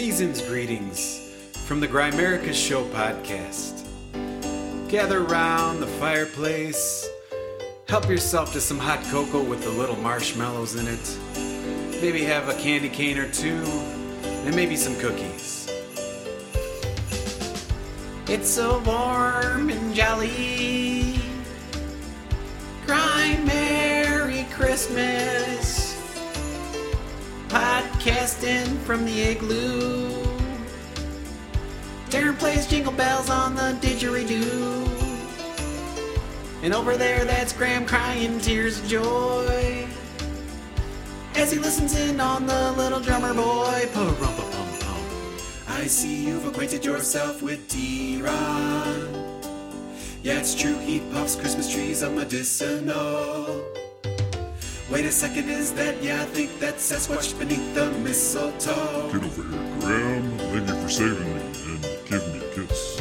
Season's greetings from the Grimerica Show podcast. Gather round the fireplace, help yourself to some hot cocoa with the little marshmallows in it. Maybe have a candy cane or two, and maybe some cookies. It's so warm and jolly. Cry Merry Christmas. Podcasting from the igloo. Darren plays jingle bells on the didgeridoo. And over there, that's Graham crying tears of joy. As he listens in on the little drummer boy. Pa-rum-pa-pum-pum. I see you've acquainted yourself with D-Ron. Yeah, it's true, he puffs Christmas trees are medicinal. Wait a second, is that? Yeah, I think that's Sasquatch beneath the mistletoe. Get over here, Graham. Thank you for saving me and give me a kiss.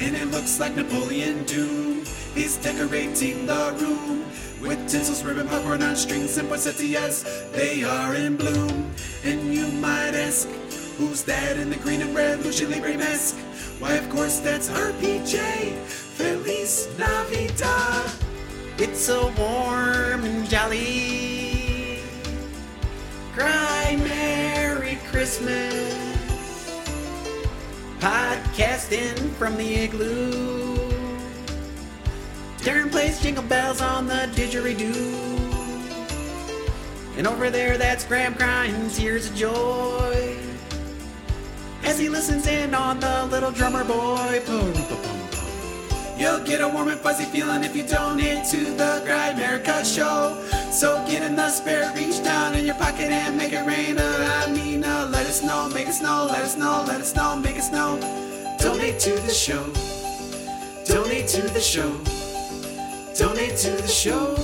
And it looks like Napoleon Doom is decorating the room with tinsels, ribbon, popcorn on strings, and poinsettias. They are in bloom. And you might ask, who's that in the green and red Lucha Libre mask? Why, of course, that's RPJ. Feliz Navidad. It's so warm and jolly. Cry Merry Christmas. Podcasting from the igloo. Darren plays jingle bells on the didgeridoo. And over there, that's Graham crying tears of joy. As he listens in on the little drummer boy. You'll get a warm and fuzzy feeling if you donate to the Grimerica show. So get in the spirit, reach down in your pocket and make it rain. Uh, I mean, uh, let it snow, make it snow, let it snow, let it snow, make it snow. Donate to the show. Donate to the show. Donate to the show.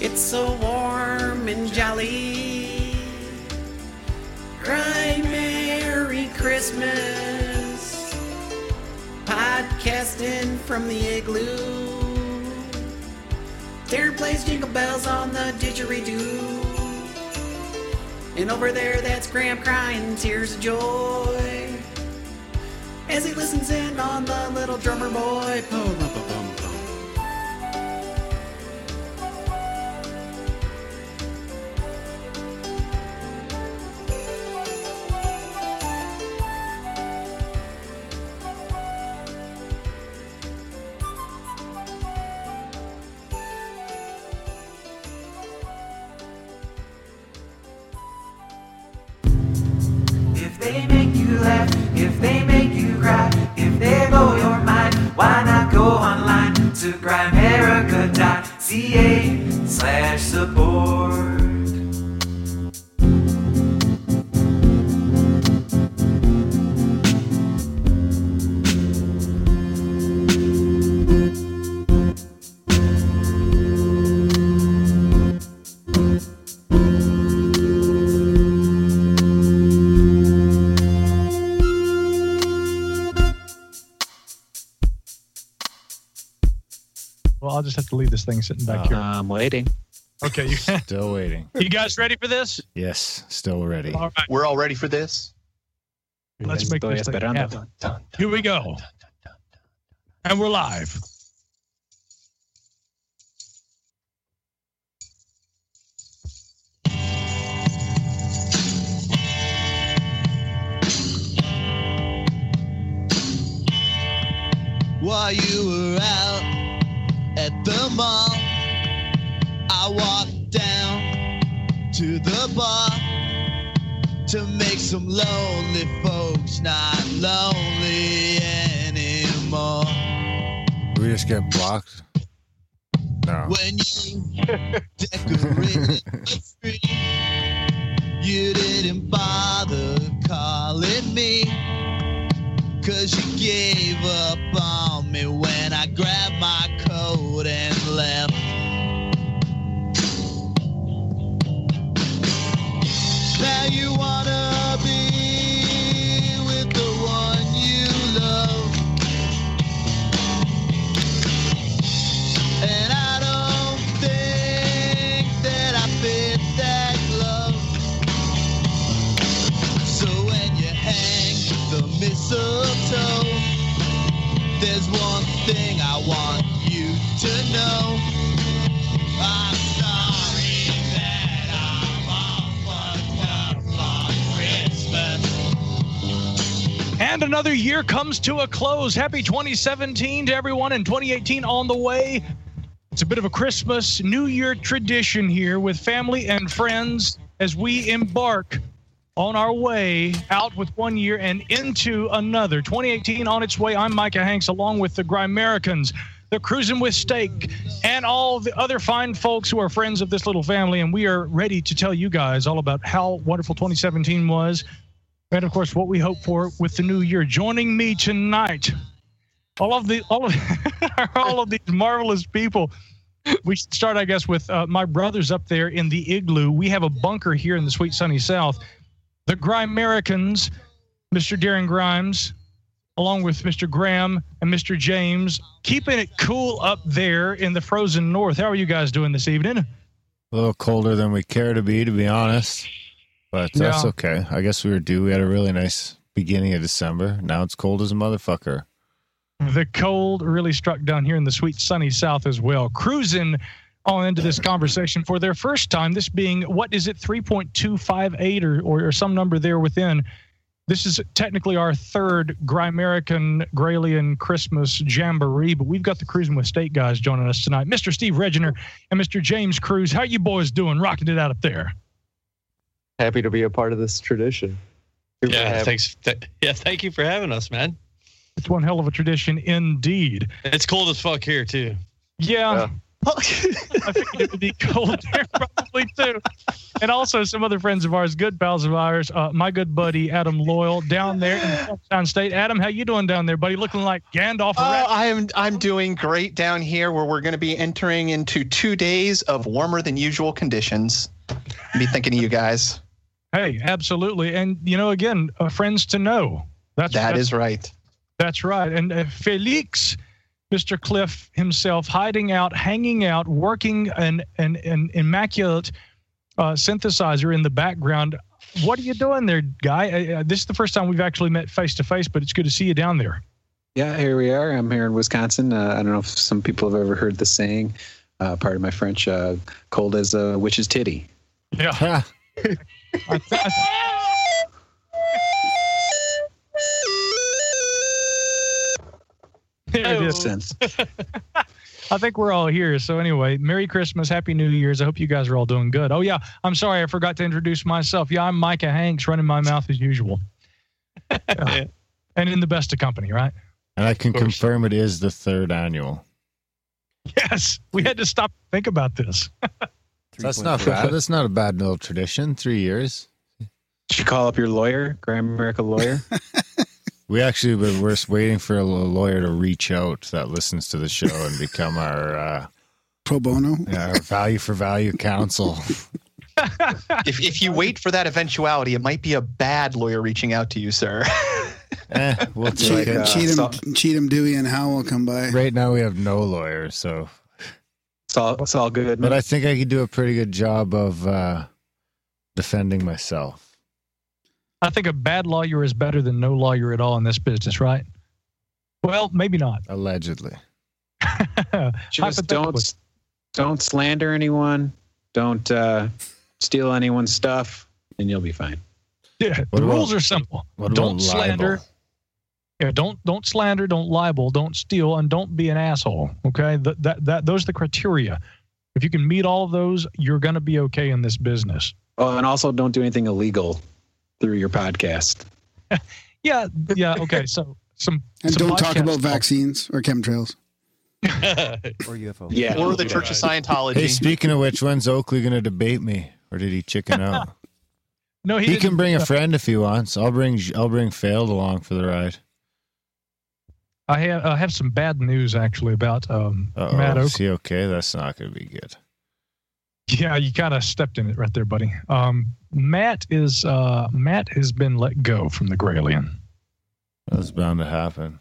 It's so warm and jolly. Cry Merry Christmas. Podcasting from the igloo. Darren plays jingle bells on the didgeridoo. And over there, that's Graham crying tears of joy. As he listens in on the little drummer boy. To grimerica.ca slash support? I'll just have to leave this thing sitting back here. I'm waiting. Okay, you, Still waiting. you guys ready for this? Yes, still ready. All right, We're all ready for this. let's make this thing happen. Here we go. And we're live. While you were out at the mall, I walked down to the bar to make some lonely folks not lonely anymore. We just get blocked? No. When you decorated the tree, you didn't bother calling me. Cause you gave up on me when I grabbed my road and left. Now you wanna be with the one you love. And I don't think that I fit that glove. So when you hang the mistletoe, there's one thing I want to know. And another year comes to a close. Happy 2017 to everyone and 2018 on the way. It's a bit of a Christmas, New Year tradition here with family and friends as we embark on our way out with one year and into another. 2018 on its way. I'm Micah Hanks along with the Grimericans, the Cruzin with Steak, and all the other fine folks who are friends of this little family. And we are ready to tell you guys all about how wonderful 2017 was and of course what we hope for with the new year. Joining me tonight all of the all of all of these marvelous people. We should start i guess with uh, my brothers up there in the igloo. We have a bunker here in the sweet sunny south. The grimericans mr darren grimes along with mr graham and mr james keeping it cool up there in the frozen north how are you guys doing this evening A little colder than we care to be, to be honest. But that's okay. I guess we were due. We had a really nice beginning of December. Now it's cold as a motherfucker. The cold really struck down here in the sweet sunny south as well. Cruising on into this conversation for their first time, this being, what is it, 3.258 or, or, or some number there within. This is technically our third Grimerican Gralien Christmas Jamboree, but we've got the Cruzin with Steak guys joining us tonight. Mr. Steve Reginer and Mr. James Cruz. How you boys doing? Rocking it out up there. happy to be a part of this tradition. Super Yeah, happy. thanks. Th- yeah, thank you for having us, man. It's one hell of a tradition indeed. It's cold as fuck here too. Yeah. I figured it would be cold there probably too. And also some other friends of ours, good pals of ours, uh, my good buddy Adam Loyal down there in the Sunshine State. Adam, how you doing down there, buddy? Looking like Gandalf. Uh. I am I'm doing great down here where we're going to be entering into two days of warmer than usual conditions. Be thinking of you guys. hey, absolutely. And you know, again, uh, friends to know. That's That that's, is right. That's right. And uh, Felix, Mr. Cliff himself, hiding out, hanging out, working an an, an immaculate uh, synthesizer in the background. What are you doing there, guy? Uh, uh, this is the first time we've actually met face to face, but it's good to see you down there. Yeah, here we are. I'm here in Wisconsin. Uh, I don't know if some people have ever heard the saying, uh, part of my French, uh, cold as a witch's titty. Yeah. I th- I th- there it is. Oh. Since I think we're all here. So anyway, Merry Christmas, Happy New Year's. I hope you guys are all doing good. Oh yeah, I'm sorry I forgot to introduce myself. Yeah, I'm Micah Hanks, running my mouth as usual, Yeah. and in the best of company, right? And I can confirm it is the third annual. Yes, we had to stop and think about this. That's not bad. That's not a bad little tradition. Three years. did you call up your lawyer, Grand America lawyer? We actually were we're waiting for a lawyer to reach out that listens to the show and become our uh, Pro bono. yeah, our value for value counsel. If if you wait for that eventuality, it might be a bad lawyer reaching out to you, sir. eh, we'll Cheat, take Like, uh, it. cheat him, so- cheat him. Dewey and Howell will come by. Right now we have no lawyers, so It's all, it's all good. but I think I could do a pretty good job of uh, defending myself. I think a bad lawyer is better than no lawyer at all in this business, right? Well, maybe not. Allegedly. Just don't don't slander anyone. Don't uh, steal anyone's stuff, and you'll be fine. Yeah, What the about- rules are simple. What don't about slander. libel? Yeah, don't don't slander, don't libel, don't steal, and don't be an asshole. Okay, that that, that those are the criteria. If you can meet all of those, you're going to be okay in this business. Oh, and also don't do anything illegal through your podcast. Yeah, yeah. Okay, so some And some don't talk podcast- about vaccines or chemtrails. Or UFO. Yeah. or the Church of Scientology. Hey, speaking of which, when's Oakley going to debate me, or did he chicken out? No, he, he can bring a friend if he wants. I'll bring I'll bring Failed along for the ride. I have I have some bad news actually about um, Uh-oh, Matt Oak. is he okay? That's not going to be good. Yeah, you kind of stepped in it right there, buddy. Um, Matt is uh, Matt has been let go from the Gralien. That's bound to happen.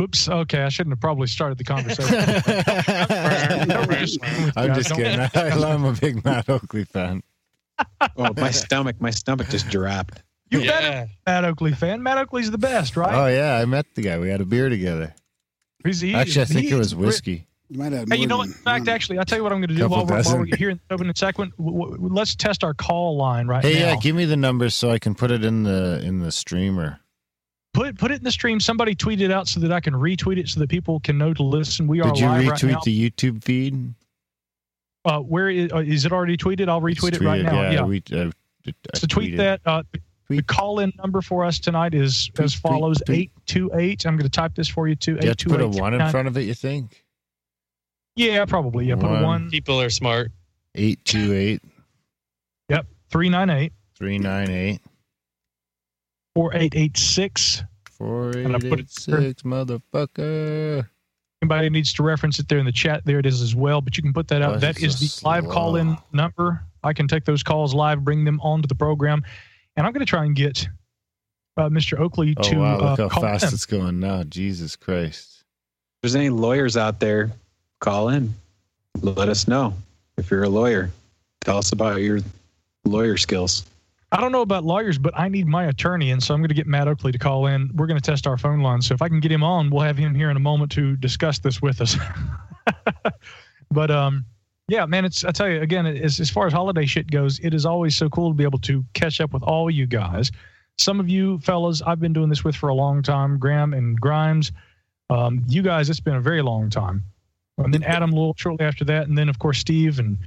Oops. Okay, I shouldn't have probably started the conversation. I'm just kidding. I'm a big Matt Oakley fan. Oh, my stomach, my stomach just dropped. You Yeah. better Matt Oakley fan. Matt Oakley's the best, right? Oh yeah, I met the guy. We had a beer together. He's, he, Actually, I think he it was is- whiskey. You might have Hey, you more know what? In fact, one. actually, I'll tell you what I'm going to do while we're, while we're here in open in a second. W- w- let's test our call line right Hey, now. yeah, give me the numbers so I can put it in the in the streamer. put put it in the stream. Somebody tweet it out so that I can retweet it so that people can know to listen. We are Did you live retweet right the YouTube feed? Uh, where is, uh, is it already tweeted? I'll retweet it right now. Yeah. we, uh, I so tweet tweeted. that. Uh, the call in number for us tonight is as tweet, follows: tweet. eight two eight. I'm going to type this for you too. You have Eight to two put a eight. one in front of it. You think? Yeah, probably. Yeah, put a One. one. People are smart. Eight two eight Yep. Three nine eight three nine eight four eight eight six. four And I eight put it eight six, motherfucker. Anybody needs to reference it there in the chat. There it is as well. But you can put that out. Why That is it is so the live call in number. I can take those calls live, bring them onto the program, and I'm going to try and get uh, Mr. Oakley Oh to wow! uh, Look how fast in. it's going now. Jesus Christ! If there's any lawyers out there, call in. Let us know if you're a lawyer. Tell us about your lawyer skills. I don't know about lawyers, but I need my attorney, and so I'm going to get Matt Oakley to call in. We're going to test our phone line. So if I can get him on, we'll have him here in a moment to discuss this with us. but um, yeah, man, it's I tell you again, as as far as holiday shit goes, it is always so cool to be able to catch up with all you guys. Some of you fellas, I've been doing this with for a long time. Graham and Grimes, um, you guys, it's been a very long time. And then Adam a little shortly after that, and then of course Steve and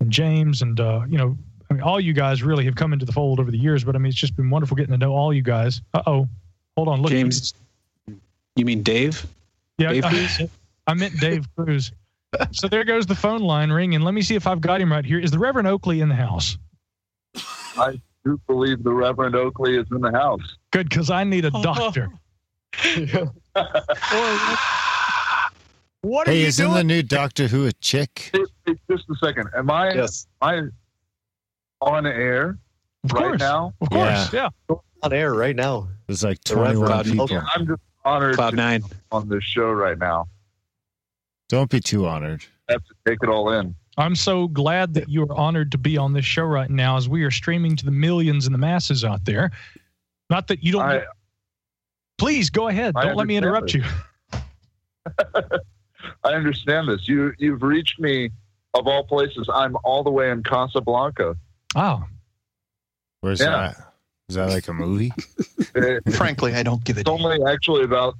and James and uh, you know I mean, all you guys really have come into the fold over the years, but I mean, it's just been wonderful getting to know all you guys. Uh oh. Hold on. Look. James, you mean Dave? Yeah. Dave I, I meant Dave Cruz. so there goes the phone line ringing. Let me see if I've got him right here. Is the Reverend Oakley in the house? I do believe the Reverend Oakley is in the house. Good, because I need a doctor. what are Hey, you isn't doing? the new Doctor Who a chick? Hey, hey, just a second. Am I Yes. am I on air of right course. now? Of course. Yeah. On air right now. There's like The Reverend 21 Oakley. people. I'm just honored Cloud to nine. be on this show right now. Don't be too honored. I have to take it all in. I'm so glad that you are honored to be on this show right now as we are streaming to the millions and the masses out there. Not that you don't. I, please go ahead. I Don't let me interrupt understand you. I understand this. You you've reached me of all places. I'm all the way in Casablanca. Oh, Where's Yeah. that? Is that like a movie? It- Frankly, I don't give it. It's only actually about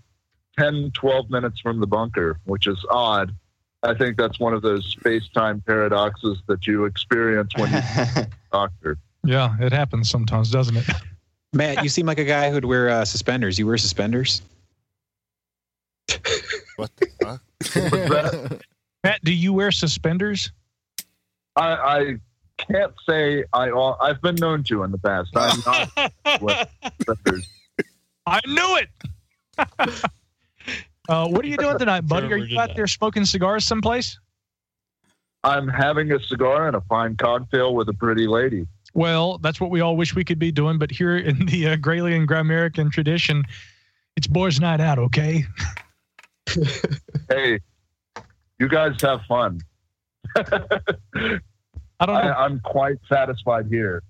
10, 12 minutes from the bunker, which is odd. I think that's one of those space time paradoxes that you experience when you're doctor. yeah, it happens sometimes, doesn't it? Matt, you seem like a guy who'd wear uh, suspenders. You wear suspenders? what the fuck? Matt, do you wear suspenders? I, I can't say I. I've been known to in the past. I'm not. with suspenders. I knew it. uh, what are you doing tonight, buddy? Are you out that. there smoking cigars someplace? I'm having a cigar and a fine cocktail with a pretty lady. Well, that's what we all wish we could be doing, but here in the uh, Gralien Grimerican tradition, it's boys' night out. Okay. Hey, you guys have fun. I don't know. I, I'm quite satisfied here.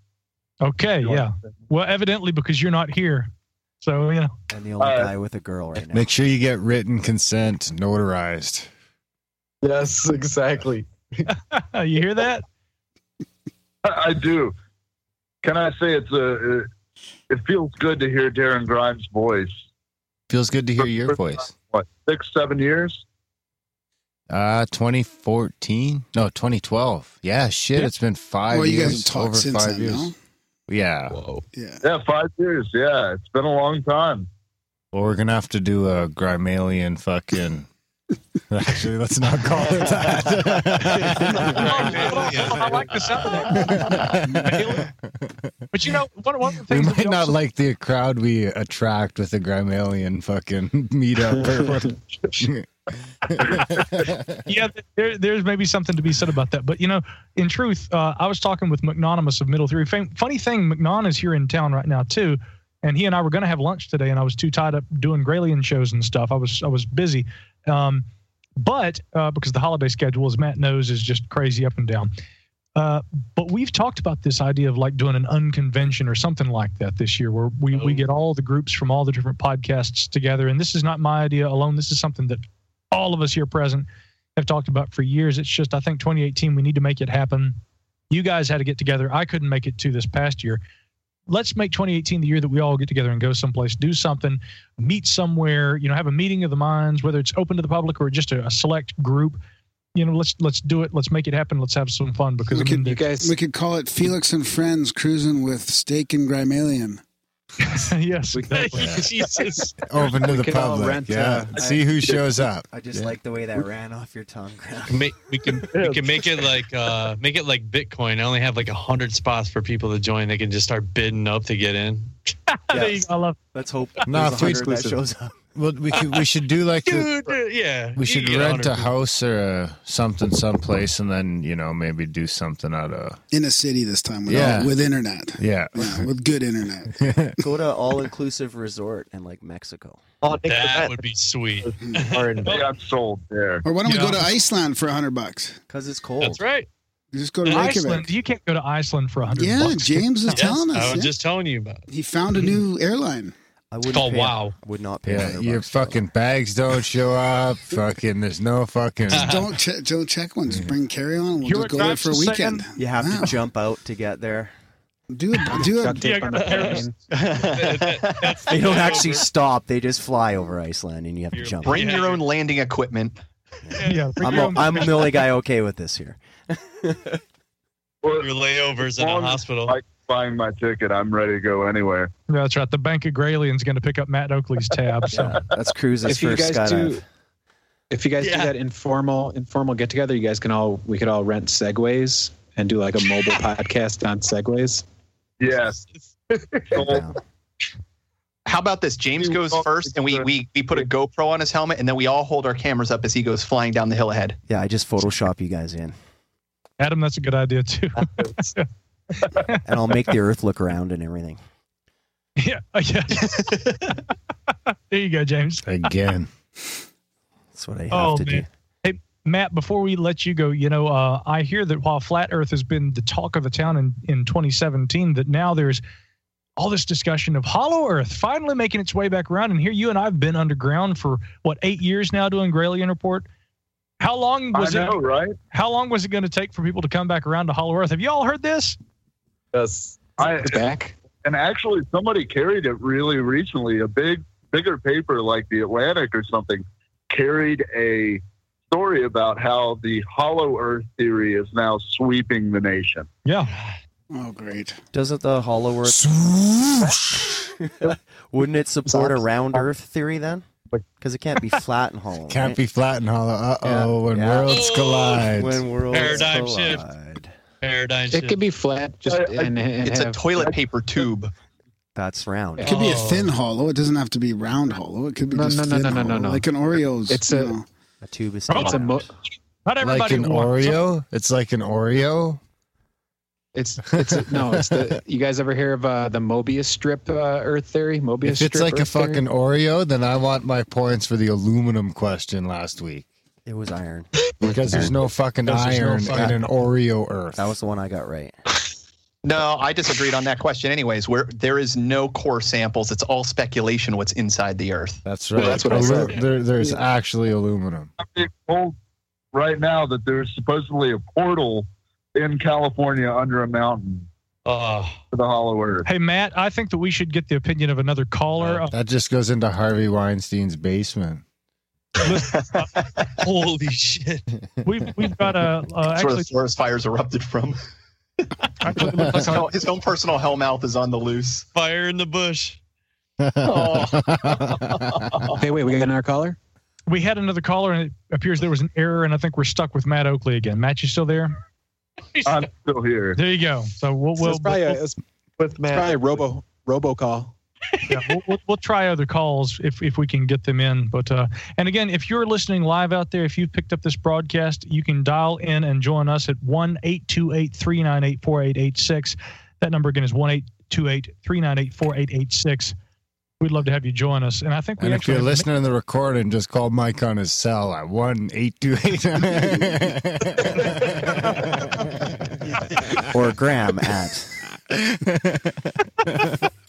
Okay, yeah. Well, evidently because you're not here, so you know. And the only Uh, guy with a girl right now. Make sure you get written consent notarized. Yes, exactly. you hear that? I, I do. Can I say it's a? It, it feels good to hear Darren Grimes' voice. Feels good to hear your voice. What six, seven years? Uh 2014? No, 2012. Yeah, shit, Yeah. it's been five well, you guys years. have talked over since five then, years. no? Yeah. Whoa. Yeah. Yeah, five years. Yeah, it's been a long time. Well, we're gonna have to do a Grimalian fucking. Actually, let's not call it that. I like the sound. But you know, one, one of the we things that might we not like the crowd we attract with the Grimalian fucking meetup. yeah, there, there's maybe something to be said about that. But you know, in truth, uh, I was talking with McNonymous of Middle Theory. Funny thing, McNon is here in town right now too, and he and I were going to have lunch today, and I was too tied up doing Gralien shows and stuff. I was I was busy, um, but uh, because the holiday schedule, as Matt knows, is just crazy up and down. Uh, but we've talked about this idea of like doing an unconvention or something like that this year, where we, we Oh. get all the groups from all the different podcasts together. And this is not my idea alone. This is something that all of us here present have talked about for years. It's just I think 2018 we need to make it happen. You guys had to get together. I couldn't make it to this past year. Let's make 2018 the year that we all get together and go someplace, do something, meet somewhere. You know, have a meeting of the minds, whether it's open to the public or just a, a select group. You know, let's let's do it. Let's make it happen. Let's have some fun because We I mean, could, the- we could call it Felix and Friends cruising with steak and Grimalion. yes, Jesus. Open to We the could public. rent, yeah. uh, See who shows up. I just Yeah. like the way that ran off your tongue. Make, we can we can make it like uh make it like Bitcoin. I only have like a hundred spots for people to join. They can just start bidding up to get in. There you go. I love. Let's hope No, there's a tweet that shows up. Well, we could, we should do like the, Dude, uh, yeah. we should rent a house or a something someplace, and then you know maybe do something out of In a city this time with, Yeah. all, with internet. yeah. Yeah, with good internet. Go to all inclusive resort in like Mexico. Oh, That that would be sweet. are in They got sold there. Or why don't we Yeah. go to Iceland for a hundred bucks? Because it's cold. That's right. Just go to Iceland. You can't go to Iceland for a hundred Yeah, bucks. James is Yes, telling us. I was yeah. just telling you about. it. He found a new airline. I wouldn't called pay, Wow. Would not pay. Yeah, your bucks for that. fucking bags don't show up. fucking, there's no fucking. Just don't che- don't check ones. Just bring carry on. We'll Hear just go there for a is weekend. You have Wow. to jump out to get there. Do it. Do Duct it. tape Yeah, on the plane. They don't actually stop. They just fly over Iceland, and you have to You're jump. Bring Yeah, your own landing equipment. Yeah, bring I'm, your a, own- I'm the only guy okay with this here. Your layovers in a hospital. I buying my ticket, I'm ready to go anywhere. That's right. The Bank of Gralien's going to pick up Matt Oakley's tab. So Yeah, that's Cruz's if you first guys skydive. do, if you guys Yeah. do that informal informal get together, you guys can all we could all rent segways and do like a mobile podcast on segways. Yes. Sold. How about this? James goes first, and we, we we put a GoPro on his helmet, and then we all hold our cameras up as he goes flying down the hill ahead. Yeah, I just Photoshop you guys in, Adam, that's a good idea too. and I'll make the Earth look around and everything. yeah, yeah. there you go, James. Again. That's what I have Oh to do. Hey, Matt. Before we let you go, you know, uh, I hear that while flat Earth has been the talk of the town in in 2017, that now there's all this discussion of hollow Earth finally making its way back around. And here you and I have been underground for what eight years now doing Gralien Report. How long I was know, it? right? How long was it going to take for people to come back around to Hollow Earth? Have you all heard this? Yes. I It's back. and actually somebody carried it really recently. A big, bigger paper like the Atlantic or something carried a story about how the hollow Earth theory is now sweeping the nation. Yeah. Oh, great. Doesn't the Hollow Earth? Wouldn't it support a round Earth theory then? Because it can't be flat and hollow. Can't right? be flat and hollow. Uh oh, Yeah. when Yeah. worlds collide. when worlds Paradigm shift. Collide. Paradigm It could be flat, just I- I- and, and It's a toilet paper tube. That's round. It could be a Oh. thin hollow. It doesn't have to be round hollow. It could be No, just no, no, thin no, no, hollow, no, no. like an Oreo's. It's you a- know. A tube is Oh. It's a mo- Not everybody like an wants- Oreo. It's like an Oreo. It's it's a, no, it's the. You guys ever hear of uh, the Mobius strip uh, Earth theory? Mobius If it's strip like a Earth theory? fucking Oreo, then I want my points for the aluminum question last week It was iron. because there's no fucking Because there's no iron fucking- in an Oreo Earth. That was the one I got right. No, I disagreed on that question. Anyways, where there is no core samples, it's all speculation. What's inside the Earth? That's right. that's what I Alu- said. There, there's actually aluminum. I'm being told right now that there's supposedly a portal in California under a mountain to the hollow Earth. Hey Matt, I think that we should get the opinion of another caller. Uh, That just goes into Harvey Weinstein's basement. holy shit! we've we've got a uh, That's where actually the forest fires erupted from. actually it His, like his own personal hell mouth is on the loose. Fire in the bush. Hey, wait, we got another caller. we had another caller and it appears there was an error and I think we're stuck with Matt Oakley again. Matt, you still there? I'm still here. There you go. So we'll So we'll, it's probably a, we'll, it's, With it's Matt. probably a robo robocall. Yeah, we'll, we'll, we'll try other calls if, if we can get them in. But uh, and again, if you're listening live out there, if you've picked up this broadcast, you can dial in and join us at one eight two eight three nine eight four eight eight six. That number again is one eight two eight three nine eight four eight eight six. We'd love to have you join us. And I think we And if you're listening to the recording, just call Mike on his cell at one eight two eight. Or Graham at.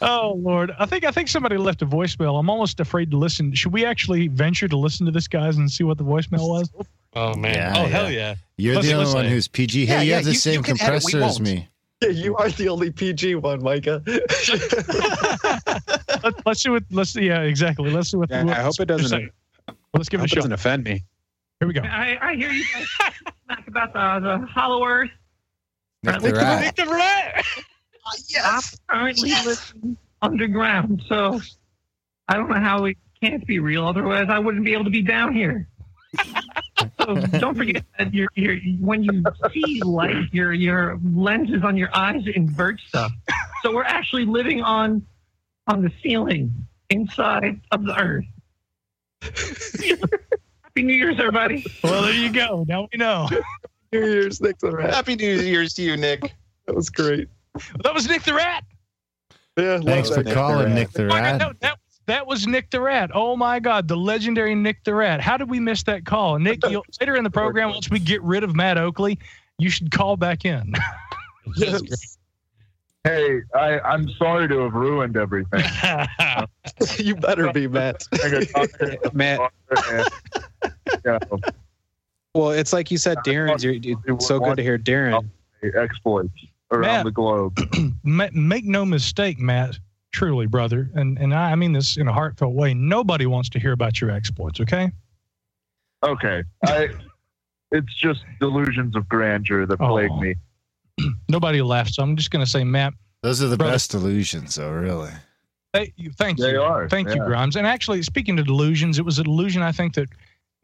Oh Lord, I think I think somebody left a voicemail. I'm almost afraid to listen. Should we actually venture to listen to this, guys, and see what the voicemail was? Oh man. Yeah, oh yeah. hell yeah. You're Let's the only listen. one who's PG. Hey, Yeah, you yeah, have the you- same you can edit, compressor as me. Yeah, you are the only PG one, Micah. Let, let's see what. Let's see. Yeah, exactly. Let's see what. Yeah, what- I hope it doesn't. Let's give I it a hope it shot. doesn't offend me. Here we go. I, I hear you guys talk about the, the Hollow Earth. Nick the rat. Nick the rat. Uh, I'm currently living underground, so I don't know how it can't be real. Otherwise, I wouldn't be able to be down here. so don't forget that your your when you see light, your your lenses on your eyes invert stuff. So we're actually living on on the ceiling inside of the Earth. Happy New Year's, everybody. Well, there you go. Now we know. New Year's, Nick. Happy New Year's to you, Nick. That was great. That was Nick the rat. Yeah, love Thanks for Nick the calling, Rat. Nick the Oh God, Rat. no, that that was Nick the rat. Oh my God, the legendary Nick the rat. How did we miss that call, Nick? You'll, later in the program, once we get rid of Matt Oakley, you should call back in. Yes. Hey, I, I'm sorry to have ruined everything. you better be, Matt. Matt. yeah, Well, it's like you said, Darren's. You're, it's so good to hear Darren. exploits around Matt. the globe. Make no mistake, Matt. Truly, brother, and and I I mean this in a heartfelt way. Nobody wants to hear about your exploits. Okay. Okay, I. It's just delusions of grandeur that plague Oh. me. Nobody laughs. So I'm just going to say, Matt. Those are the Brother. best illusions, though, really. Thank you. Thank They you. are, Thank you. Grimes. And actually, speaking of delusions, it was a delusion. I think that,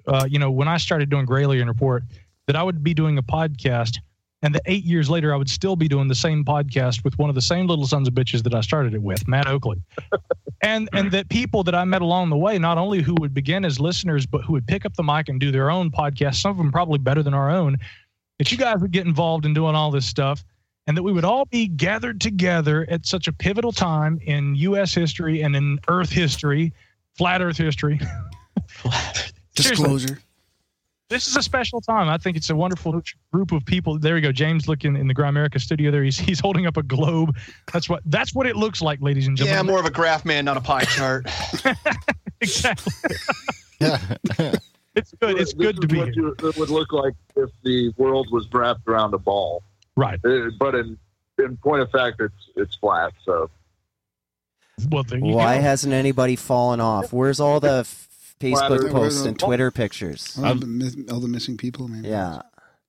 uh, you know, when I started doing Gralien Report, that I would be doing a podcast, and that eight years later, I would still be doing the same podcast with one of the same little sons of bitches that I started it with, Matt Oakley, and and that people that I met along the way, not only who would begin as listeners, but who would pick up the mic and do their own podcast. Some of them probably better than our own. That you guys would get involved in doing all this stuff and that we would all be gathered together at such a pivotal time in U.S. history and in Earth history, flat Earth history. Seriously, Disclosure. This is a special time. I think it's a wonderful group of people. There you go, James, looking in the Grimerica studio. There, he's he's holding up a globe. That's what that's what it looks like, ladies and gentlemen. Yeah, gentlemen. more of a graph man, not a pie chart. exactly. Yeah. It's good. It's This good to be what here. you- it would look like if the world was wrapped around a ball. Right. Uh, but in in point of fact, it's it's flat. So Well, Why go. hasn't anybody fallen off? Where's all the f- Facebook Where's posts and Twitter pictures? All the, miss- all the missing people, maybe. Yeah.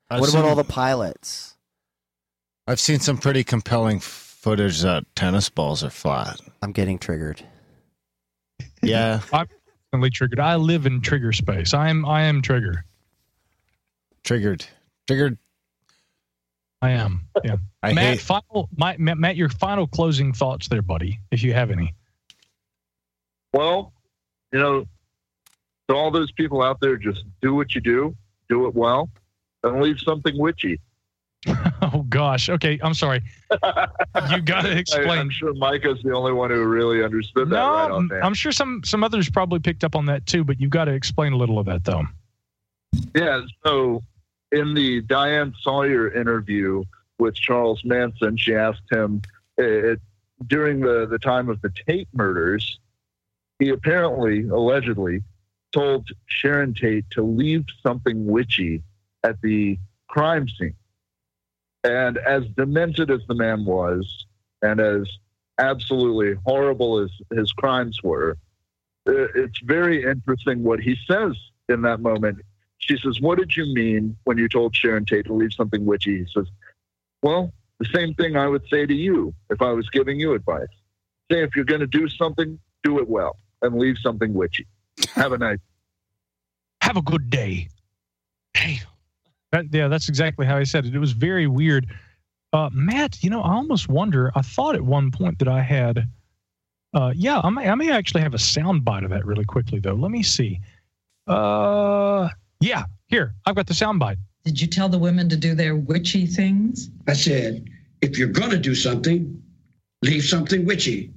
I've What seen, about all the pilots? I've seen some pretty compelling footage that tennis balls are flat. I'm getting triggered. Yeah. I'm constantly triggered. I live in trigger space. I am. I am trigger. Triggered. Triggered. I am. Yeah. I Matt, hate. final, my, Matt, Matt, your final closing thoughts there, buddy, if you have any. well, you know, to all those people out there, just do what you do, do it well, and leave something witchy. Oh gosh. Okay, I'm sorry. You got to explain. I'm sure Micah's the only one who really understood that no, right I'm sure some some others probably picked up on that too, but you've got to explain a little of that though. Yeah. So in the Diane Sawyer interview with Charles Manson, she asked him uh, during the, the time of the Tate murders, he apparently, allegedly, told Sharon Tate to leave something witchy at the crime scene. And as demented as the man was, and as absolutely horrible as his crimes were, uh, it's very interesting what he says in that moment. She says, What did you mean when you told Sharon Tate to leave something witchy? He says, Well, the same thing I would say to you if I was giving you advice. Say, if you're going to do something, do it well and leave something witchy. Have a nice Have a good day. Hey. That, yeah, that's exactly how I said it. It was very weird. Uh, Matt, you know, I almost wonder. I thought at one point that I had. Uh, yeah, I may, I may actually have a sound bite of that really quickly though. Let me see. Uh, yeah, here I've got the sound bite. Did you tell the women to do their witchy things? I said, if you're going to do something, leave something witchy.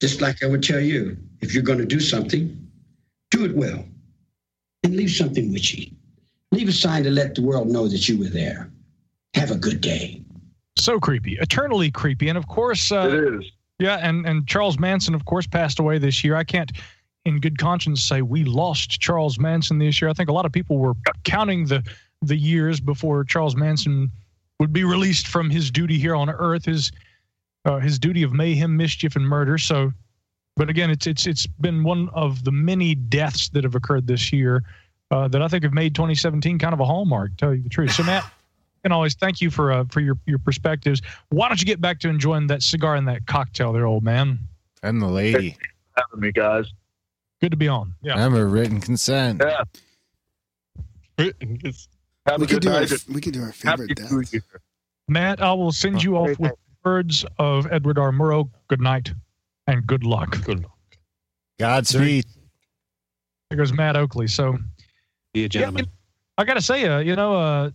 Just like I would tell you, if you're going to do something, do it well and leave something witchy. Leave a sign to let the world know that you were there. Have a good day. So creepy, eternally creepy, and of course, uh, it is. Yeah, and and Charles Manson, of course, passed away this year. I can't, in good conscience, say we lost Charles Manson this year. I think a lot of people were counting the the years before Charles Manson would be released from his duty here on Earth, his uh, his duty of mayhem, mischief, and murder. So, but again, it's it's it's been one of the many deaths that have occurred this year uh, that I think have made 2017 kind of a hallmark. To tell you the truth. So, Matt. And always thank you for uh, for your your perspectives. Why don't you get back to enjoying that cigar and that cocktail there, old man? And the lady. Having me, guys. Good to be on. Yeah. I'm a written consent. Yeah. Have We a could do our we could do our favorite Happy New deaths. Year. Matt, I will send you off with words of Edward R. Murrow. Good night and good luck. Good luck. Godspeed. There goes Matt Oakley. So Be a gentleman. I got to say, uh, you know, uh,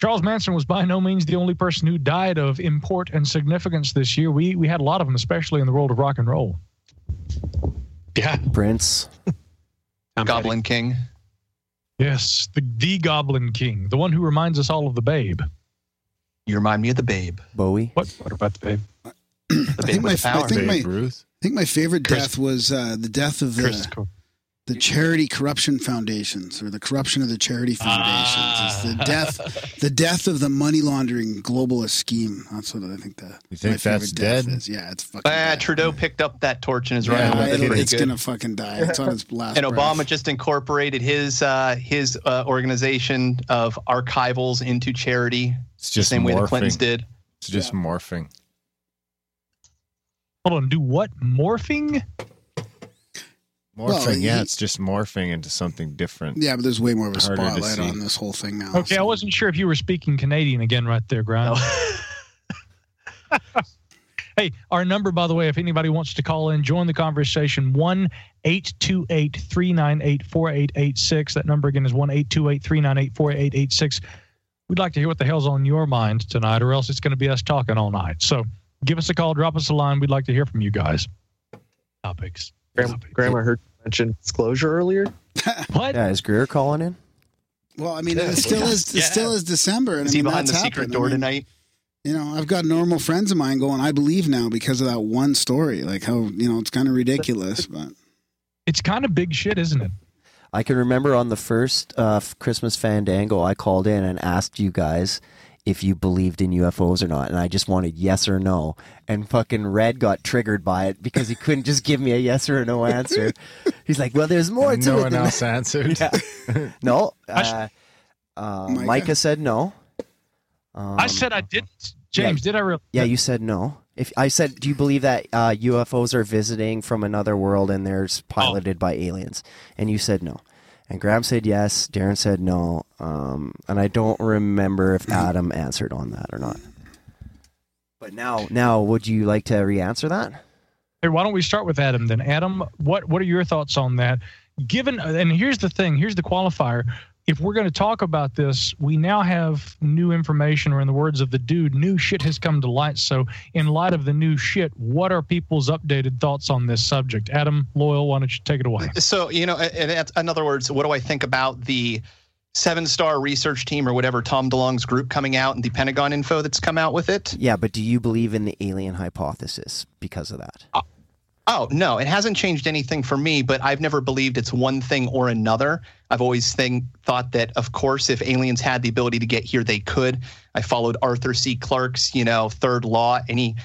Charles Manson was by no means the only person who died of import and significance this year. We we had a lot of them, especially in the world of rock and roll. Yeah. Prince. Goblin King. Yes, the the Goblin King, the one who reminds us all of the Babe. You remind me of the Babe. Bowie. What? What about the babe? The I Babe think my with the I power. think my Ruth. I think my favorite Chris- death was uh, the death of the cool. the charity corruption foundations or the corruption of the charity foundations. It's the death the death of the money laundering globalist scheme. That's what I think the You think my favorite that's death dead? Is. Yeah, it's fucking. Ah, dead. Trudeau picked up that torch and is Yeah, running with it it's good. gonna fucking die. It's on its last. and breath. Obama just incorporated his uh, his uh, organization of archivals into charity, It's just the just same way the. Clintons did. It's just morphing. Hold on, do what? Morphing? Morphing, Well, yeah, he- it's just morphing into something different. Yeah, but there's way more of a Harder to spotlight on this whole thing now. Okay, I wasn't sure if you were speaking Canadian again right there, Grimes. Hey, our number, by the way, if anybody wants to call in, join the conversation, 1 828 398 4886. That number again is 1 828 398 4886. We'd like to hear what the hell's on your mind tonight, or else it's going to be us talking all night. So give us a call, drop us a line. We'd like to hear from you guys. Topics. Graham, Graham, I heard you mention disclosure earlier. What? Yeah, is Greer calling in? Well, I mean, it still is. It Yeah. still is December, and Is I he mean, behind the that's secret happened. I door mean, tonight? You know, I've got normal friends of mine going. I believe now because of that one story. Like how you know it's kind of ridiculous, but It's kind of big shit, isn't it? I can remember on the first uh, Christmas Fandango, I called in and asked you guys if you believed in UFOs or not, and I just wanted yes or no. And fucking Red got triggered by it because he couldn't just give me a yes or a no answer. He's like, "Well, there's more And to no it." one else that." answered. Yeah. no. Uh, uh, Micah? Micah said no. Um, I said I didn't. James, did I really? Yeah, you said no. If I said, do you believe that uh, UFOs are visiting from another world and they're s- piloted by aliens? And you said no. And Graham said yes. Darren said no. Um, and I don't remember if Adam answered on that or not. But now, now, would you like to re-answer that? Hey, why don't we start with Adam then? Adam, what what are your thoughts on that? Given and here's the thing, here's the qualifier. If we're going to talk about this, we now have new information, or in the words of the dude, new shit has come to light. So, in light of the new shit, what are people's updated thoughts on this subject? Adam Loyal, why don't you take it away? So you know, in other words, what do I think about the seven star research team or whatever Tom DeLonge's group coming out and the Pentagon info that's come out with it? Yeah, but do you believe in the alien hypothesis because of that? Uh, Oh no, it hasn't changed anything for me. But I've never believed it's one thing or another. I've always think, thought that, of course, if aliens had the ability to get here, they could. I followed Arthur C. Clarke's, you know, third law. Any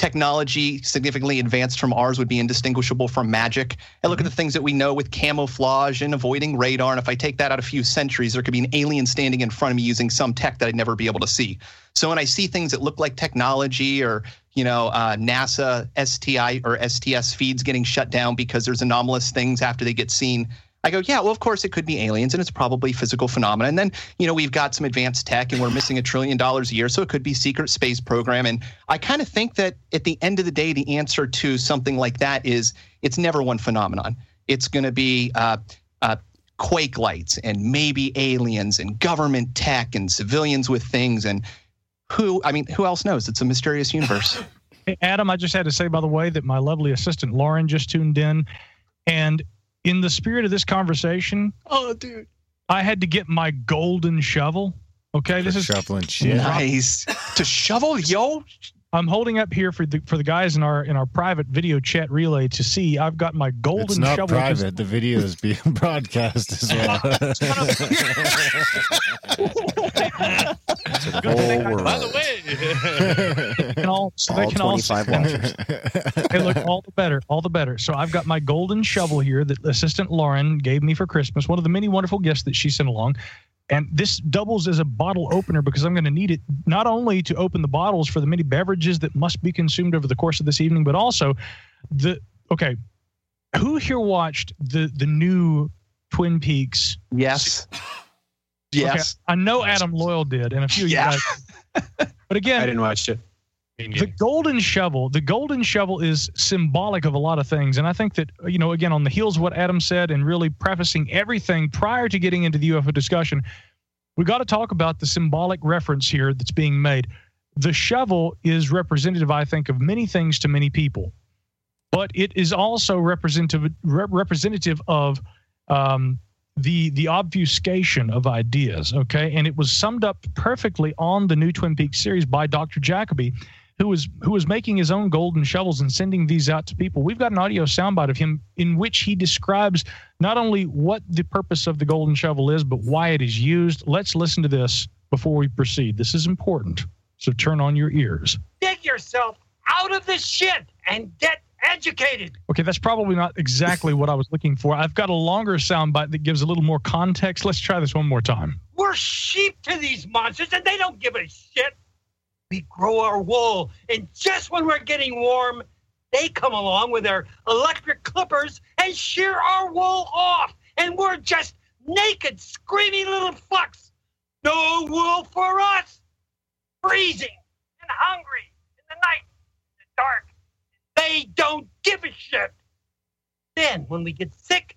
technology significantly advanced from ours would be indistinguishable from magic. I look at mm-hmm. the things that we know with camouflage and avoiding radar. And if I take that out a few centuries, there could be an alien standing in front of me using some tech that I'd never be able to see. So when I see things that look like technology or you know uh, NASA STI or STS feeds getting shut down because there's anomalous things after they get seen. I go, yeah, well, of course it could be aliens and it's probably physical phenomena. And then, you know, we've got some advanced tech and we're missing a trillion dollars a year. So it could be secret space program. And I kind of think that at the end of the day, the answer to something like that is it's never one phenomenon. It's going to be uh, uh, quake lights and maybe aliens and government tech and civilians with things. And who, I mean, who else knows? It's a mysterious universe. Hey, Adam, I just had to say, by the way, that my lovely assistant Lauren just tuned in. And in the spirit of this conversation, oh, dude. I had to get my golden shovel Okay, this is shuffling shit. Nice. to shovel, yo. I'm holding up here for the for the guys in our in our private video chat relay to see. I've got my golden shovel. It's not shovel. 'cause- private. The video is being broadcast as well. To the whole world. By the way, They can all, so All they can all watchers. hey, look, all the better, all the better. So I've got my golden shovel here that Assistant Lauren gave me for Christmas. One of the many wonderful gifts that she sent along. And this doubles as a bottle opener because I'm going to need it not only to open the bottles for the many beverages that must be consumed over the course of this evening, but also the okay. Who here watched the the new Twin Peaks? Yes. Okay, Yes. I know Adam Loyal did, and a few of Yeah. you guys. But again, I didn't watch it. The golden shovel the golden shovel is symbolic of a lot of things. And i think that you know again on the heels of what adam said and really prefacing everything prior to getting into the ufo discussion we got to talk about the symbolic reference here that's being made. The shovel is representative i think of many things to many people but it is also representative re- representative of um, the the obfuscation of ideas okay? And it was summed up perfectly on the new twin peaks series by dr jacoby who was who was making his own golden shovels and sending these out to people we've got an audio soundbite of him in which he describes not only what the purpose of the golden shovel is but why it is used let's listen to this before we proceed this is important so turn on your ears Dig yourself out of this shit and get educated. Okay, that's probably not exactly what I was looking for. I've got a longer soundbite that gives a little more context. Let's try this one more time. We're sheep to these monsters and they don't give a shit. We grow our wool, and just when we're getting warm, they come along with their electric clippers and shear our wool off. And we're just naked, screaming little fucks. No wool for us. Freezing and hungry in the night, in the dark. They don't give a shit. Then, when we get sick,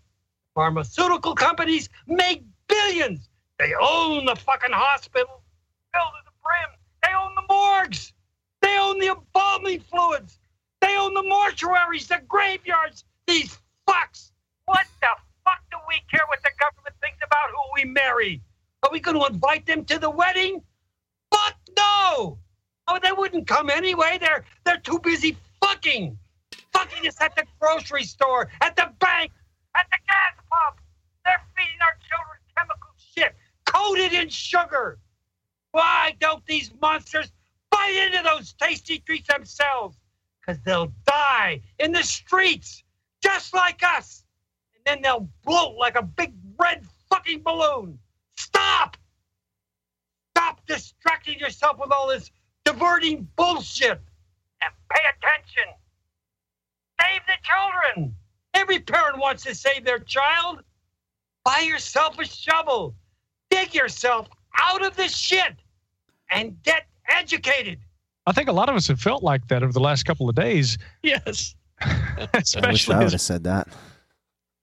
pharmaceutical companies make billions. They own the fucking hospital, filled to the brim. They own the morgues. They own the embalming fluids. They own the mortuaries, the graveyards. These fucks. What the fuck do we care what the government thinks about who we marry? Are we going to invite them to the wedding? Fuck no! Oh, they wouldn't come anyway. They're they're too busy fucking. Fucking us at the grocery store, at the bank, at the gas pump. They're feeding our children chemical shit coated in sugar. Why don't these monsters bite into those tasty treats themselves? Because they'll die in the streets, just like us. And then they'll bloat like a big red fucking balloon. Stop! Stop distracting yourself with all this diverting bullshit and pay attention. Save the children. Every parent wants to save their child. Buy yourself a shovel. Dig yourself out of this shit and get educated. I think a lot of us have felt like that over the last couple of days. Yes. Especially I wish I would have said that.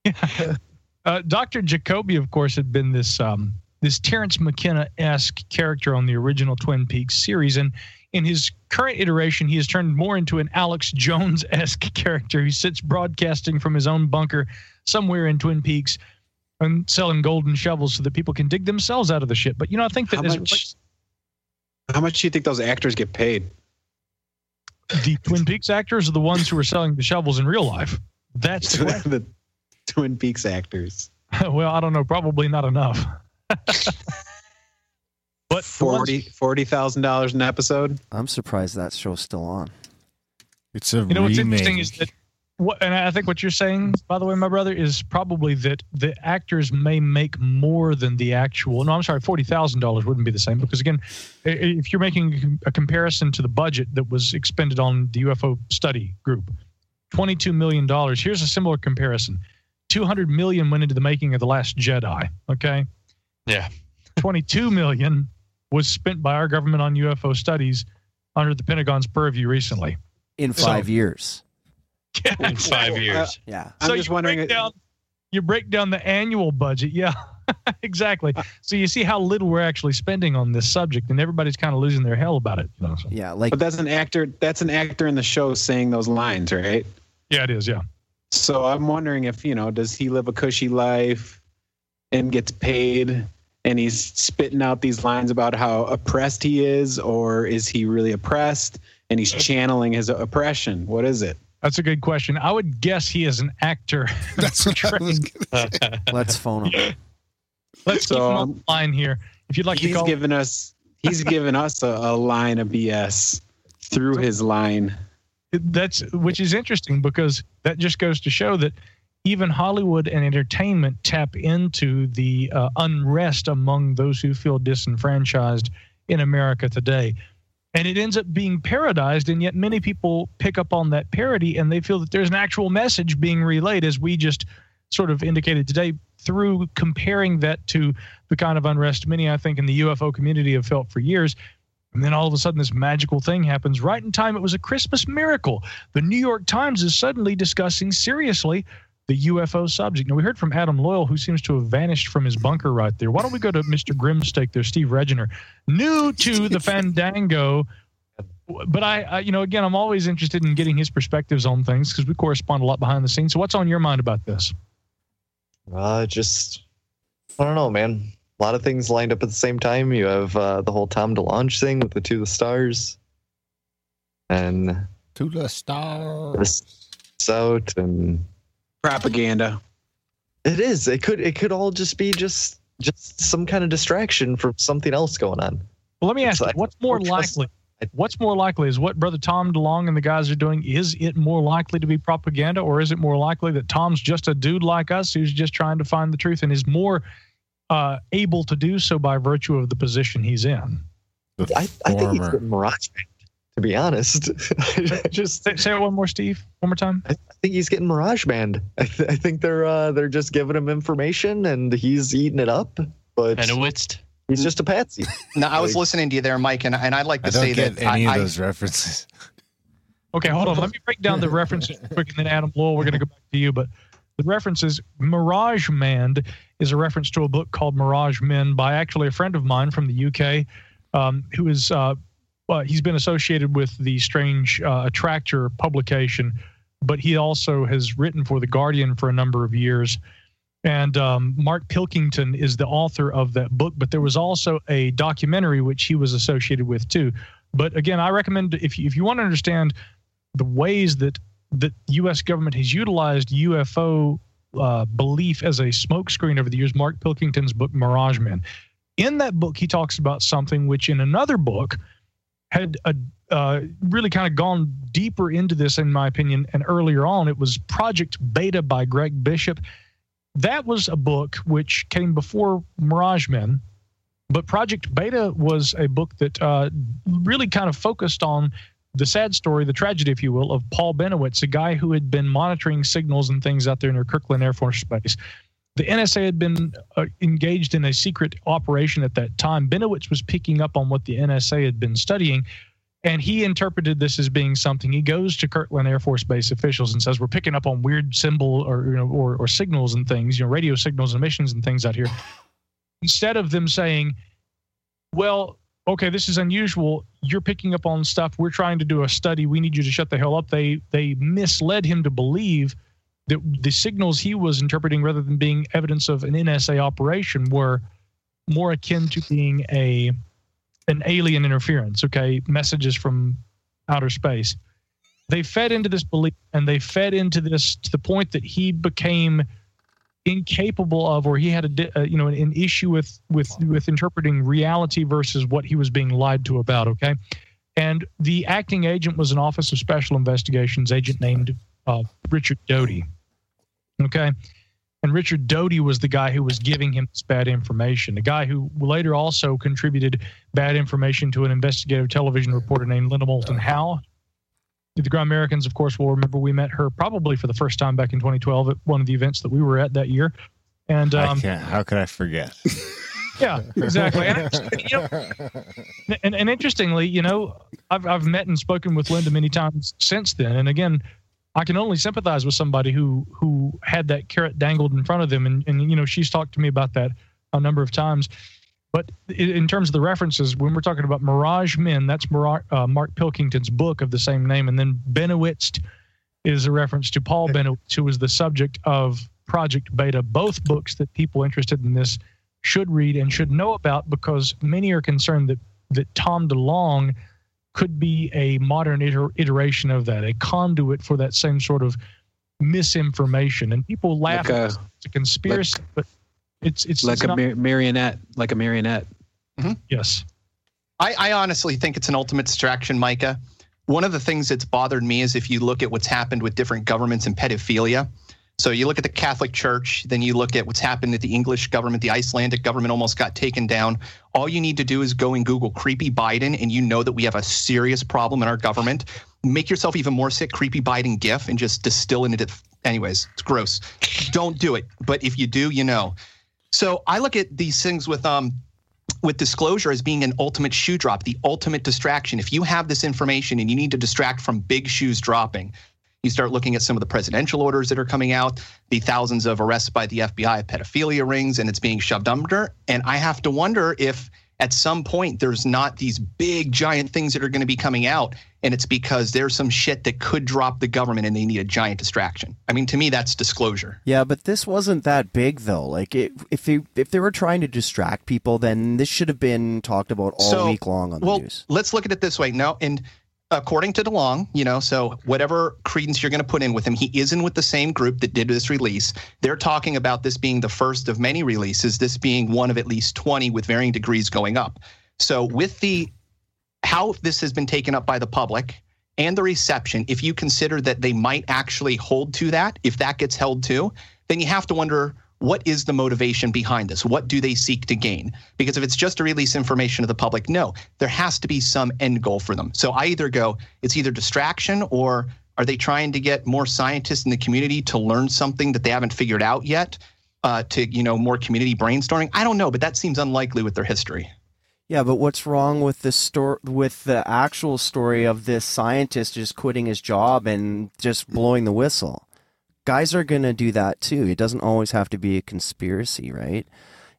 Uh, Dr. Jacoby, of course, had been this um, this Terence McKenna esque character on the original Twin Peaks series, and in his current iteration, he has turned more into an Alex Jones esque character who sits broadcasting from his own bunker somewhere in Twin Peaks and selling golden shovels so that people can dig themselves out of the shit. But you know, I think that How much- relates- How much do you think those actors get paid? the Twin Peaks actors are the ones who are selling the shovels in real life. That's the the Twin Peaks actors. well, I don't know, probably not enough. but Forty forty thousand dollars an episode. I'm surprised that show's still on. It's a You know what's remake. interesting is that what, and I think what you're saying, by the way, my brother, is probably that the actors may make more than the actual. No, I'm sorry, forty thousand dollars wouldn't be the same because again, if you're making a comparison to the budget that was expended on the UFO study group, twenty-two million dollars. Here's a similar comparison: two hundred million went into the making of the Last Jedi. Okay, Yeah. twenty-two million was spent by our government on UFO studies under the Pentagon's purview recently. In So- five years. In five years. Yeah. I'm so just you wondering. break down you break down the annual budget yeah exactly uh, so you see how little we're actually spending on this subject and everybody's kind of losing their hell about it you know so. Yeah, like but that's an actor. That's an actor in the show saying those lines, right? yeah it is yeah So I'm wondering if you know, does he live a cushy life and gets paid and he's spitting out these lines about how oppressed he is, or is he really oppressed? And he's channeling his oppression. What is it? That's a good question. I would guess he is an actor. That's what I was Let's phone him. Let's keep him on line here. If you'd like to he's call, given us he's given us a, a line of BS through his line. that's which is interesting because that just goes to show that even Hollywood and entertainment tap into the uh, unrest among those who feel disenfranchised in America today. And it ends up being parodized, and yet many people pick up on that parody and they feel that there's an actual message being relayed, as we just sort of indicated today, through comparing that to the kind of unrest many, I think, in the UFO community have felt for years. And then all of a sudden, this magical thing happens right in time. It was a Christmas miracle. The New York Times is suddenly discussing seriously the UFO subject. Now, we heard from Adam Loyal, who seems to have vanished from his bunker right there. Why don't we go to Mr. Grimsteak there, Steve Reginer, new to the Fandango. But I, I, you know, again, I'm always interested in getting his perspectives on things because we correspond a lot behind the scenes. So, what's on your mind about this? Uh, just I don't know, man. A lot of things lined up at the same time. You have uh, the whole Tom DeLonge thing with the To the Stars, and To the stars. this out, and Propaganda. it is. It could. It could all just be just just some kind of distraction from something else going on. Well, let me ask It's you, what's more likely? What's more likely is what Brother Tom DeLonge and the guys are doing. Is it more likely to be propaganda, or is it more likely that Tom's just a dude like us who's just trying to find the truth and is more uh, able to do so by virtue of the position he's in? I, I think he's getting mirage banned, to be honest. Just say, say it one more, Steve. One more time. I, I think he's getting mirage banned. I, th- I think they're uh, they're just giving him information and he's eating it up. But Bennewitz. he's just a patsy. No, I was listening to you there, Mike, and, and I'd like to I don't say get that any I, of I- those references. Okay, hold on. Let me break down the references quick, and then Adam Lowell, we're going to go back to you. But the references, Mirage Man is a reference to a book called Mirage Men by actually a friend of mine from the UK, um, who is uh, well, he's been associated with the Strange uh, Attractor publication, but he also has written for the Guardian for a number of years. And um, Mark Pilkington is the author of that book, but there was also a documentary which he was associated with too. But again, I recommend if you, if you want to understand the ways that the U.S. government has utilized UFO uh, belief as a smokescreen over the years. Mark Pilkington's book Mirage Men. In that book, he talks about something which, in another book, had a, uh, really kind of gone deeper into this, in my opinion. And earlier on, it was Project Beta by Greg Bishop. That was a book which came before Mirage Men, but Project Beta was a book that uh, really kind of focused on the sad story, the tragedy, if you will, of Paul Bennewitz, a guy who had been monitoring signals and things out there near Kirtland Air Force Base. The NSA had been uh, engaged in a secret operation at that time. Bennewitz was picking up on what the NSA had been studying, and he interpreted this as being something. He goes to Kirtland Air Force Base officials and says, "We're picking up on weird symbol or you know or, or signals and things, you know, radio signals and emissions and things out here." Instead of them saying, "Well, okay, this is unusual. You're picking up on stuff. We're trying to do a study. We need you to shut the hell up." They they misled him to believe that the signals he was interpreting, rather than being evidence of an NSA operation, were more akin to being a an alien interference. Okay, messages from outer space. They fed into this belief, and they fed into this to the point that he became incapable of, or he had a uh, you know an, an issue with with with interpreting reality versus what he was being lied to about. Okay, and the acting agent was an Office of Special Investigations agent named uh, Richard Doty. Okay. And Richard Doty was the guy who was giving him this bad information. The guy who later also contributed bad information to an investigative television reporter named Linda Moulton Howe. The Grimericans, of course, will remember we met her probably for the first time back in 2012 at one of the events that we were at that year. And I um, can't. How could I forget? yeah, exactly. And, you know, and, and interestingly, you know, I've, I've met and spoken with Linda many times since then. And again, I can only sympathize with somebody who who had that carrot dangled in front of them. And, and you know, she's talked to me about that a number of times. But in terms of the references, when we're talking about Mirage Men, that's Mira- uh, Mark Pilkington's book of the same name. And then Bennewitz is a reference to Paul Bennewitz, who was the subject of Project Beta, both books that people interested in this should read and should know about because many are concerned that that Tom DeLonge could be a modern iter- iteration of that, a conduit for that same sort of misinformation. And people laugh Like at a- it. it's a conspiracy, but it's it's like it's a not- mar- marionette, like a marionette. Mm-hmm. yes. I, I honestly think it's an ultimate distraction, Micah. One of the things that's bothered me is if you look at what's happened with different governments and pedophilia. So you look at the Catholic Church, then you look at what's happened at the English government, the Icelandic government almost got taken down. All you need to do is go and Google creepy Biden, and you know that we have a serious problem in our government. Make yourself even more sick, creepy Biden gif, and just distill it into. Anyways, it's gross. Don't do it. But if you do, you know. So I look at these things with um with disclosure as being an ultimate shoe drop, the ultimate distraction. If you have this information and you need to distract from big shoes dropping, you start looking at some of the presidential orders that are coming out, the thousands of arrests by the FBI, pedophilia rings, and it's being shoved under. And I have to wonder if at some point there's not these big giant things that are going to be coming out and it's because there's some shit that could drop the government and they need a giant distraction. I mean, to me, that's disclosure. Yeah, but this wasn't that big though. Like, it, if they if they were trying to distract people, then this should have been talked about all So, week long on the well, news. let's look at it this way. No, and according to DeLonge, you know, so whatever credence you're going to put in with him, he is in with the same group that did this release. They're talking about this being the first of many releases, this being one of at least 20 with varying degrees going up. So with the how this has been taken up by the public and the reception, if you consider that they might actually hold to that, if that gets held to, then you have to wonder what is the motivation behind this? What do they seek to gain? Because if it's just to release information to the public, no, there has to be some end goal for them. So I either go, it's either distraction or are they trying to get more scientists in the community to learn something that they haven't figured out yet? Uh, to you know more community brainstorming. I don't know, but that seems unlikely with their history. Yeah, but what's wrong with the story with the actual story of this scientist just quitting his job and just blowing the whistle? Guys are gonna do that too. It doesn't always have to be a conspiracy, right?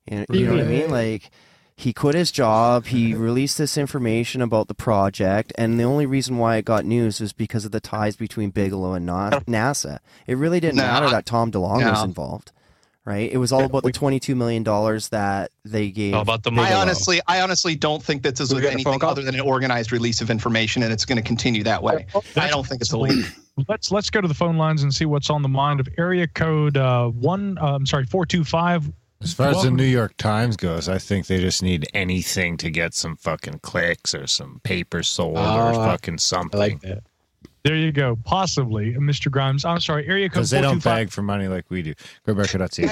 You you know what I mean? Like he quit his job, he released this information about the project, and the only reason why it got news was because of the ties between Bigelow and Na- NASA. It really didn't No, matter that Tom DeLonge was involved, right? It was all about the twenty-two million dollars that they gave. How about the I honestly, I honestly don't think that this is was got a phone anything other than an organized release of information, and it's going to continue that way. I don't think it's a leak. Let's let's go to the phone lines and see what's on the mind of area code uh, one. Uh, I'm sorry, four two five. As far as the New York Times goes, I think they just need anything to get some fucking clicks or some paper sold or Oh, I- fucking something. I like that. There you go. Possibly, Mr. Grimes. I'm sorry, area code Because they don't 425. beg for money like we do. Rebecca.ca.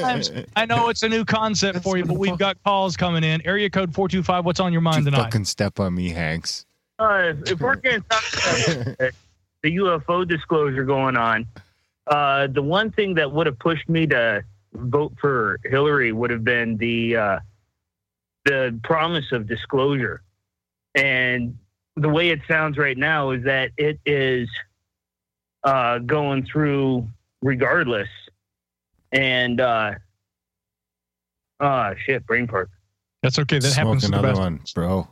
Grimes, I know it's a new concept for you, but we've got calls coming in. Area code four two five. What's on your mind You tonight? fucking step on me, Hanks. Uh, if, if we're going to talk about the UFO disclosure going on, uh, the one thing that would have pushed me to vote for Hillary would have been the uh, the promise of disclosure. And the way it sounds right now is that it is uh, going through regardless. And uh, ah, shit, brain park. That's okay. That Smoke happens to the another best. one, bro.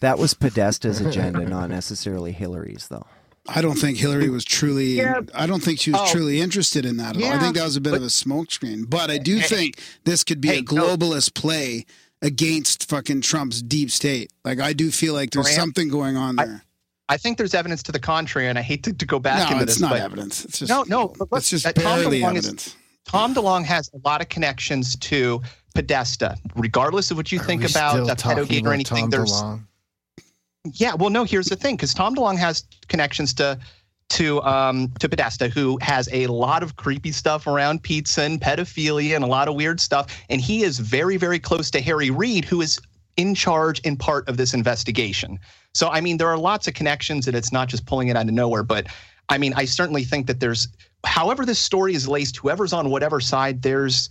That was Podesta's agenda, not necessarily Hillary's, though. I don't think Hillary was truly. Yeah. I don't think she was Oh. truly interested in that at all. I think that was a bit of a smokescreen. But I do Hey. think this could be Hey, a no. globalist play against fucking Trump's deep state. Like I do feel like there's Grant, something going on there. I think there's evidence to the contrary, and I hate to, to go back no, into it's this, not but evidence. It's just no, no. But look, It's just uh, Tom barely DeLonge is- evidence. Tom DeLonge has a lot of connections to Podesta, regardless of what you Are think about still a talking pedogate or about anything. Tom there's DeLonge? Yeah, well, no. Here's the thing, because Tom DeLonge has connections to to um to Podesta, who has a lot of creepy stuff around pizza and pedophilia and a lot of weird stuff, and he is very, very close to Harry Reid, who is in charge and part of this investigation. So, I mean, there are lots of connections, and it's not just pulling it out of nowhere. But I mean, I certainly think that there's, however, this story is laced, whoever's on whatever side, there's,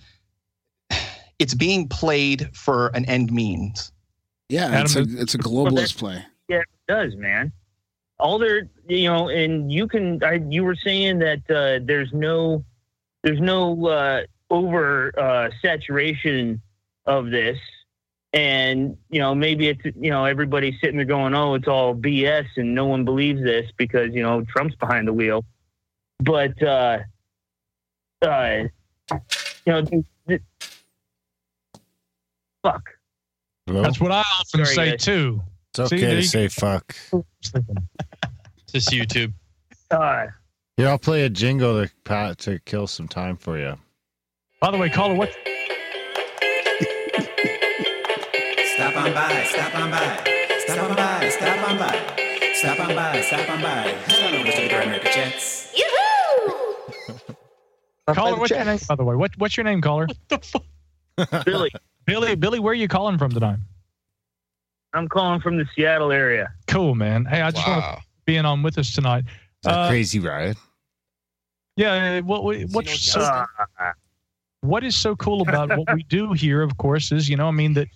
it's being played for an end means. Yeah, it's a it's a globalist play. Yeah, it does, man. All there, you know, and you can. I, you were saying that uh, there's no, there's no uh, over uh, saturation of this, and you know, maybe it's you know everybody's sitting there going, oh, it's all BS, and no one believes this because you know Trump's behind the wheel. But uh, uh, you know, fuck. That's what I often Sorry, say guys. too. It's okay there to you say fuck. Just YouTube. Uh, Here, I'll play a jingle to pat to kill some time for you. By the way, caller, what? Stop on by, stop on by, stop on by, stop on by, stop on by, stop on by. Head on over to the Grimerica Chats. Caller, what's your name? By the way, what, what's your name, caller? Billy. Billy, Billy, where are you calling from tonight? I'm calling from the Seattle area. Cool, man. Hey, I just want to being on with us tonight. Is that Uh, crazy ride? Yeah, what what- what's so, Uh, what is so cool about what we do here? Of course, is you know, I mean that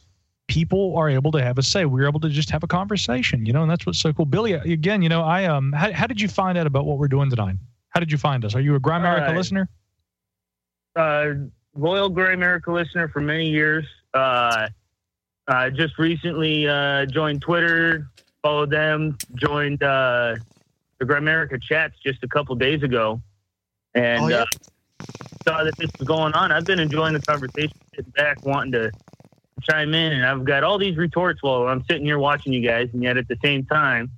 people are able to have a say. We're able to just have a conversation, you know, and that's what's so cool. Billy, again, you know, I um, how, how did you find out about what we're doing tonight? How did you find us? Are you a Grimerica Uh, listener? uh, loyal Grimerica listener for many years. Uh, uh, just recently uh, joined Twitter, followed them, joined uh, the Gray chats just a couple days ago, and Oh, yeah. uh, saw that this was going on. I've been enjoying the conversation, sitting back, wanting to chime in, and I've got all these retorts while I'm sitting here watching you guys, and yet at the same time,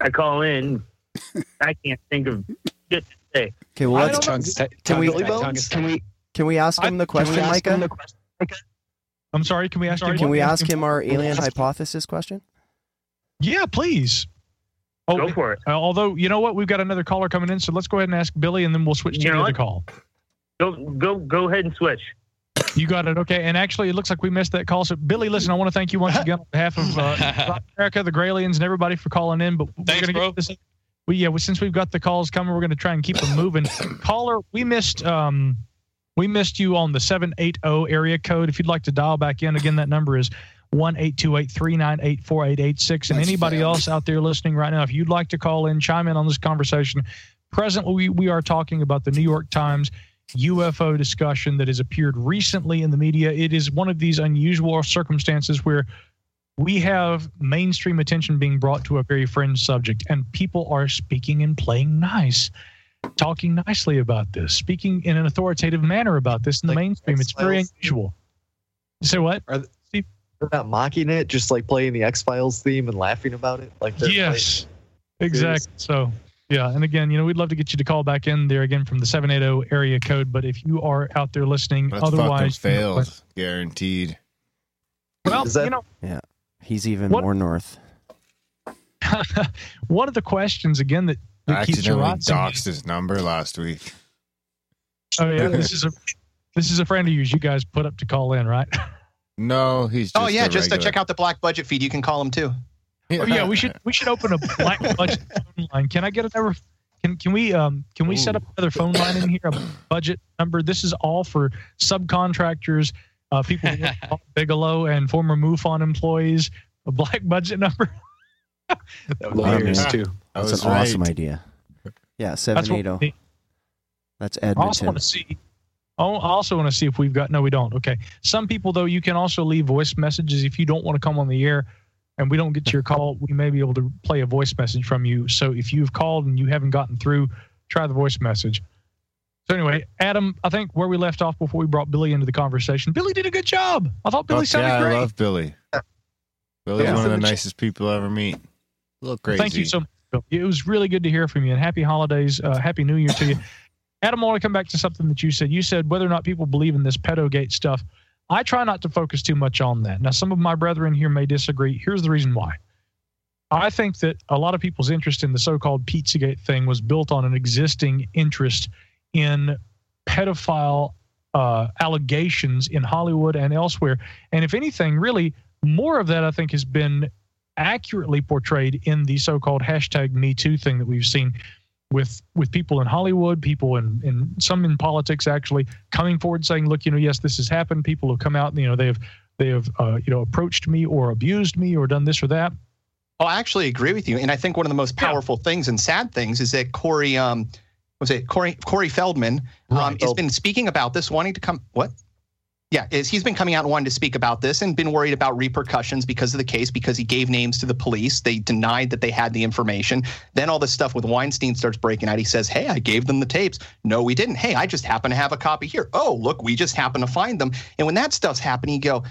I call in. I can't think of shit to say. Okay, well, I let's, don't can we Tongue- tongue- can we can we ask him the question, Micah? I'm sorry. Can we ask him? Can we ask him our alien hypothesis question? Yeah, please. Oh, Go for it. uh, although you know what, we've got another caller coming in, so let's go ahead and ask Billy, and then we'll switch to You the know other what? call. Go go go ahead and switch. You got it. Okay. And actually, it looks like we missed that call. So, Billy, listen, I want to thank you once again on behalf of uh, America, the Graliens, and everybody for calling in. But we're going to get this. We, yeah, well, since we've got the calls coming, we're going to try and keep them moving. Caller, we missed. Um, we missed you on the 780 area code. If you'd like to dial back in, again, that number is 1 398 4886. And That's anybody fair. else out there listening right now, if you'd like to call in, chime in on this conversation. Presently, we, we are talking about the New York Times UFO discussion that has appeared recently in the media. It is one of these unusual circumstances where we have mainstream attention being brought to a very fringe subject, and people are speaking and playing nice, talking nicely about this, speaking in an authoritative manner about this in the mainstream. It's very unusual. Say what? Are they, they're not mocking it, just like playing the X Files theme and laughing about it? Like Yes, exactly. So, yeah. And again, you know, we'd love to get you to call back in there again from the 780 area code. But if you are out there listening, That's fucking otherwise, you know, failed, guaranteed. well, you know, Yeah, he's even What- more north. one of the questions again that, I that keeps accidentally doxed his number last week. Oh yeah, this is a this is a friend of yours. You guys put up to call in, right? No, he's. Oh yeah, a just to check out the black budget feed. You can call him too. Oh yeah, we should we should open a black budget phone line. Can I get another? Can can we um can we set up another phone line in here? A budget number. This is all for subcontractors, uh, people who work for Bob Bigelow and former MUFON employees. A black budget number. Lawyers, too. I That's was an awesome idea. Yeah, That's seven what eight oh. we zero. need. That's I also Edmonton. want to see. Oh, I also want to see if we've got. No, we don't. Okay. Some people though, you can also leave voice messages if you don't want to come on the air, and we don't get to your call. We may be able to play a voice message from you. So if you've called and you haven't gotten through, try the voice message. So anyway, Adam, I think where we left off before we brought Billy into the conversation, Billy did a good job. I thought Billy Fuck sounded yeah, great. I love Billy. Billy's Yeah. one of the So the- nicest people I ever meet. A little crazy. Thank you so much. It was really good to hear from you, and happy holidays, uh, happy New Year to you. Adam, I want to come back to something that you said. You said whether or not people believe in this pedogate stuff. I try not to focus too much on that. Now, some of my brethren here may disagree. Here's the reason why. I think that a lot of people's interest in the so-called Pizzagate thing was built on an existing interest in pedophile uh, allegations in Hollywood and elsewhere. And if anything, really, more of that I think has been accurately portrayed in the so-called hashtag Me Too thing that we've seen with with people in Hollywood, people in, in some in politics actually coming forward saying, look, you know, yes, this has happened. People have come out, and, you know, they have they have uh, you know approached me or abused me or done this or that. Oh, I actually agree with you, and I think one of the most powerful things and sad things is that Corey, um, what was it Corey Corey Feldman, um, has been speaking about this, wanting to come. What? Yeah, is he's been coming out and wanting to speak about this and been worried about repercussions because of the case because he gave names to the police. They denied that they had the information. Then all this stuff with Weinstein starts breaking out. He says, "Hey, I gave them the tapes. No, we didn't. Hey, I just happen to have a copy here. Oh, look, we just happen to find them." And when that stuff's happening, you go,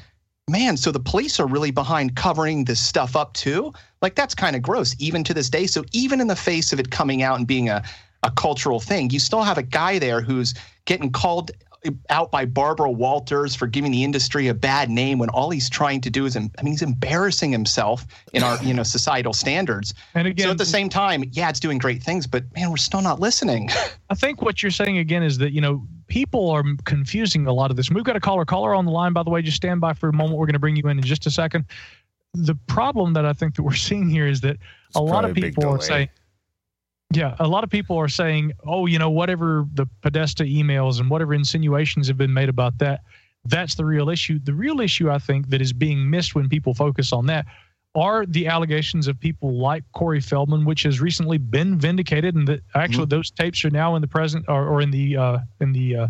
"Man, so the police are really behind covering this stuff up too?" Like that's kind of gross even to this day. So even in the face of it coming out and being a a cultural thing, you still have a guy there who's getting called out by Barbara Walters for giving the industry a bad name when all he's trying to do is, I mean, he's embarrassing himself in our, you know, societal standards. And again, so at the same time, yeah, it's doing great things, but man, we're still not listening. I think what you're saying again is that you know people are confusing a lot of this. We've got a caller, caller on the line. By the way, just stand by for a moment. We're going to bring you in in just a second. The problem that I think that we're seeing here is that a lot of probably a big people are saying, yeah, a lot of people are saying, oh, you know, whatever the Podesta emails and whatever insinuations have been made about that, that's the real issue. The real issue, I think, that is being missed when people focus on that are the allegations of people like Corey Feldman, which has recently been vindicated, and that actually those tapes are now in the present or, or in the uh, in the uh,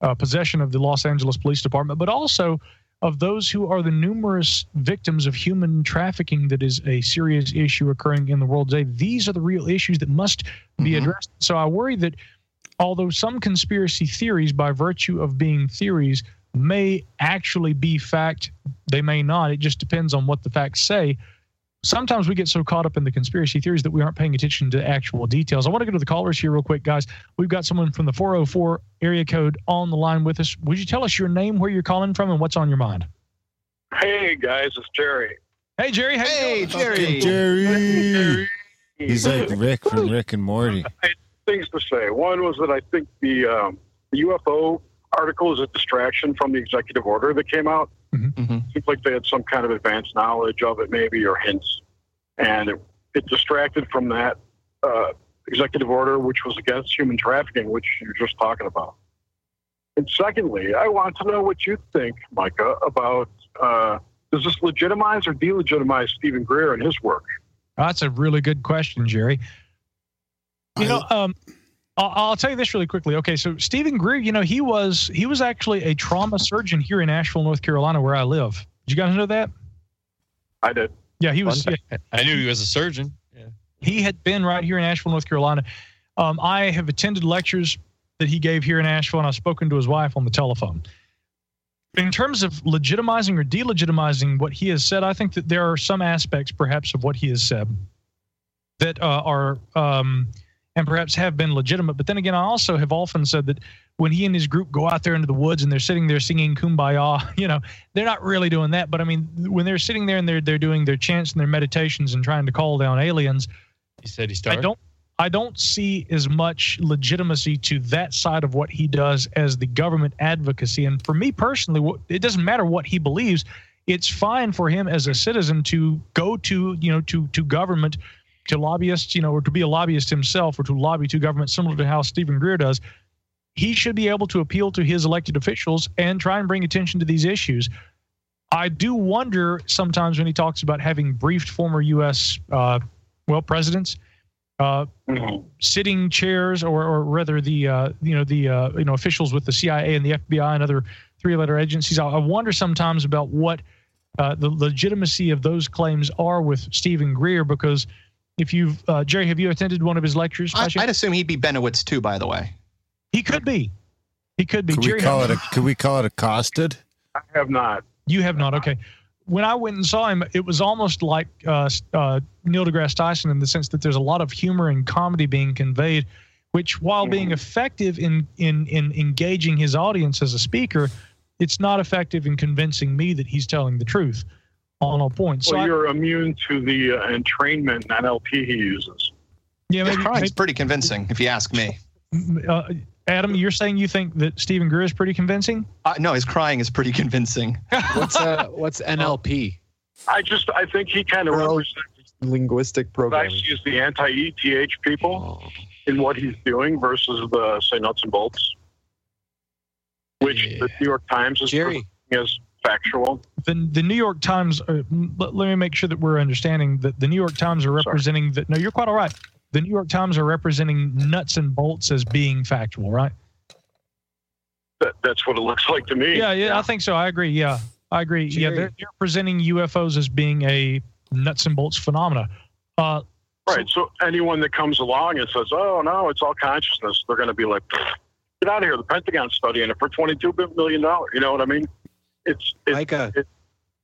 uh, possession of the Los Angeles Police Department, but also of those who are the numerous victims of human trafficking that is a serious issue occurring in the world today. These are the real issues that must be mm-hmm. addressed. So I worry that although some conspiracy theories, by virtue of being theories, may actually be fact, they may not. It just depends on what the facts say. Sometimes we get so caught up in the conspiracy theories that we aren't paying attention to actual details. I want to go to the callers here real quick, guys. We've got someone from the 404 area code on the line with us. Would you tell us your name, where you're calling from, and what's on your mind? Hey guys, it's Jerry. Hey Jerry, how hey Fucking Jerry. He's like Rick from Rick and Morty. I things to say. One was that I think the um, the UFO article is a distraction from the executive order that came out. Seems like they had some kind of advanced knowledge of it, maybe, or hints, and it, it distracted from that uh, executive order, which was against human trafficking, which you're just talking about. And secondly, I want to know what you think, Micah, about uh, does this legitimize or delegitimize Steven Greer and his work? That's a really good question, Jerry. You know, um, I'll, I'll tell you this really quickly. Okay, so Steven Greer, you know, he was he was actually a trauma surgeon here in Asheville, North Carolina, where I live. Did you guys know that? I did. Yeah, he was. Yeah. I knew he was a surgeon. He had been right here in Asheville, North Carolina. Um, I have attended lectures that he gave here in Asheville, and I've spoken to his wife on the telephone. In terms of legitimizing or delegitimizing what he has said, I think that there are some aspects, perhaps, of what he has said that uh, are um, and perhaps have been legitimate. But then again, I also have often said that when he and his group go out there into the woods and they're sitting there singing "Kumbaya," you know, they're not really doing that. But I mean, when they're sitting there and they're they're doing their chants and their meditations and trying to call down aliens, He said he started. I don't I don't see as much legitimacy to that side of what he does as the government advocacy. And for me personally, it doesn't matter what he believes. It's fine for him as a citizen to go to you know to to government, to lobbyists, you know, or to be a lobbyist himself, or to lobby to government, similar to how Steven Greer does. He should be able to appeal to his elected officials and try and bring attention to these issues. I do wonder sometimes when he talks about having briefed former U.S. Uh, well presidents, uh, sitting chairs, or, or rather the uh, you know the uh, you know officials with the CIA and the FBI and other three-letter agencies. I, I wonder sometimes about what uh, the legitimacy of those claims are with Steven Greer because if you've uh, Jerry, have you attended one of his lectures? I, I'd assume he'd be Bennewitz too, by the way. He could be. He could be. Could we Jerry, call it a could we call it accosted? I have not. You have not. Okay. When I went and saw him, it was almost like uh, uh, Neil deGrasse Tyson in the sense that there's a lot of humor and comedy being conveyed, which, while being effective in in in engaging his audience as a speaker, it's not effective in convincing me that he's telling the truth on all points. So well, you're immune to the uh, entrainment and NLP he uses. yeah, His maybe, crime's pretty convincing, if you ask me. uh, Adam, you're saying you think that Steven Greer is pretty convincing? Uh, no, his crying is pretty convincing. What's uh, what's NLP? I just I think he kind of represents Linguistic what I programming. see as the anti-ETH people in what he's doing versus the say nuts and bolts, which the New York Times is Jerry. as factual. the the New York Times. Uh, let, let me make sure that we're understanding that the New York Times are representing that. No, you're quite all right. The New York Times are representing nuts and bolts as being factual, right? That, that's what it looks like to me. Yeah, yeah, I think so. I agree. Yeah, I agree. Yeah, they're, they're presenting UFOs as being a nuts and bolts phenomena. Uh, Right. So anyone that comes along and says, "Oh no, it's all consciousness," they're going to be like, "Get out of here!" The Pentagon's studying it for twenty-two million dollars. You know what I mean? It's it, it,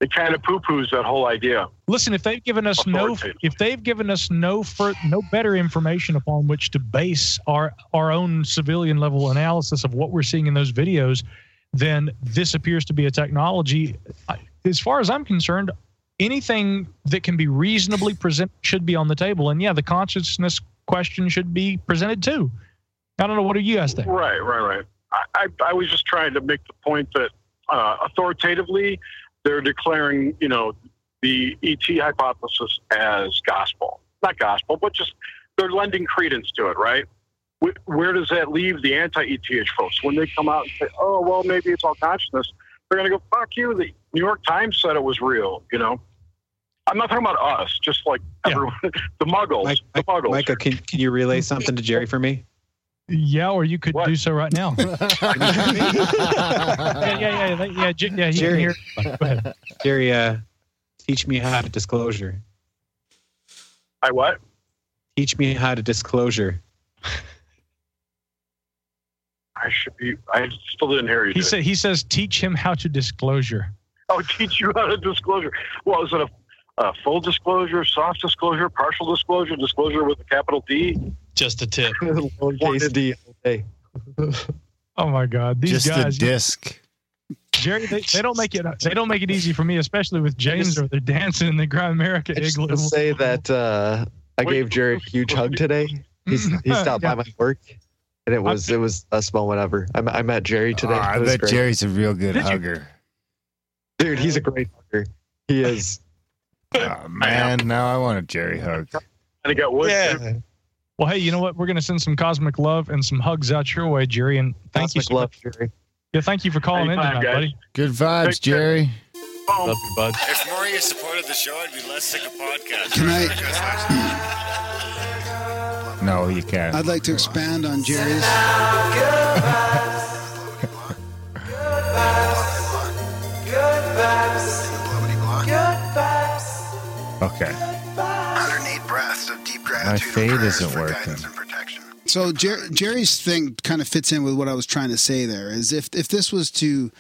it kind of poo-poos that whole idea. Listen, if they've given us no, if they've given us no for, no better information upon which to base our our own civilian level analysis of what we're seeing in those videos, then this appears to be a technology. As far as I'm concerned, anything that can be reasonably presented should be on the table. And yeah, the consciousness question should be presented too. I don't know. What do you guys think? Right, right, right. I, I, I was just trying to make the point that uh, authoritatively, they're declaring, you know, the ET hypothesis as gospel. Not gospel, but just they're lending credence to it, right? Where does that leave the anti-ETH folks when they come out and say, "Oh, well, maybe it's all consciousness"? They're going to go, "Fuck you!" The New York Times said it was real. You know, I'm not talking about us, just like everyone, the Muggles, the Muggles. Micah, can, can you relay something to Jerry for me? Yeah, or you could do so right now. yeah, yeah, yeah, yeah, J- yeah. He Jerry. can hear. Go ahead. Jerry, uh, teach me how to disclosure. I what? Teach me how to disclosure. I should be. I still didn't hear you. He said he says teach him how to disclosure. I'll teach you how to disclosure. Well, is it a, a full disclosure, soft disclosure, partial disclosure, disclosure with a capital D? Just a tip. Lowercase d. Hey. Oh my God, these Just guys. the disc. Jerry, they, they don't make it. They don't make it easy for me, especially with James or they're dancing in the Grand America I just igloo. want say that uh, I gave Jerry a huge hug today. He's, he stopped by my work, and it was it was the best moment ever. I, met- I met Jerry today. Oh, I was bet great. Jerry's a real good Did you? hugger. Dude, he's a great hugger. He is. Oh, man, now I want a Jerry hug. And I got wood. Yeah. Well, hey, you know what? We're going to send some cosmic love and some hugs out your way, Jerry. And thank you so love, much. Jerry. Yeah, thank you for calling in Anytime, tonight, guys. buddy. Good vibes, Jerry. Love you, bud. If more of supported the show, I'd be less sick of podcasts. Can I- No, you can't. I'd like to expand on Jerry's. Block. Good vibes. Okay. My gratitude. fade isn't working. guidance and protection. So Jer- Jerry's thing kind of fits in with what I was trying to say. There is if if this was to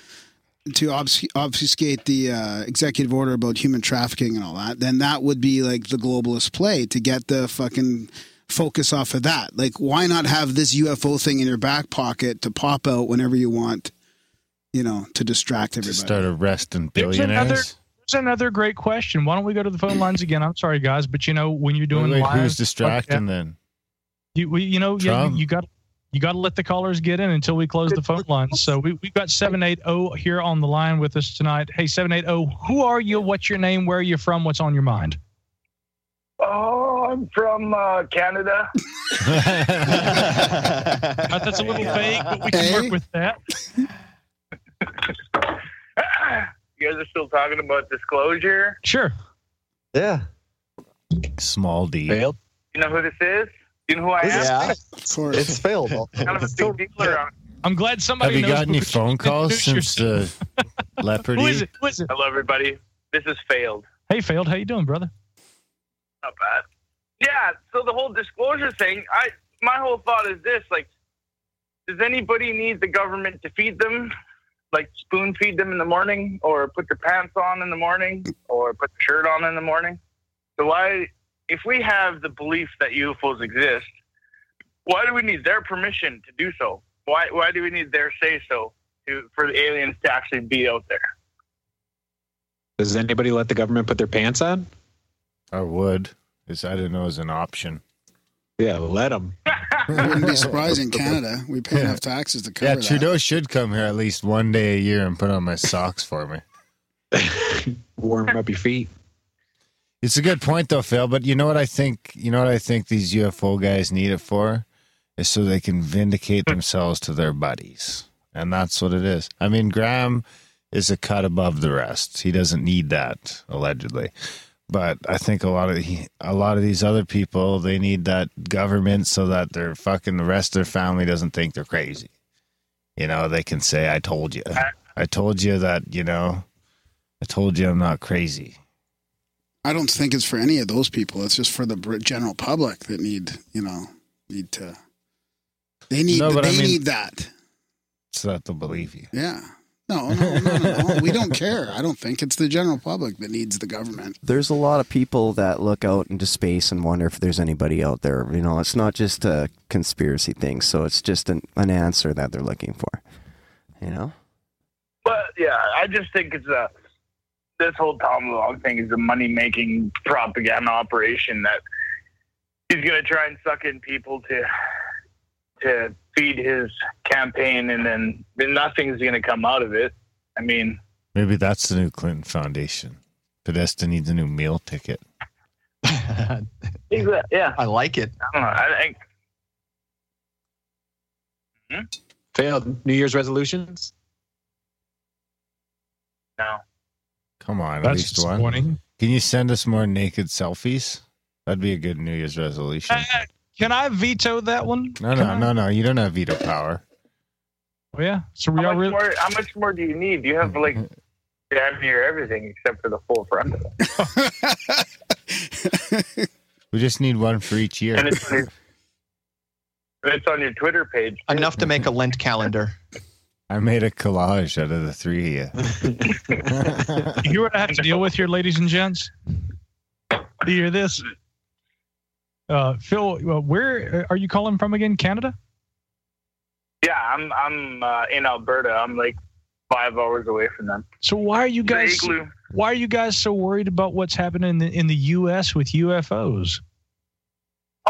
to obfus- obfuscate the uh, executive order about human trafficking and all that, then that would be like the globalist play to get the fucking focus off of that. Like, why not have this UFO thing in your back pocket to pop out whenever you want? You know, to distract To everybody. start arresting There's another, billionaires. There's another great question. Why don't we go to the phone lines again? I'm sorry, guys, but you know when you're doing Wait, live, who's distracting then? You, we, you know, yeah, you, you got you got to let the callers get in until we close the phone lines. So we we've got seven eight zero here on the line with us tonight. Hey, seven eight zero, who are you? What's your name? Where are you from? What's on your mind? Oh, I'm from uh, Canada. That's a little vague, but we can work with that. You guys are still talking about disclosure. Sure. Yeah. Small D. You know who this is? You know who I am? Yeah. Of course. It's failed. kind of a big deal around. I'm glad somebody. Have somebody you knows. got any because- phone calls since the leopard? Who is it? Who is it? Hello, everybody. This is failed. Hey, failed. How you doing, brother? Not bad. Yeah. So the whole disclosure thing, I my whole thought is this: like, does anybody need the government to feed them? Like spoon feed them in the morning, or put their pants on in the morning, or put the shirt on in the morning? So why, if we have the belief that UFOs exist, why do we need their permission to do so? Why why do we need their say so to for the aliens to actually be out there? Does anybody let the government put their pants on? I would. Because I didn't know it was an option. Yeah, let them. It wouldn't be surprising in Canada. We pay enough taxes to cover Yeah, that. Trudeau should come here at least one day a year and put on my socks for me. Warm up your feet. It's a good point though, Phil. But you know what I think? You know what I think these UFO guys need it for is so they can vindicate themselves to their buddies, and that's what it is. I mean, Graham is a cut above the rest. He doesn't need that allegedly, but I think a lot of he, a lot of these other people they need that government so that their fucking the rest of their family doesn't think they're crazy. you know, they can say, "I told you, I told you that," you know, I told you I'm not crazy. I don't think it's for any of those people. It's just for the general public that need, you know, need to. They need. No, but I they mean- need that. So that they'll believe you. Yeah. No, no, no, no, no. We don't care. I don't think it's the general public that needs the government. There's a lot of people that look out into space and wonder if there's anybody out there. You know, it's not just a conspiracy thing. So it's just an, an answer that they're looking for. You know? But yeah, I just think it's a this whole Tom Long thing is a money making propaganda operation that he's gonna try and suck in people to to feed his campaign, and then nothing's gonna come out of it. I mean, Maybe that's the new Clinton Foundation. Podesta needs a new meal ticket. Yeah, I like it. I don't know. I think hmm? Failed New Year's resolutions? no. Come on, at That's least one. Can you send us more naked selfies? That'd be a good New Year's resolution. Can I veto that one? No, no, no, no. You don't have veto power. Oh, yeah. So we How are much really. more? How much more do you need? Do You have like damn near everything except for the full front of it, We just need one for each year. and it's on your, it's on your Twitter page. Enough to make a Lent calendar. I made a collage out of the three of you. You hear what I have to deal with here, ladies and gents? Do you hear this? Uh, Phil, uh, where are you calling from again? Canada? Yeah, I'm I'm uh, in Alberta. I'm like five hours away from them. So why are you guys? Why are you guys so worried about what's happening in the, in the U.S. with UFOs?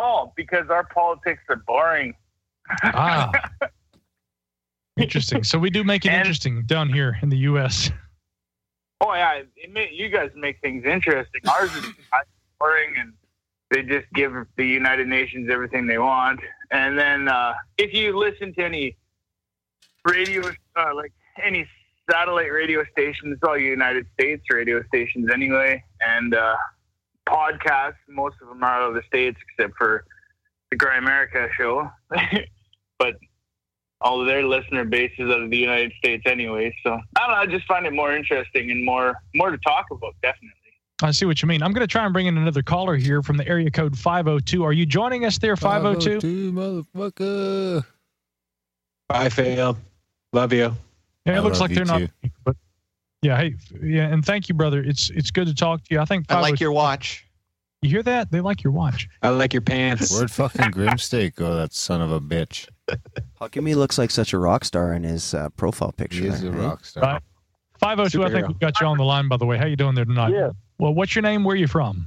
Oh, because our politics are boring. Ah, interesting. So we do make it interesting down here in the U.S. Oh yeah, you guys make things interesting. Ours is boring, and they just give the United Nations everything they want. And then uh, if you listen to any radio, uh, like any satellite radio stations, all United States radio stations anyway, and uh, podcasts. Most of them are out of the states, except for the Grimerica show. but all their listener bases out of the United States anyway. So I don't know. I just find it more interesting and more more to talk about. Definitely. I see what you mean. I'm going to try and bring in another caller here from the area code 502. Are you joining us there, 502? motherfucker. I failed. Love you. Yeah, it I looks like they're not. But yeah, hey, yeah, and thank you, brother. It's it's good to talk to you. I think I like your watch. You hear that? They like your watch. I like your pants. Where'd fucking Grimsteak go? That son of a bitch. How come he looks like such a rock star in his uh, profile picture? He is a there, eh? rock star. Right. 502. I think we've got you on the line. By the way, how you doing there tonight? Yeah. Well, what's your name? Where are you from?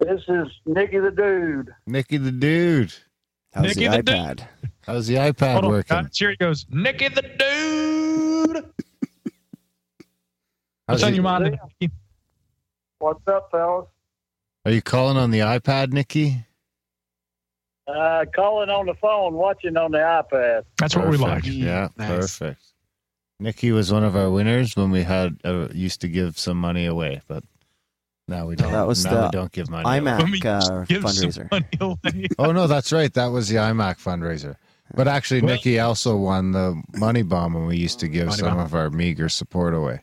This is Nicky the Dude. Nicky the dude. How's Nicky the the dude. iPad? How's the iPad Hold on, working? guys. Here he goes. Nicky the dude. What's on your mind, Nicky? What's up, fellas? Are you calling on the iPad, Nicky? Uh, calling on the phone, watching on the iPad. That's what we like. Yeah, Nice. perfect. Nicky was one of our winners when we had uh, used to give some money away, but now we don't. That was now the we don't give money. away. iMac uh, Give some fundraiser. money away. Oh no, that's right. That was the iMac fundraiser. But actually, Well- Nicky also won the money bomb and we used to give some bomb. of our meager support away.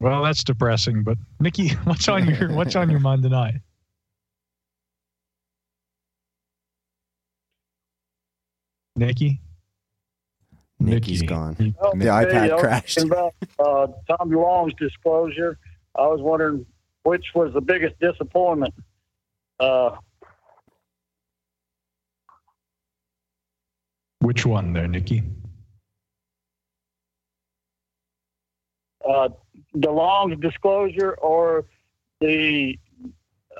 Well, that's depressing. But Nikki, what's on your what's on your mind tonight? Nikki, Nicky's Nikki. gone. Oh, The hey, iPad crashed. About, uh, Tom DeLonge's disclosure, I was wondering which was the biggest disappointment. Uh, Which one there, Nikki? uh, long disclosure or the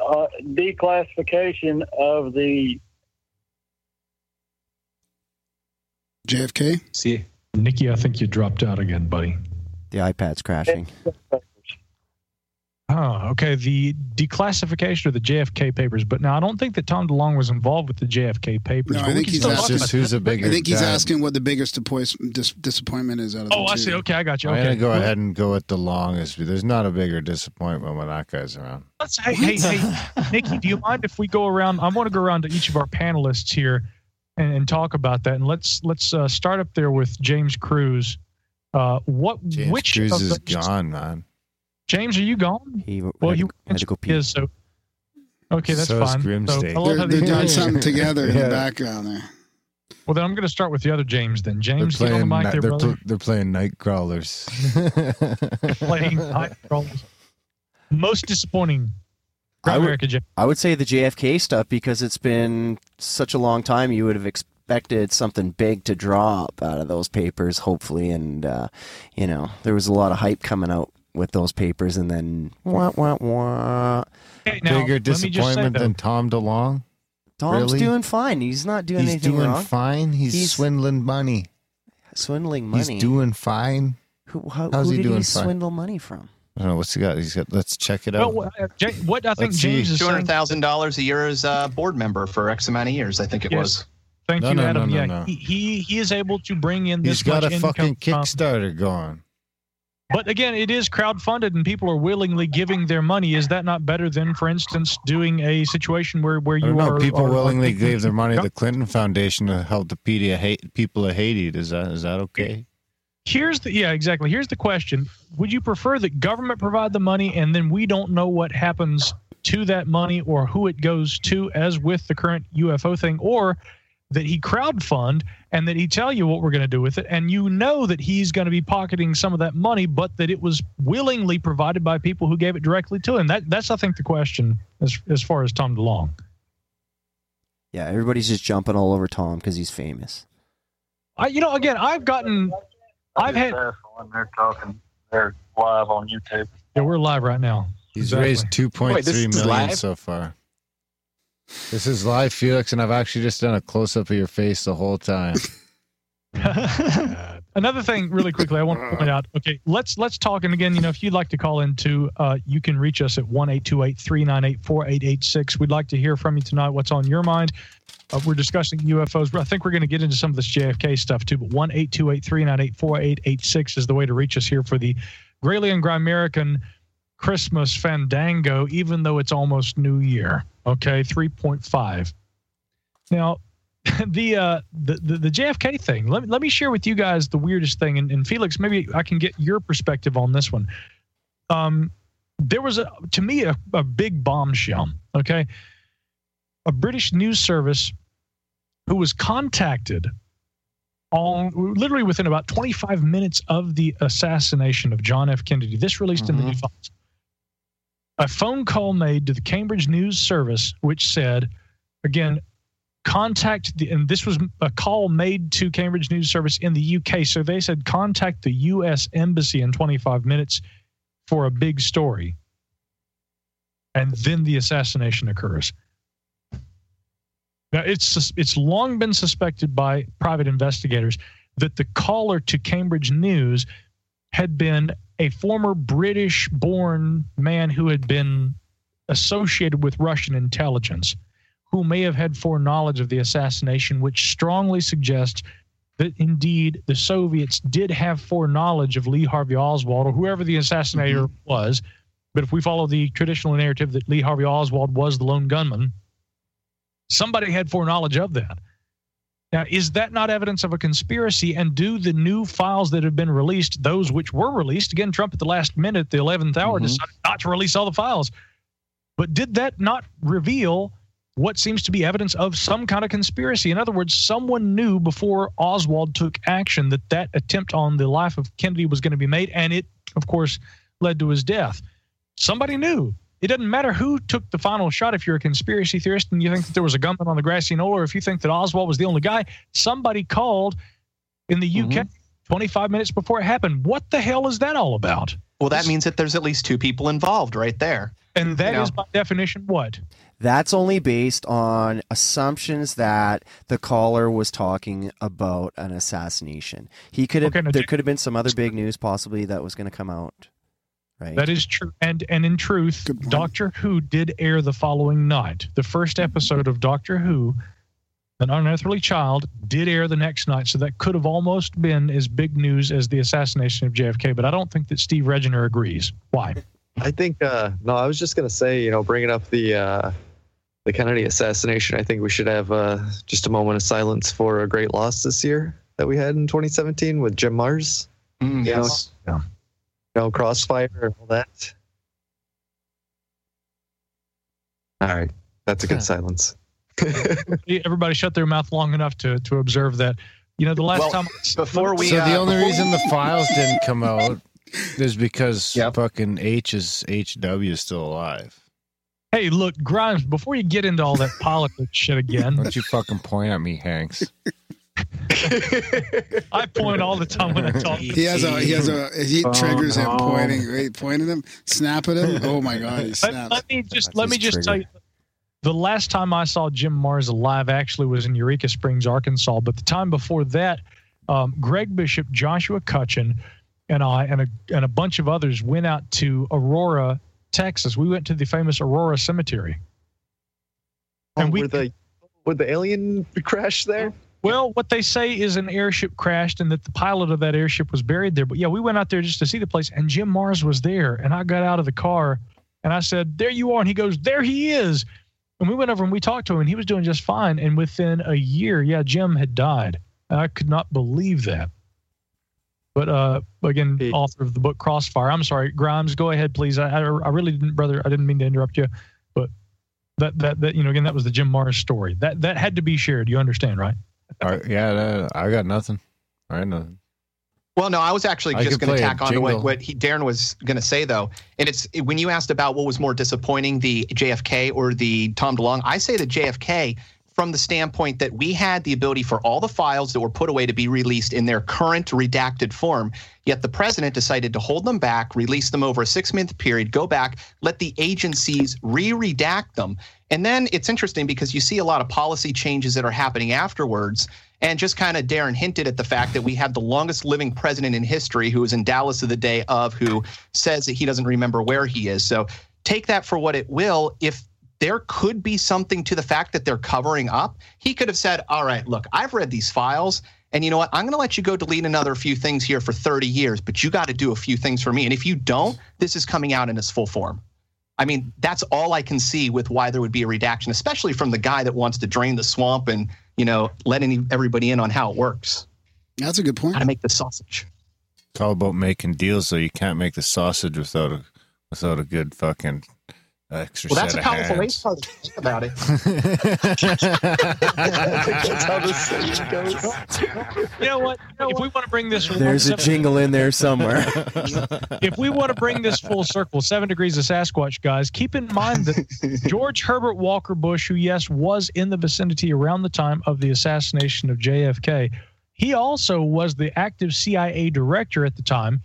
uh, declassification of the JFK? See, Nikki, I think you dropped out again, buddy. The iPad's crashing. Oh, okay. The declassification of the JFK papers, but now I don't think that Tom DeLonge was involved with the JFK papers. No, I think he's still That's talk asking- just who's a bigger. I think he's dad. asking what the biggest dis- disappointment is out of the Oh, two. I see. Okay, I got you. I'm Okay, gonna go ahead and go with the longest. There's not a bigger disappointment when that guy's around. Let's, hey, hey, hey, Nikki, do you mind if we go around? I want to go around to each of our panelists here and, and talk about that. And let's let's uh, start up there with James Cruz. Uh, what James which Cruz of is those- gone, man. James, are you gone? He well, had, you had to go pee. is so. Okay, that's So is fine. Grimsday. So, I They're, they're doing something together in Yeah. the background there. Well, then I'm going to start with the other James. Then They're James, get on playing, the mic ni- there, they're, pl- they're playing night crawlers. playing night crawlers. Most disappointing. I would- America, James. I would say the JFK stuff because it's been such a long time. You would have expected something big to drop out of those papers, hopefully. And, uh, you know, there was a lot of hype coming out with those papers, and then wah, wah, wah. Okay, now, Bigger let me just say, disappointment than Tom DeLonge? Tom's Really? doing fine. He's not doing anything. He's anything doing wrong. fine. He's, He's- swindling money. Swindling money. He's doing fine. Who, how, How's who he did doing he fine? swindle money from? I don't know what's he got. He's got. Let's check it out. what, uh, Ja- what I think Let's see. James is Two saying. dollars a year as a board member for X amount of years. I think it Yes. was. Thank No, you, no, no, Adam. no, yeah, no. He, he he is able to bring in this He's got much a income fucking from- Kickstarter going. But again, it is crowdfunded, and people are willingly giving their money. Is that not better than, for instance, doing a situation where where you know. are People are- willingly taking- gave their money to the Clinton Foundation to help the people of Haiti. Is that is that okay? Here's the yeah exactly. Here's the question: Would you prefer that government provide the money and then we don't know what happens to that money or who it goes to, as with the current UFO thing, or that he crowdfund and that he tell you what we're going to do with it, and you know that he's going to be pocketing some of that money, but that it was willingly provided by people who gave it directly to him. That that's I think the question as as far as Tom DeLonge. Yeah, everybody's just jumping all over Tom because he's famous. I you know again I've gotten I've had when they're talking, they're live on YouTube. yeah we're live right now. He's Exactly. raised two point Wait, this three is million live? so far. This is live, Felix, and I've actually just done a close up of your face the whole time. Another thing, really quickly, I want to point out. Okay, let's let's talk. And again, you know, if you'd like to call into, uh, you can reach us at one eight two eight three nine eight four eight eight six. We'd like to hear from you tonight. What's on your mind? Uh, we're discussing UFOs. I think we're going to get into some of this JFK stuff too. But one eight two eight three nine eight four eight eight six is the way to reach us here for the Gralien and Grimerican Christmas Fandango. Even though it's almost New Year. Okay, three point five. Now, the, uh, the the the JFK thing. Let, let me share with you guys the weirdest thing, and, and Felix, maybe I can get your perspective on this one. Um, there was a to me a, a big bombshell. Okay, a British news service who was contacted on literally within about 25 minutes of the assassination of John F. Kennedy. This released in the New Files. A phone call made to the Cambridge News Service, which said, again, contact the and this was a call made to Cambridge News Service in the UK. So they said contact the US embassy in 25 minutes for a big story. And then the assassination occurs. Now it's it's long been suspected by private investigators that the caller to Cambridge News had been a former British born man who had been associated with Russian intelligence who may have had foreknowledge of the assassination, which strongly suggests that indeed the Soviets did have foreknowledge of Lee Harvey Oswald or whoever the assassinator mm-hmm. was. But if we follow the traditional narrative that Lee Harvey Oswald was the lone gunman, somebody had foreknowledge of that. Now, is that not evidence of a conspiracy? And do the new files that have been released, those which were released, again, Trump at the last minute, the 11th hour, mm-hmm. decided not to release all the files. But did that not reveal what seems to be evidence of some kind of conspiracy? In other words, someone knew before Oswald took action that that attempt on the life of Kennedy was going to be made, and it, of course, led to his death. Somebody knew. It doesn't matter who took the final shot. If you're a conspiracy theorist and you think that there was a gunman on the grassy knoll, or if you think that Oswald was the only guy, somebody called in the UK mm-hmm. 25 minutes before it happened. What the hell is that all about? Well, that means that there's at least two people involved right there. And that You is by definition what? That's only based on assumptions that the caller was talking about an assassination. He could have Okay, now, there could have been some other big news possibly that was going to come out. Right. That is true. And and in truth, Doctor Who did air the following night. The first episode of Doctor Who, An Unearthly Child, did air the next night. So that could have almost been as big news as the assassination of JFK. But I don't think that Steve Regener agrees. Why? I think uh no, I was just gonna say, you know, bringing up the uh the Kennedy assassination, I think we should have uh, just a moment of silence for a great loss this year that we had in 2017 with Jim Marrs. Mm, You know, yes. Yeah. You know, crossfire and all that. All right, that's a good silence. Everybody shut their mouth long enough to to observe that. You know, the last Well, time before we so the uh, only reason the files didn't come out is because fucking H is HW is still alive. Hey, look, Grimes, before you get into all that politics shit again, Don't you fucking point at me, Hanks. I point all the time when I talk. He has a he has a he Oh, triggers him pointing right pointing him snap at him oh my god he Let, snaps let me just That's let me his just tell you, the last time I saw Jim Marrs alive actually was in Eureka Springs, Arkansas. But the time before that, um, Greg Bishop, Joshua Cutchin, and I, and a and a bunch of others went out to Aurora, Texas. We went to the famous Aurora Cemetery. And we the would the alien crash there? Well, what they say is an airship crashed and that the pilot of that airship was buried there. But yeah, we went out there just to see the place, and Jim Marrs was there. And I got out of the car and I said, There you are. And he goes, There he is. And we went over and we talked to him, and he was doing just fine. And within a year, yeah, Jim had died. And I could not believe that. But uh, again, author of the book Crossfire. I'm sorry, Grimes. Go ahead, please. I, I, I really didn't, brother. I didn't mean to interrupt you, but that that that you know, again, that was the Jim Marrs story. That that had to be shared. You understand, right? All right, yeah, I got nothing. All right, nothing. Well, no, I was actually I just going to tack on to what, what he, Darren was going to say, though. And it's when you asked about what was more disappointing, the JFK or the Tom DeLonge, I say the JFK from the standpoint that we had the ability for all the files that were put away to be released in their current redacted form. Yet the president decided to hold them back, release them over a six month period, go back, let the agencies re redact them. And then it's interesting because you see a lot of policy changes that are happening afterwards. And just kind of Darren hinted at the fact that we have the longest living president in history who was in Dallas the day of, who says that he doesn't remember where he is. So take that for what it will. If there could be something to the fact that they're covering up, he could have said, All right, look, I've read these files. And you know what? I'm going to let you go delete another few things here for 30 years, but you got to do a few things for me. And if you don't, this is coming out in its full form. I mean, that's all I can see with why there would be a redaction, especially from the guy that wants to drain the swamp and, you know, letting everybody in on how it works. That's a good point. How to make the sausage. It's all about making deals, though. You can't make the sausage without a without a good fucking extra Well, that's set a of powerful way hands. to think about it. That's how the saying goes. You know what? if we want to bring this, There's a jingle in there somewhere. if we want to bring this full circle, seven degrees of Sasquatch, guys, keep in mind that George Herbert Walker Bush, who, yes, was in the vicinity around the time of the assassination of JFK, he also was the active CIA director at the time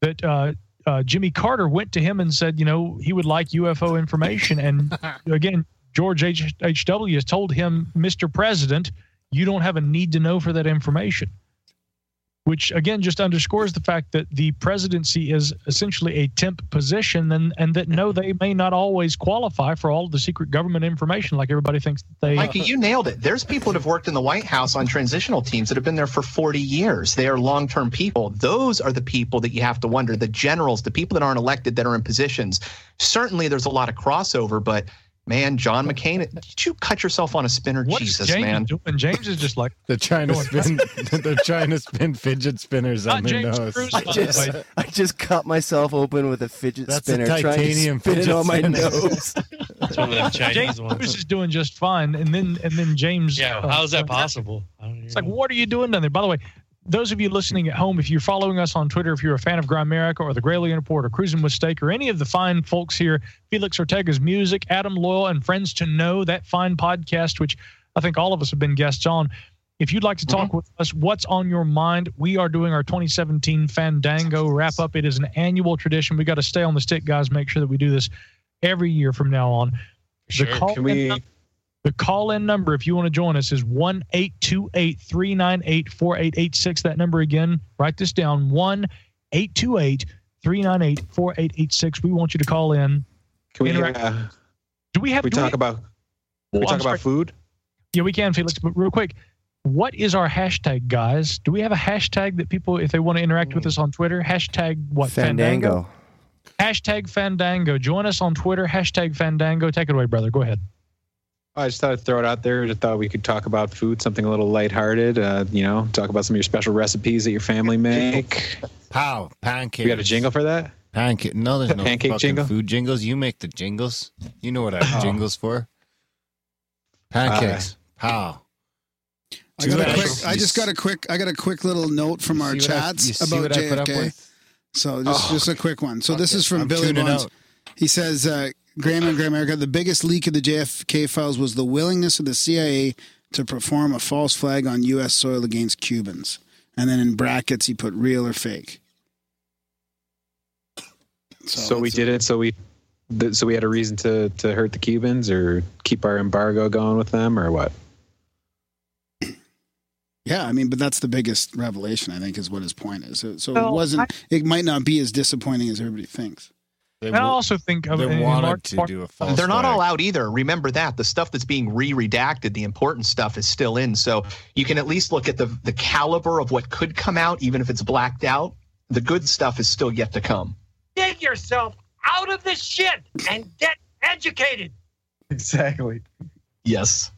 that uh, uh, Jimmy Carter went to him and said, you know, he would like UFO information. And again, George H. H.W. has told him, Mr. President, you don't have a need to know for that information which again just underscores the fact that the presidency is essentially a temp position and, and that no, they may not always qualify for all the secret government information like everybody thinks they Mikey, you nailed it. There's people that have worked in the White House on transitional teams that have been there for 40 years. They are long term people. Those are the people that you have to wonder the generals, the people that aren't elected that are in positions. Certainly, there's a lot of crossover, but man, John McCain, did you cut yourself on a spinner? What is Jesus, James man. doing? James is just like They're trying to spin. they're trying to spin fidget spinners on Not their James nose. Cruz, I just, I just cut myself open with a fidget That's a spinner, trying to titanium spin it fidget on my spinner. nose. It's one of them Chinese James ones. Cruz is doing just fine, and then and then James. Yeah, uh, how's that possible? It's like, what are you doing down there? By the way, those of you listening at home, if you're following us on Twitter, if you're a fan of Grimerica or the Gralien Report or Cruzin with Steak or any of the fine folks here, Felix Ortega's music, Adam Loyal, and Friends to Know, that fine podcast, which I think all of us have been guests on. If you'd like to talk mm-hmm. with us, what's on your mind? We are doing our 2017 Fandango wrap up. It is an annual tradition. We got to stay on the stick, guys. Make sure that we do this every year from now on. Sure. The call Can we? The call in number, if you want to join us, is 1 828 398 4886. That number again, write this down 1 828 398 4886. We want you to call in. Can we? Interact- Uh, Do we have we do talk about? Well, We talk about food. Yeah, we can, Felix. But real quick, what is our hashtag, guys? Do we have a hashtag that people, if they want to interact with us on Twitter, hashtag what? Fandango. Hashtag Fandango. Join us on Twitter. Hashtag Fandango. Take it away, brother. Go ahead. I just thought I'd throw it out there. Just thought we could talk about food, something a little lighthearted. Uh, you know, talk about some of your special recipes that your family make. Pow, pancakes. We got a jingle for that? Pancake. No, there's no Pancake fucking jingle? food jingles. You make the jingles. You know what I have Oh. jingles for. Pancakes. Pow. I got a quick. F's. I just got a quick. I got a quick little note from our see what I- chats you see about what I put up JFK. with? So just Oh. just a quick one. So this is from I'm Billy tuning Bonds. out. He says, uh, "Graham and Graham America, the biggest leak of the JFK files was the willingness of the CIA to perform a false flag on U.S. soil against Cubans." And then in brackets, he put real or fake. So, we did it. So we, th- so we had a reason to to hurt the Cubans or keep our embargo going with them or what? Yeah, I mean, but that's the biggest revelation. I think is what his point is. So, so Well, it wasn't. it might not be as disappointing as everybody thinks. I also think of they in wanted large to part- do a false They're not flag. all out either. Remember that the stuff that's being re-redacted, the important stuff is still in. So you can at least look at the the caliber of what could come out, even if it's blacked out. The good stuff is still yet to come. Dig yourself out of this shit and get educated. Exactly. Yes.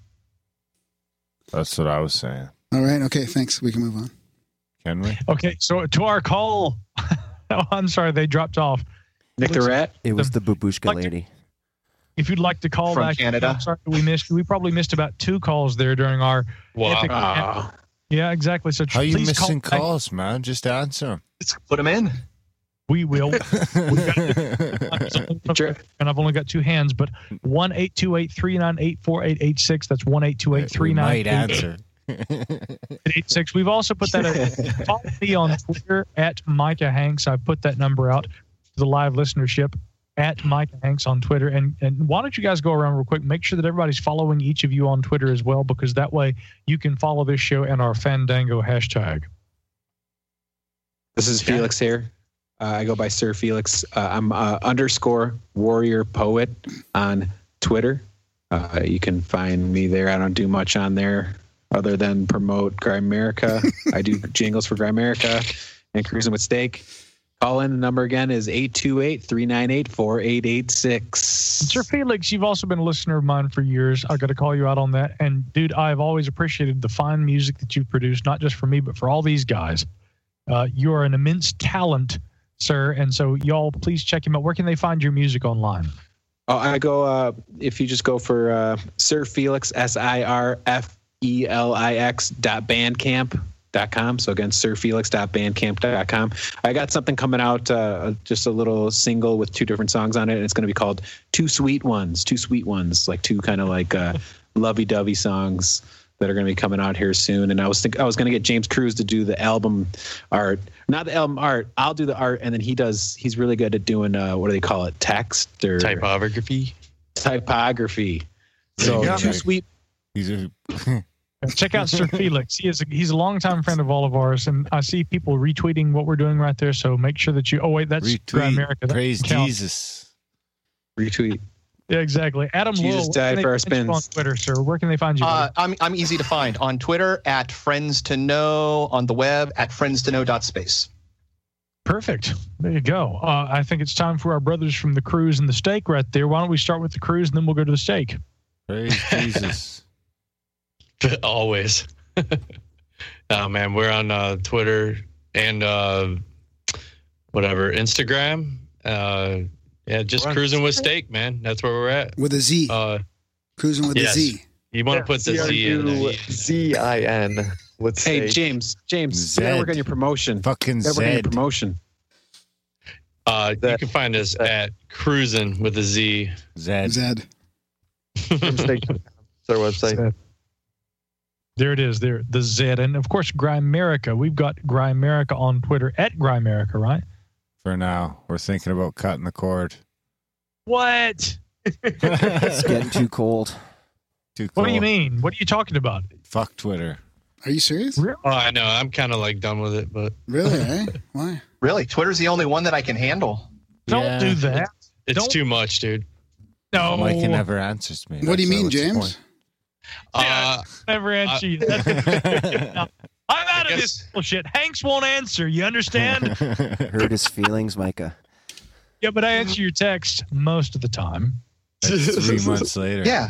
That's what I was saying. All right. Okay. Thanks. We can move on. Can we? Okay, so to our call. oh, I'm sorry, they dropped off. Nick the Rat. It was the babushka lady. If you'd like to call From back, Canada. I'm sorry we missed. We probably missed about two calls there during our. Wow. Ah. Yeah, exactly. So How you missing call back. calls, man? Just answer them. Put them in. We will. and I've only got two hands, but one eight two eight three nine eight four eight eight six. That's one eight two eight three We nine might answer. eight six. We've also put that. At, follow me on Twitter at Micah Hanks. I put that number out to the live listenership at Micah Hanks on Twitter. And and why don't you guys go around real quick? Make sure that everybody's following each of you on Twitter as well, because that way you can follow this show and our Fandango hashtag. This is Felix here. Uh, I go by Sir Felix. Uh, I'm uh, underscore warrior poet on Twitter. Uh, you can find me there. I don't do much on there other than promote Grimerica. I do jingles for Grimerica and Cruzin with Steak. Call in. The number again is 828 398 4886. Sir Felix, you've also been a listener of mine for years. I got to call you out on that. And dude, I've always appreciated the fine music that you've produced, not just for me, but for all these guys. Uh, you are an immense talent, sir. And so, y'all, please check him out. Where can they find your music online? Oh, I go. Uh, if you just go for uh, Sir Felix, S I R F E L I X dot bandcamp com. So again, sirfelix.bandcamp dot com. I got something coming out, uh, just a little single with two different songs on it, and it's going to be called Two Sweet Ones. Two Sweet Ones, like two kind of like uh, lovey-dovey songs that are going to be coming out here soon. And I was think I was going to get James Cruz to do the album art, not the album art. I'll do the art, and then he does. He's really good at doing uh, what do they call it, text or Typography. typography. So two sweet. He's a Check out Sir Felix. He is a, he's a longtime friend of all of ours, and I see people retweeting what we're doing right there. So make sure that you. Oh wait, that's retweet. America. That Praise. Jesus. Retweet. Yeah, exactly. Adam Jesus Lowell, died for our find you on. Twitter, sir. Where can they find you? Uh, I'm I'm easy to find on Twitter at friends to know on the web at friends to know dot space. Perfect. There you go. Uh, I think it's time for our brothers from the cruise and the steak right there. Why don't we start with the cruise and then we'll go to the steak? Praise Jesus. Always. oh man, we're on uh, Twitter and uh, whatever Instagram. Uh, yeah, just We're cruising with steak, man. That's where we're at. With a Z. Uh, Cruising with yes. a Z. You want to put the Z in there. Z I N. What's Hey James, James, you gotta work on your promotion. Fucking You work on your Zed. promotion. Uh, you can find us at cruising with a Z. Zed. Zed. It's our website. There it is. There, the Z, and of course, Grimerica. We've got Grimerica on Twitter at Grimerica, right? For now, we're thinking about cutting the cord. What? It's getting too cold. Too cold. What do you mean? What are you talking about? Fuck Twitter. Are you serious? Oh, I know. I'm kind of like done with it, but Really? eh? Why? Really, Twitter's the only one that I can handle. Don't Yeah. do that. it's Don't- too much, dude. No. Mike never answers me. What do you mean, what's the James? Point. Uh, Never answer you. That's- I'm out of this bullshit. Hanks won't answer. You understand? Hurt his feelings, Micah. yeah, but I answer your text most of the time. That's three months later. Yeah.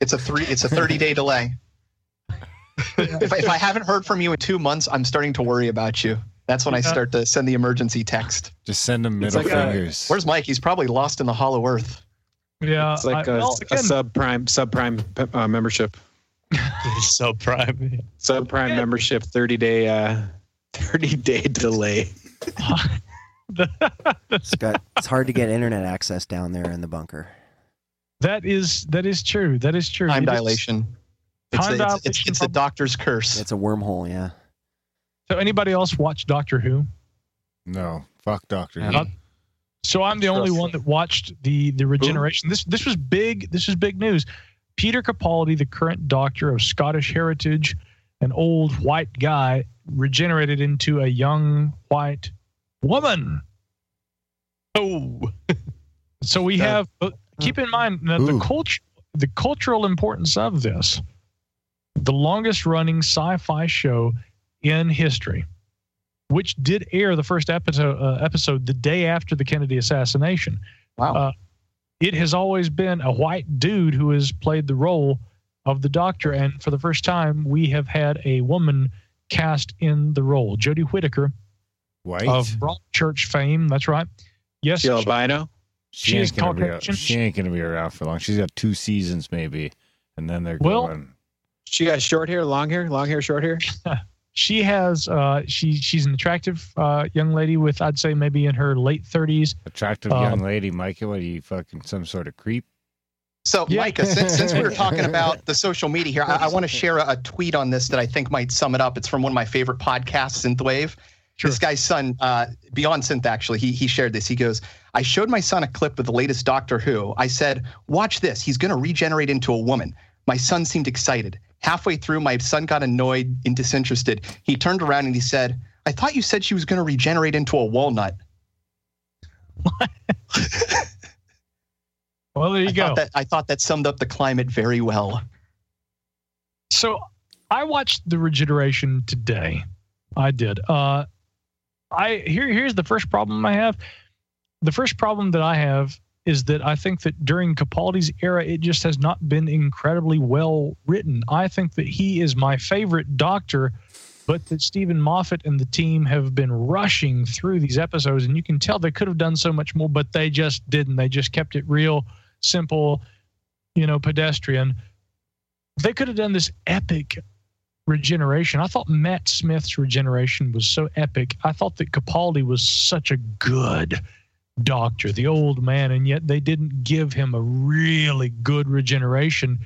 It's a three. It's a thirty day delay. if, I, if I haven't heard from you in two months, I'm starting to worry about you. That's when I start to send the emergency text. Just send him middle like a- fingers. Where's Mike? He's probably lost in the hollow earth. Yeah, It's like I- a, well, a again, subprime subprime uh, membership. Subprime. Subprime membership, thirty day uh, thirty day delay. It's got it's hard to get internet access down there in the bunker. that is that is true. That is true. Time It is- dilation. It's, Time the- it's, dilation it's, it's the doctor's curse. It's a wormhole, yeah. So anybody else watch Doctor Who? No, fuck Doctor Who. Not- So I'm the only one that watched the the regeneration. This this was big. This was big news. Peter Capaldi, the current Doctor of Scottish heritage, an old white guy, regenerated into a young white woman. Oh, so we have. Uh, keep in mind that the culture, the cultural importance of this. The longest running sci-fi show in history which did air the first episode uh, episode the day after the Kennedy assassination. Wow. Uh, it has always been a white dude who has played the role of the doctor, and for the first time, we have had a woman cast in the role. Jodie Whittaker White. of Broadchurch fame. That's right. Yes, She albino. she, she ain't is gonna be. Caucasian. She ain't gonna be around for long. She's got two seasons maybe, and then they're Well- going. She got short hair, long hair, long hair, short hair. she has. Uh, she she's an attractive uh, young lady with, I'd say, maybe in her late thirties. Attractive Um, young lady, Micah. What are you fucking some sort of creep? So, Yeah. Micah, since, since we were talking about the social media here, I, I want to share a, a tweet on this that I think might sum it up. It's from one of my favorite podcasts, Synthwave. This guy's son, uh, Beyond Synth, actually, he, he shared this. He goes, I showed my son a clip of the latest Doctor Who. I said, Watch this. He's going to regenerate into a woman. My son seemed excited. Halfway through, my son got annoyed and disinterested. He turned around and he said, I thought you said she was going to regenerate into a walnut. Well, there you I go. Thought that, I thought that summed up the climate very well. So I watched the regeneration today. I did. Uh, I here here's the first problem I have. The first problem that I have is that I think that during Capaldi's era, it just has not been incredibly well written. I think that he is my favorite Doctor, but that Steven Moffat and the team have been rushing through these episodes, and you can tell they could have done so much more, but they just didn't. They just kept it real, simple, you know, pedestrian they could have done this epic regeneration. I thought Matt Smith's regeneration was so epic. I thought that Capaldi was such a good doctor, the old man, and yet they didn't give him a really good regeneration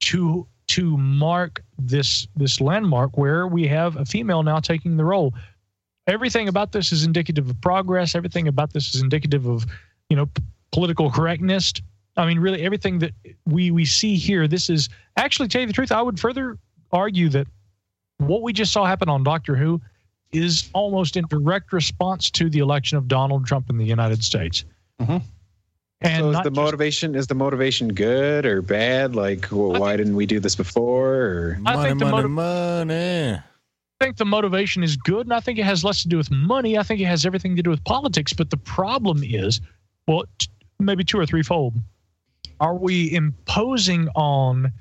to to mark this this landmark where we have a female now taking the role. Everything about this is indicative of progress. Everything about this is indicative of, you know, p- political correctness. I mean, really, everything that we we see here. This is actually, to tell you the truth, I would further argue that what we just saw happen on Doctor Who is almost in direct response to the election of Donald Trump in the United States. Mm-hmm. And so is not the just- motivation is the motivation good or bad? Like, well, why didn't we do this before? Or I Money, think the money, motiv- money. I think the motivation is good, and I think it has less to do with money. I think it has everything to do with politics. But the problem is, well, t- maybe two or threefold. Are we imposing on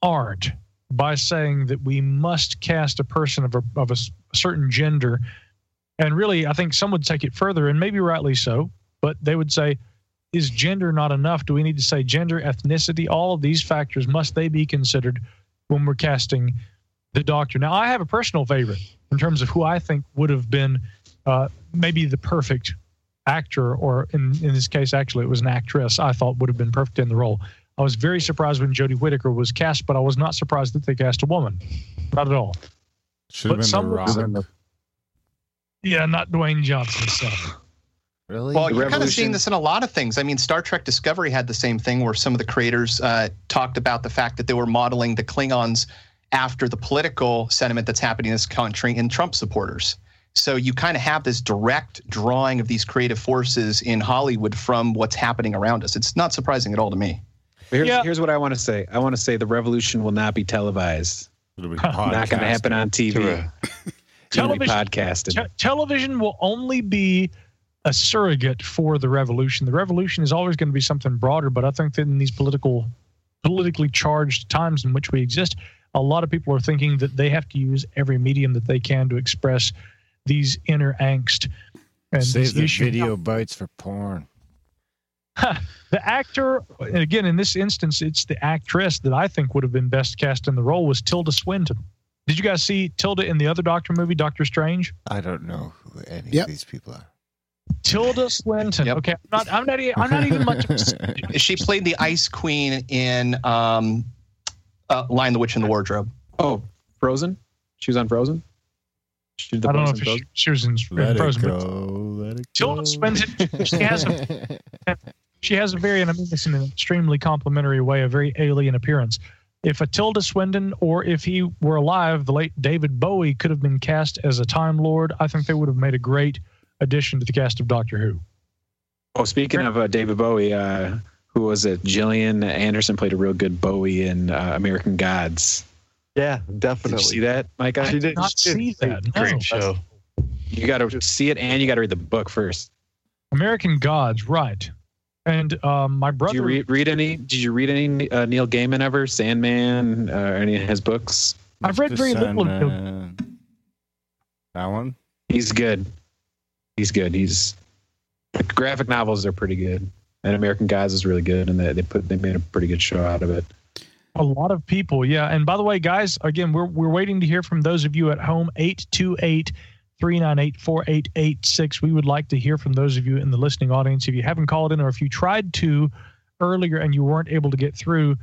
art by saying that we must cast a person of a, of a certain gender? And really, I think some would take it further, and maybe rightly so, but they would say, is gender not enough? Do we need to say gender, ethnicity, all of these factors, must they be considered when we're casting the doctor? Now, I have a personal favorite in terms of who I think would have been uh, maybe the perfect actor, or in, in this case, actually, it was an actress I thought would have been perfect in the role. I was very surprised when Jodie Whittaker was cast, but I was not surprised that they cast a woman. Not at all. Should have been some the would- Rock. Yeah, not Dwayne Johnson. So. Really? Well, The you're kind of seeing this in a lot of things. I mean, Star Trek Discovery had the same thing where some of the creators uh, talked about the fact that they were modeling the Klingons after the political sentiment that's happening in this country and Trump supporters. So you kind of have this direct drawing of these creative forces in Hollywood from what's happening around us. It's not surprising at all to me. But here's, Yeah. here's what I want to say. I want to say the revolution will not be televised. It'll be Not going to happen on TV. It's gonna be Television- podcasted. Te- television will only be a surrogate for the revolution. The revolution is always going to be something broader, but I think that in these political politically charged times in which we exist, a lot of people are thinking that they have to use every medium that they can to express these inner angst and Save this the issue. video bites for porn. the actor, and again, in this instance, it's the actress that I think would have been best cast in the role was Tilda Swinton. Did you guys see Tilda in the other Doctor movie, Doctor Strange? I don't know who any Yep. of these people are. Tilda Swinton. Okay, I'm not. I'm not. e- I'm not even much. She played the Ice Queen in um, uh, Lion the Witch in the Wardrobe. Oh, Frozen. She was on Frozen. She did the I don't know if she, she was in, in Frozen, go. but Let Tilda. Swinton. She has a. She has a very, and I mean this in an extremely complimentary way, a very alien appearance. If a Tilda Swinton or if he were alive, the late David Bowie could have been cast as a Time Lord. I think they would have made a great addition to the cast of Doctor Who. Oh, speaking of uh, David Bowie, uh, who was it? Gillian Anderson played a real good Bowie in uh, American Gods. Yeah, Did definitely. you see that, Micah? I did not see that. No. Great show. You got to see it and you got to read the book first. American Gods, right? And um, my brother. Did you read, read any? Did you read any uh, Neil Gaiman ever? Sandman? Uh, any of his books? I've read Mr. very little of Sandman. That one? He's good. He's good. He's the graphic novels are pretty good, and American Gods is really good, and they, they put they made a pretty good show out of it. A lot of people, yeah. And by the way, guys, again, we're we're waiting to hear from those of you at home. 828 398 4886. We would like to hear from those of you in the listening audience. If you haven't called in or if you tried to earlier and you weren't able to get through,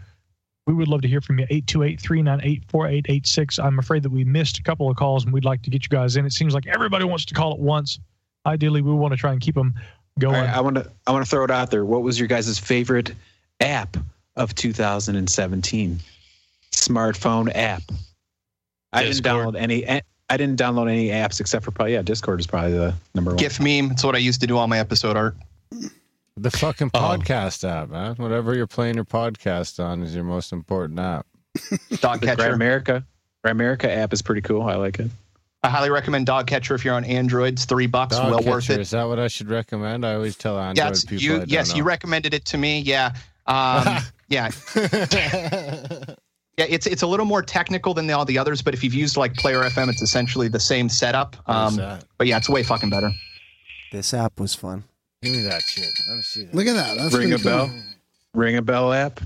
we would love to hear from you. 828 398 4886. I'm afraid that we missed a couple of calls and we'd like to get you guys in. It seems like everybody wants to call at once. Ideally, we want to try and keep them going. right, I want to I want to throw it out there. What was your guys' favorite app of 2017? Smartphone app. I didn't download any. I didn't download any apps except for probably yeah. Discord is probably the number one. GIF meme. It's what I used to do all my episode art. The fucking Oh. podcast app, man. Whatever you're playing your podcast on is your most important app. Dog The America. Grimerica. Grimerica app is pretty cool. I like it. I highly recommend Dog Catcher if you're on Android. It's three bucks. Dog well worth it. Is that what I should recommend? I always tell Android Yes, people. you I don't yes, you recommended it to me. Yeah. Um, yeah. Yeah, it's it's a little more technical than all the others, but if you've used like Player FM, it's essentially the same setup. Um, but yeah, it's way fucking better. This app was fun. Give me that shit. Let me see that. Look at that. That's Ring a cool. bell. Ring a bell app.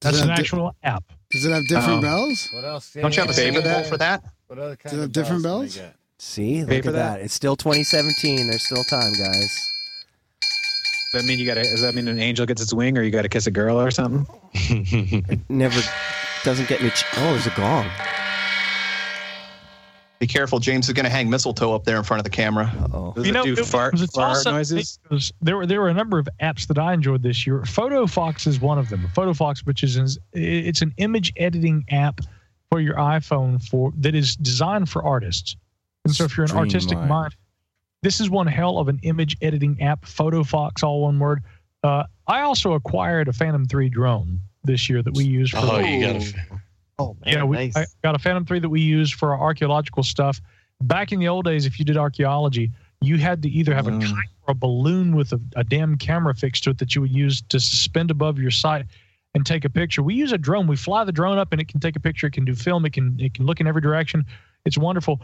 That's an it di- actual app. Does it have different Oh. bells? What else? Don't you have a Pay for bowl that? for that? What other kind it have of different bells? bells? See, look for at that? that. It's still 2017. There's still time, guys. Does that mean you got to? Does that mean an angel gets its wing, or you got to kiss a girl or something? It never doesn't get me. Ch- oh, there's a gong. Be careful, James is going to hang mistletoe up there in front of the camera. Oh, Does you it know, do it fart, was a fart toss-up noises? there were there were a number of apps that I enjoyed this year. PhotoFox is one of them. PhotoFox, which is an, it's an image editing app for your iPhone for that is designed for artists. And so, if you're an artistic Streamlined. mind, this is one hell of an image editing app. PhotoFox, all one word. Uh, I also acquired a Phantom 3 drone this year that we use for Oh, you got to. Oh man, yeah, we, nice. I got a Phantom 3 that we use for our archaeological stuff. Back in the old days, if you did archaeology, you had to either have a Mm. kite or a balloon with a, a damn camera fixed to it that you would use to suspend above your site and take a picture. We use a drone. We fly the drone up and it can take a picture. It can do film. It can it can look in every direction. It's wonderful.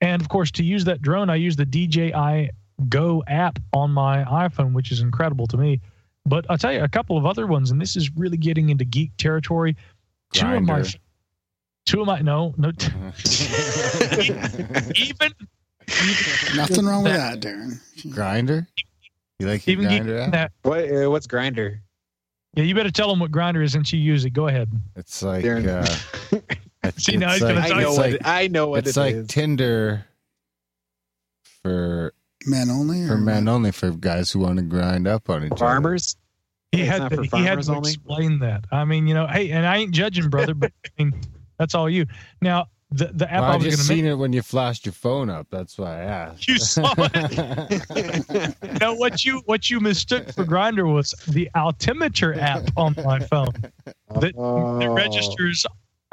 And of course, to use that drone, I use the DJI Go app on my iPhone, which is incredible to me. But I'll tell you a couple of other ones, and this is really getting into geek territory. Two of my Grindr. two of my no no Mm-hmm. even Nothing wrong with that, Darren. Grindr? You like even geek grinder app? that What? Uh, what's grinder? yeah you better tell them what grinder is since you use it go ahead It's like uh, it's, See, now it's he's gonna like, I know what. like, I know what it's it like is. Tinder for Men only? for or men only for guys who want to grind up on each other. Farmers. he It's had to, for he had to only? explain that i mean you know hey and i ain't judging brother but i mean that's all you now the the app Well, i I was just going to seen make it when you flashed your phone up. That's why I asked. You saw it. now what you what you mistook for grinder was the altimeter app on my phone that, that registers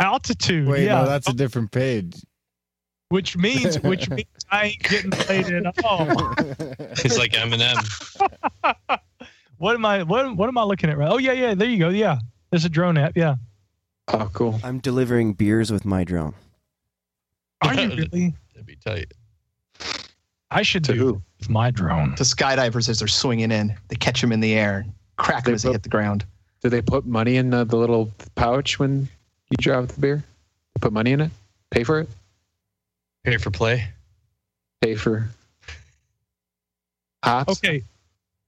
altitude Wait, yeah no, that's a different page. which means which means i ain't getting played at all It's like Eminem. what am I? What, what am I looking at? Right? Oh yeah, yeah. There you go. Yeah, there's a drone app. Yeah. Oh, cool. I'm delivering beers with my drone. Are you really? That'd be tight. I should do with my drone. To skydivers as they're swinging in, they catch them in the air, crack them as they hit the ground. Do they put money in the, the little pouch when you drive the beer? Put money in it? Pay for it? Pay for play. Pay for hops? Okay.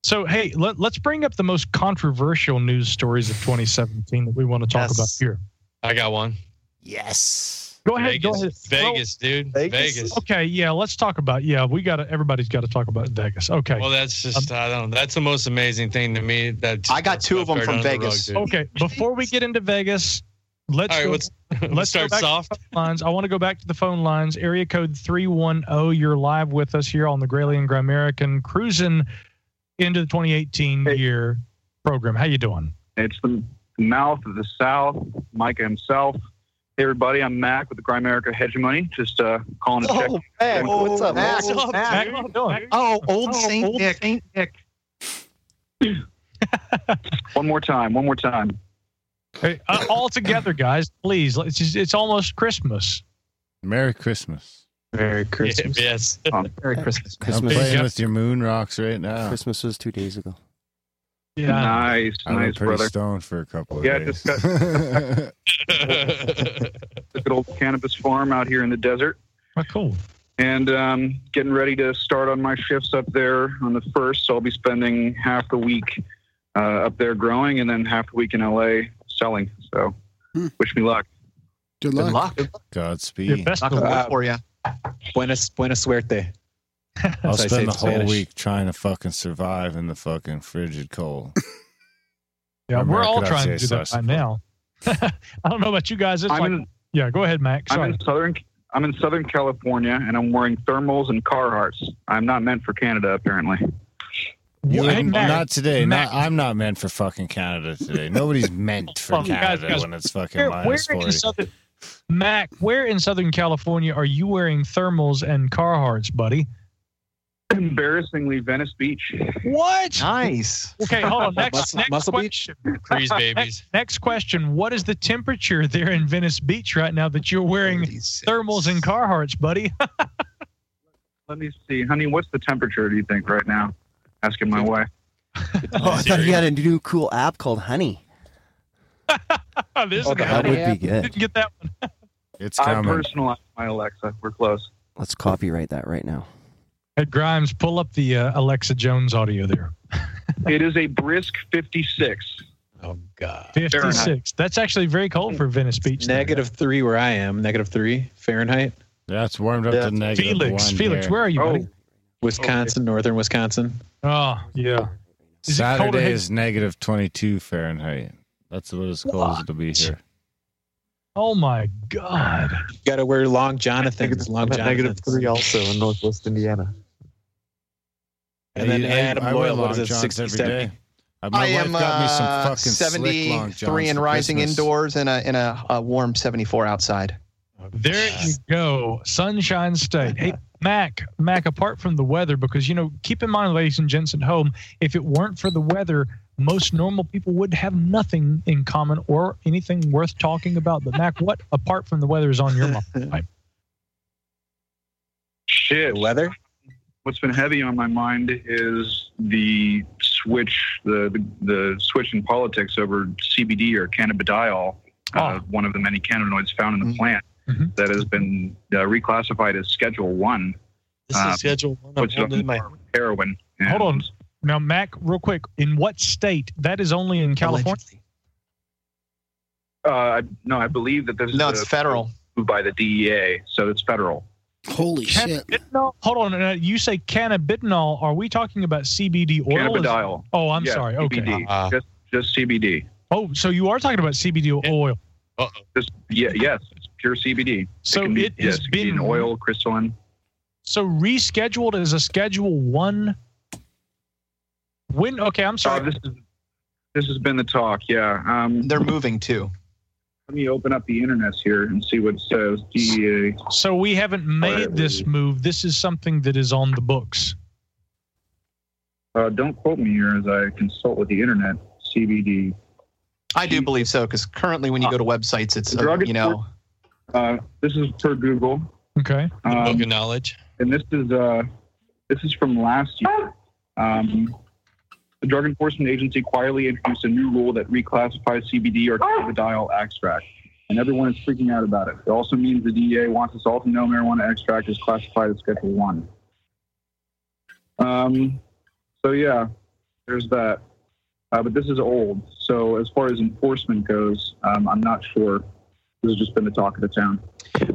So hey, let, let's bring up the most controversial news stories of 2017 that we want to talk Yes. about here. I got one. Yes. Go ahead. Vegas, Go ahead. Vegas, dude. Vegas. Okay. Yeah. Let's talk about. Yeah. We got to. Everybody's got to talk about Vegas. Okay. Well, that's just um, I don't know. That's the most amazing thing to me. That I got two of them from right under the Vegas. rug. Okay, before we get into Vegas, let's All right, go, let's- let's go start back soft. lines. I want to go back to the phone lines. Area code three one zero. You're live with us here on the Gralien and Grimerican, cruising into the 2018 year program. How you doing? It's the mouth of the South, Micah himself. Hey, everybody, I'm Mac with the Grimerica Hegemony. Just uh, calling to check. Oh, Mac, what's up, Mac? Mac? Mac, how you doing? Oh, old Saint old Nick. Saint Nick. One more time, one more time. Hey, uh, all together, guys, please. It's just, it's almost Christmas. Merry Christmas. Merry Christmas. yes. Merry Christmas. I'm playing with your moon rocks right now. Christmas was two days ago. Yeah. Nice, I've nice, pretty brother. stoned for a couple of Yeah, days. just got the good old cannabis farm out here in the desert. Oh, cool. And um, getting ready to start on my shifts up there on the first. So I'll be spending half the week uh, up there growing, and then half the week in LA selling. So hmm. wish me luck. Good Good luck. Godspeed. best Knock of on wood luck. for you. Buena, buena suerte. I'll As I say spend the whole Spanish. week trying to fucking survive in the fucking frigid cold. Yeah, Or we're all trying to do that Cesar. by now. I don't know about you guys. It's I'm like, in- yeah, go ahead, Mac. I'm in southern. I'm in Southern California, and I'm wearing thermals and Carhartts. I'm not meant for Canada, apparently. You Hey, wouldn't- Mac. today. Mac. Not, I'm not meant for fucking Canada today. Nobody's meant for Oh, guys, Canada guys, when it's fucking Where, minus where in 40. Southern, Mac, where in Southern California are you wearing thermals and Carhartts, buddy? Embarrassingly, Venice Beach. What? Nice. Okay, hold on. Next, Muscle- next Muscle Beach? question. Freeze babies. Next, next question. What is the temperature there in Venice Beach right now that you're wearing 36. thermals and Carhartts, buddy? Let me see, honey. What's the temperature? Do you think right now? Asking my wife. Oh, I thought he had a new cool app called Honey. this Okay, that would be good. Didn't get that one. It's coming. I coming. personalized my Alexa. We're close. Let's copyright that right now. Ed Grimes, pull up the uh, Alexa Jones audio there. It is a brisk 56. Oh God. 56. That's actually very cold for Venice Beach. there. Negative three where I am. Negative three Fahrenheit. Yeah, it's warmed up Yeah. to negative Felix, one Felix, here. where are you, buddy? Wisconsin, northern Wisconsin. Oh, yeah. Is Saturday is 22 Fahrenheit. That's what it's supposed to be here. Oh my God. Got to wear long Jonathan's. Long I'm at negative Jonathan's. three also in Northwest Indiana. And then I- I- Adam I wear Loyal, what long is it, johns 60, every 70? day. Uh, My I wife am got me some uh, fucking slick long johns 73 and rising Christmas. indoors and a, in a, a warm 74 outside. There you go. Sunshine State. Hey, Mac, Mac, apart from the weather, because, you know, keep in mind, ladies and gents at home, if it weren't for the weather, most normal people would have nothing in common or anything worth talking about. But, Mac, what apart from the weather is on your mind? Shit. weather? What's been heavy on my mind is the switch, the the, the switch in politics over CBD or cannabidiol, uh, one of the many cannabinoids found in the plant Mhm. that has been uh, reclassified as Schedule One, This Uh, is schedule one. I'm is on holding in my heroin. And Hold on. Now, Mac, real quick, in what state? That is only in California. Uh, no, I believe that this is No, it's uh, federal. by the DEA, so it's federal. Holy shit. Cannabidinol? Hold on. uh, You say cannabidinol. Are we talking about CBD oil? Is- Cannabidiol. Oh, I'm Yeah, sorry. Okay. CBD. Uh, just just CBD. Oh, so you are talking about CBD oil. uh-oh. Just yeah, yes, it's pure CBD. So can be- it has yes, it can be been in oil, crystalline. So rescheduled as a Schedule One. When? Okay, I'm Uh, sorry. this is this has been the talk. Yeah. Um, They're moving too. let me open up the internet here and see what says. DEA. so we haven't made this move. This is something that is on the books. uh, don't quote me here as I consult with the internet. CBD. I do believe so because currently when you go to websites, it's uh, you know Uh, this is per Google. Okay. Um, Book of knowledge. and this is uh, this is from last year. Um, the Drug Enforcement Agency quietly introduced a new rule that reclassifies CBD or cannabidiol extract, and everyone is freaking out about it. It also means the DEA wants us all to know marijuana extract is classified as Schedule One. Um, so yeah, there's that. Uh, but this is old. So as far as enforcement goes, um, I'm not sure. This has just been the talk of the town.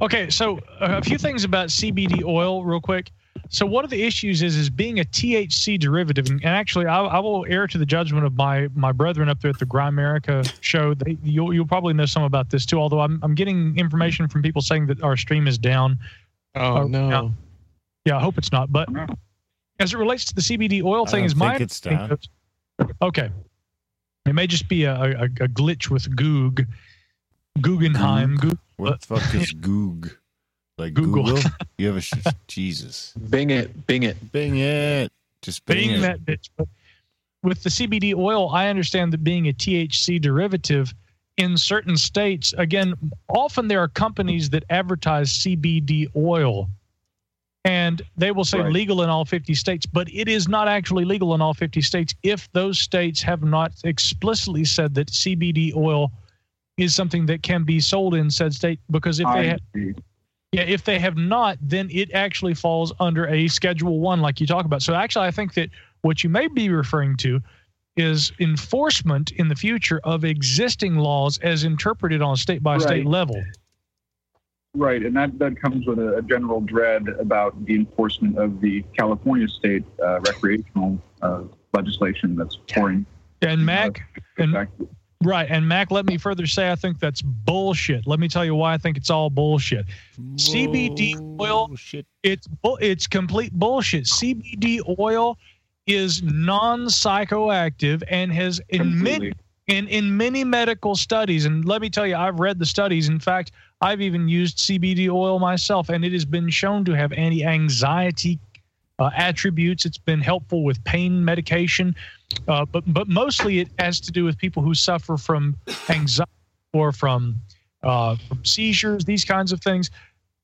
Okay, so uh, a few things about CBD oil, real quick. So one of the issues is is being a THC derivative, and actually, I, I will err to the judgment of my my brethren up there at the Grimerica show. They, you'll you'll probably know some about this too. Although I'm I'm getting information from people saying that our stream is down. Oh Uh, no. yeah. Yeah, I hope it's not. But as it relates to the CBD oil I thing, don't is my it's understanding of- okay. It may just be a, a, a glitch with Goog, Guggenheim. Goog, What the fuck is Goog? Like Google. Google? You have a sh- Jesus. Bing it, Bing it. Bing it. Just bing, being it. that bitch. But with the CBD oil, I understand that being a THC derivative in certain states, again, often there are companies that advertise CBD oil and they will say Right. legal in all 50 states, but it is not actually legal in all 50 states if those states have not explicitly said that CBD oil is something that can be sold in said state because if they I have see. yeah, if they have not, then it actually falls under a Schedule One, like you talk about. So actually, I think that what you may be referring to is enforcement in the future of existing laws as interpreted on a state by state level. Right, and that, that comes with a, a general dread about the enforcement of the California state uh, recreational uh, legislation that's pouring. And Mac, and right, and Mac, let me further say, I think that's bullshit. Let me tell you why I think it's all bullshit. CBD oil, it's it's complete bullshit. CBD oil is non-psychoactive and has in many in, in many medical studies, and let me tell you, I've read the studies. In fact, I've even used CBD oil myself, and it has been shown to have anti-anxiety uh, attributes. It's been helpful with pain medication, uh, but but mostly it has to do with people who suffer from anxiety or from uh, from seizures, these kinds of things.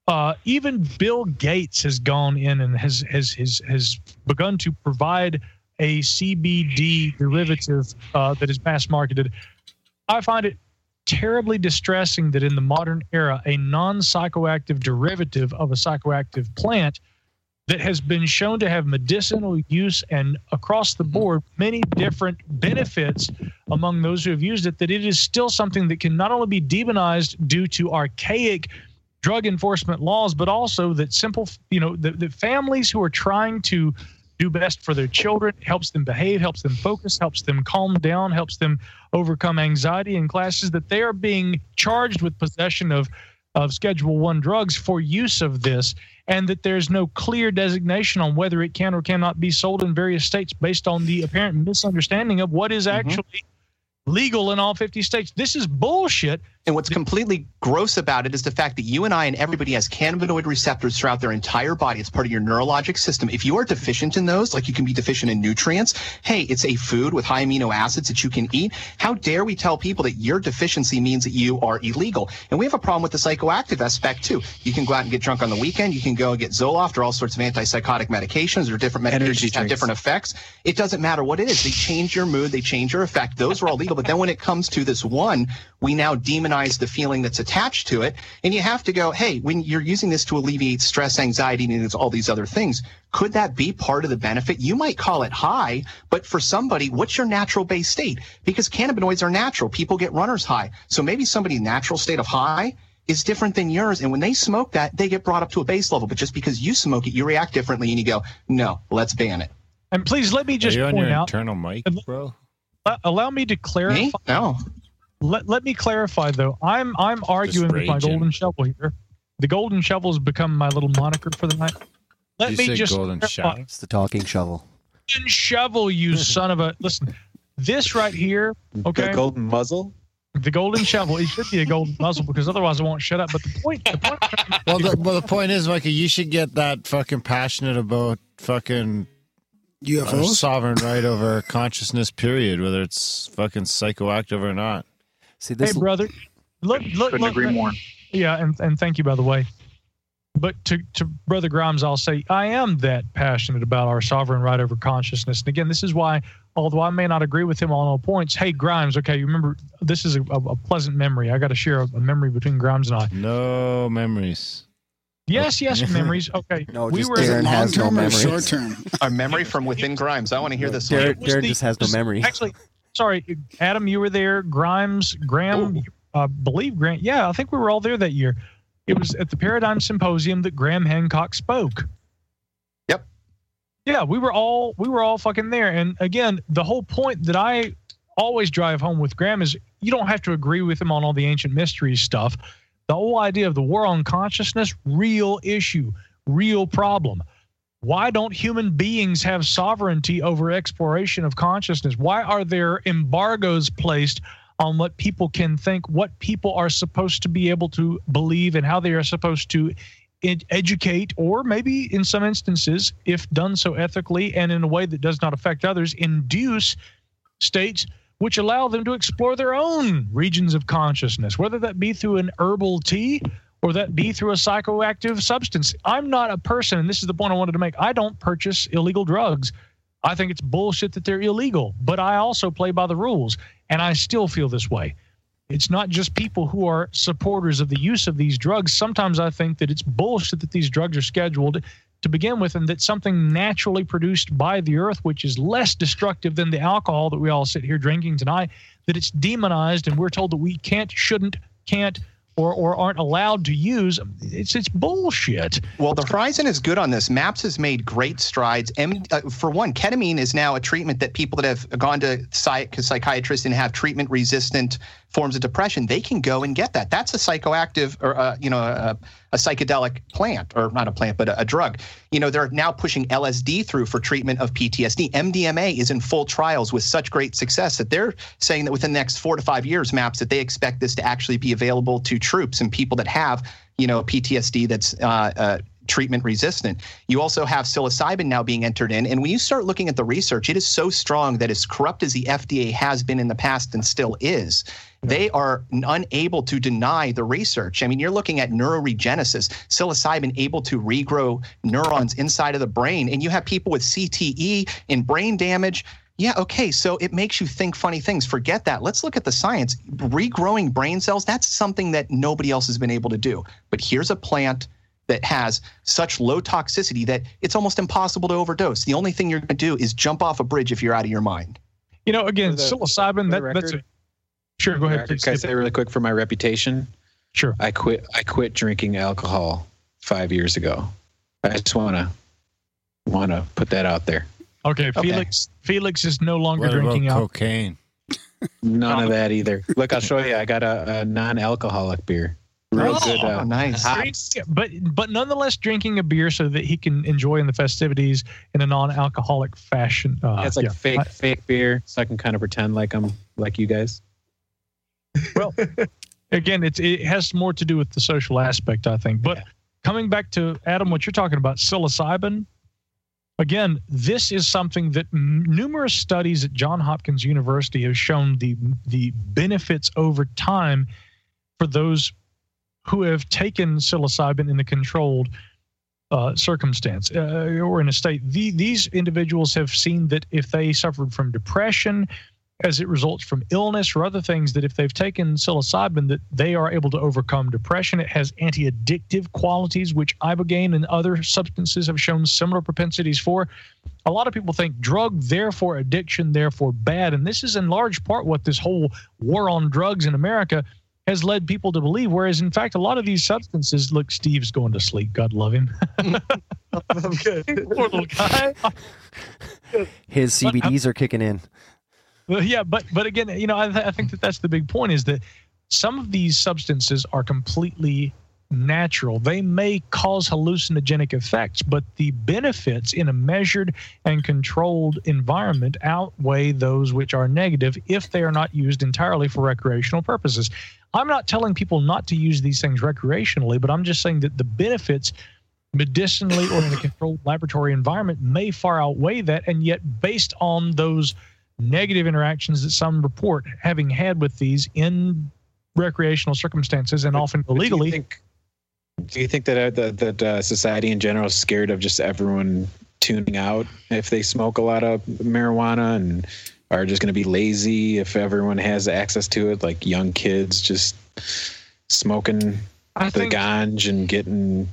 Uh, even Bill Gates has gone in and has has has has begun to provide a CBD derivative uh, that is mass marketed. I find it terribly distressing that in the modern era, a non psychoactive derivative of a psychoactive plant that has been shown to have medicinal use and across the mm-hmm. board many different benefits among those who have used it, that it is still something that can not only be demonized due to archaic drug enforcement laws, but also that simple, you know, the, the families who are trying to do best for their children, helps them behave, helps them focus, helps them calm down, helps them overcome anxiety in classes that they are being charged with possession of of schedule 1 drugs for use of this and that there's no clear designation on whether it can or cannot be sold in various states based on the apparent misunderstanding of what is mm-hmm. actually legal in all 50 states. This is bullshit. And what's completely gross about it is the fact that you and I and everybody has cannabinoid receptors throughout their entire body. It's part of your neurologic system. If you are deficient in those, like you can be deficient in nutrients, hey, it's a food with high amino acids that you can eat. How dare we tell people that your deficiency means that you are illegal? And we have a problem with the psychoactive aspect too. You can go out and get drunk on the weekend. You can go and get Zoloft or all sorts of antipsychotic medications or different medications Energy have drinks. different effects. It doesn't matter what it is. They change your mood. They change your effect. Those are all legal. But then when it comes to this one, we now demonize the feeling that's attached to it. And you have to go, hey, when you're using this to alleviate stress, anxiety, and all these other things, could that be part of the benefit? You might call it high, but for somebody, what's your natural base state? Because cannabinoids are natural. People get runner's high. So maybe somebody's natural state of high is different than yours. And when they smoke that, they get brought up to a base level. But just because you smoke it, you react differently and you go, no, let's ban it. And please let me just Are you on point your out internal mic, bro? Allow me to clarify. Me? No. Let, let me clarify though. I'm I'm arguing with my golden shovel here. The golden shovel has become my little moniker for the night. Let You me said just golden clarify. shovel? It's the talking shovel. Golden shovel, you son of a listen. This right here, okay. The golden muzzle. The golden shovel. It should be a golden muzzle because otherwise I won't shut up. But the point, the point. Well, the, well, the point is, Mikey, you should get that fucking passionate about fucking Our UFOs? sovereign right over consciousness, period, whether it's fucking psychoactive or not. See hey, brother. Look, look, Couldn't look, agree more. Yeah, and, and thank you, by the way. But to, to Brother Grimes, I'll say I am that passionate about our sovereign right over consciousness. And again, this is why, although I may not agree with him on all points, hey, Grimes, okay, you remember, this is a, a, a pleasant memory. I got to share a, a memory between Grimes and I. No memories. Yes, yes, memories. Okay. No, we just were Darren has no memory. A memory from within Grimes. I want to hear this. Darren, one. Darren just has no memory. Actually, sorry, Adam, you were there. Grimes, Graham, uh, believe Grant. Yeah, I think we were all there that year. It was at the Paradigm Symposium that Graham Hancock spoke. Yep. Yeah, we were all we were all fucking there. And again, the whole point that I always drive home with Graham is you don't have to agree with him on all the ancient mysteries stuff. The whole idea of the war on consciousness, real issue, real problem. Why don't human beings have sovereignty over exploration of consciousness? Why are there embargoes placed on what people can think, what people are supposed to be able to believe, and how they are supposed to ed- educate, or maybe in some instances, if done so ethically and in a way that does not affect others, induce states which allow them to explore their own regions of consciousness, whether that be through an herbal tea or that be through a psychoactive substance. I'm not a person, and this is the point I wanted to make. I don't purchase illegal drugs. I think it's bullshit that they're illegal, but I also play by the rules, and I still feel this way. It's not just people who are supporters of the use of these drugs. Sometimes I think that it's bullshit that these drugs are scheduled to begin with, and that something naturally produced by the earth, which is less destructive than the alcohol that we all sit here drinking tonight, that it's demonized, and we're told that we can't, shouldn't, can't, or, or aren't allowed to use. It's it's bullshit. Well, the Horizon is good on this. MAPS has made great strides. M, uh, for one, ketamine is now a treatment that people that have gone to psych- psychiatrists and have treatment-resistant forms of depression, they can go and get that. That's a psychoactive or uh, you know a, a psychedelic plant, or not a plant, but a, a drug. You know they're now pushing LSD through for treatment of PTSD. MDMA is in full trials with such great success that they're saying that within the next four to five years, MAPS that they expect this to actually be available to troops and people that have you know PTSD that's uh, uh, treatment resistant. You also have psilocybin now being entered in. And when you start looking at the research, it is so strong that as corrupt as the FDA has been in the past and still is, they are unable to deny the research. I mean, you're looking at neuroregenesis, psilocybin able to regrow neurons inside of the brain, and you have people with CTE and brain damage. Yeah, okay, so it makes you think funny things. Forget that. Let's look at the science. Regrowing brain cells, that's something that nobody else has been able to do. But here's a plant that has such low toxicity that it's almost impossible to overdose. The only thing you're going to do is jump off a bridge if you're out of your mind. You know, again, the- psilocybin. for That, the that's a, record- sure. Go ahead. Can. I say really quick for my reputation? Sure. I quit. I quit drinking alcohol five years ago. I just want to want to put that out there. Okay, Okay. Felix. Felix is no longer What drinking alcohol. cocaine? None of that either. Look, I'll show you. I got a, a non-alcoholic beer. Real Oh, good. Uh, nice. hot. But but nonetheless, drinking a beer so that he can enjoy in the festivities in a non-alcoholic fashion. Uh, Yeah, it's like yeah. fake I- fake beer, so I can kind of pretend like I'm like you guys. Again, it's, it has more to do with the social aspect, I think. But coming back to Adam, what you're talking about, psilocybin. Again, this is something that m- numerous studies at John Hopkins University have shown the the benefits over time for those who have taken psilocybin in the controlled uh, circumstance uh, or in a state. The, these individuals have seen that if they suffered from depression, as it results from illness or other things, that if they've taken psilocybin, that they are able to overcome depression. It has anti-addictive qualities, which ibogaine and other substances have shown similar propensities for. A lot of people think drug, therefore addiction, therefore bad, and this is in large part what this whole war on drugs in America has led people to believe. Whereas, in fact, a lot of these substances, look, Steve's going to sleep. God love him. I'm good. Poor little guy. His CBDs are kicking in. Yeah, but but again, you know, I, I think that that's the big point is that some of these substances are completely natural. They may cause hallucinogenic effects, but the benefits in a measured and controlled environment outweigh those which are negative if they are not used entirely for recreational purposes. I'm not telling people not to use these things recreationally, but I'm just saying that the benefits medicinally or in a controlled laboratory environment may far outweigh that. And yet, based on those negative interactions that some report having had with these in recreational circumstances and often illegally. Do you think that uh, that, that uh, society in general is scared of just everyone tuning out if they smoke a lot of marijuana and are just going to be lazy if everyone has access to it, like young kids just smoking I the think- ganj and getting,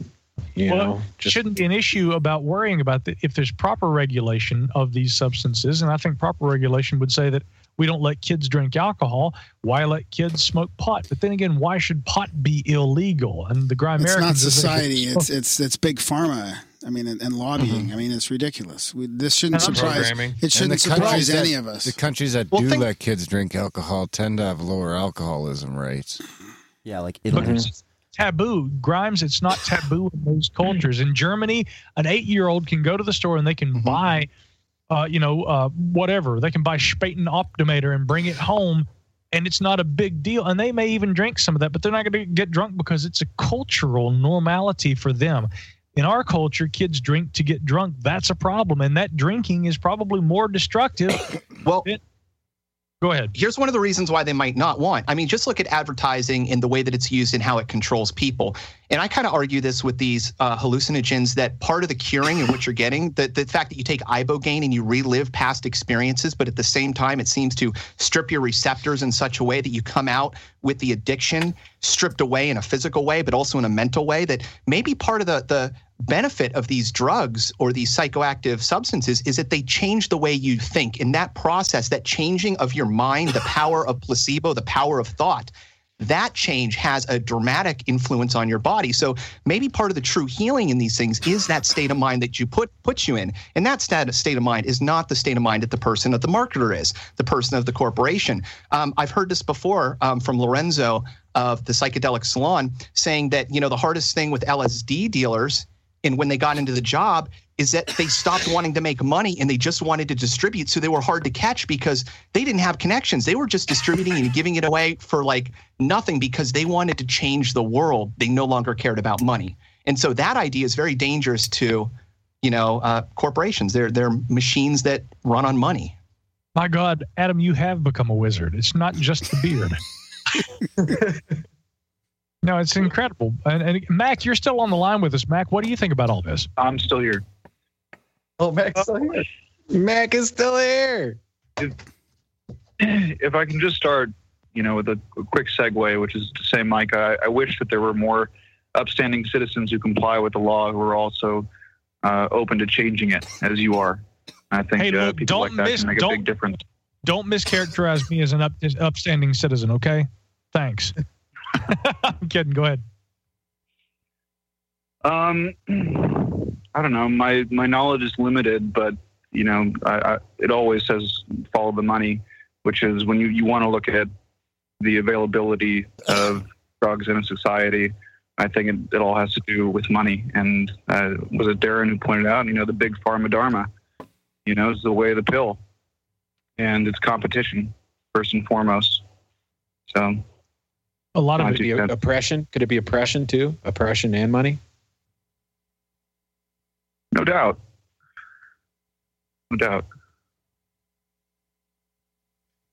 you well, know, it shouldn't be an issue about worrying about the, if there's proper regulation of these substances. And I think proper regulation would say that we don't let kids drink alcohol. Why let kids smoke pot? But then again, why should pot be illegal? And the Grime It's not society. It's it's it's big pharma. I mean, and, and lobbying. Mm-hmm. I mean, it's ridiculous. We, this shouldn't And surprise. programming. It shouldn't the surprise countries that- any of us. The countries that Well, do think- let kids drink alcohol tend to have lower alcoholism rates. Yeah, like Look, it's taboo. Grimes, it's not taboo in those cultures. In Germany, an eight year old can go to the store and they can buy, uh, you know, uh, whatever. They can buy Spaten Optimator and bring it home, and it's not a big deal. And they may even drink some of that, but they're not going to get drunk because it's a cultural normality for them. In our culture, kids drink to get drunk. That's a problem. And that drinking is probably more destructive. well, go ahead. Here's one of the reasons why they might not want. I mean, just look at advertising and the way that it's used and how it controls people. And I kind of argue this with these uh, hallucinogens that part of the curing and what you're getting, the, the fact that you take ibogaine and you relive past experiences, but at the same time, it seems to strip your receptors in such a way that you come out with the addiction stripped away in a physical way, but also in a mental way. That maybe part of the the benefit of these drugs or these psychoactive substances is that they change the way you think. In that process, that changing of your mind, the power of placebo, the power of thought, that change has a dramatic influence on your body. So maybe part of the true healing in these things is that state of mind that you put puts you in. And that stat, state of mind is not the state of mind that the person that the marketer is, the person of the corporation. Um, I've heard this before um, from Lorenzo of the psychedelic salon saying that, you know, the hardest thing with LSD dealers and when they got into the job is that they stopped wanting to make money and they just wanted to distribute. So they were hard to catch because they didn't have connections. They were just distributing and giving it away for like nothing because they wanted to change the world. They no longer cared about money. And so that idea is very dangerous to you know uh, corporations. They're they're machines that run on money. My God, Adam, you have become a wizard. It's not just the beard. no, it's incredible. And, and Mac, you're still on the line with us. Mac, what do you think about all this? I'm still here. Oh, Mac's still here. Mac is still here. If, if I can just start, you know, with a, a quick segue, which is to say, Mike, I, I wish that there were more upstanding citizens who comply with the law who are also uh, open to changing it, as you are. I think Hey, uh, people like don't that miss- can make a big difference. Don't mischaracterize me as an up, as upstanding citizen, okay? Thanks. I'm kidding. Go ahead. Um, I don't know. My my knowledge is limited, but you know, I, I, it always says follow the money, which is when you you want to look at the availability of drugs in a society. I think it, it all has to do with money. And uh, was it Darren who pointed out? You know, the big pharma dharma. You know, is the way of the pill, and it's competition first and foremost. So a lot of it be it- oppression? Could it be oppression too? Oppression and money? No doubt. No doubt.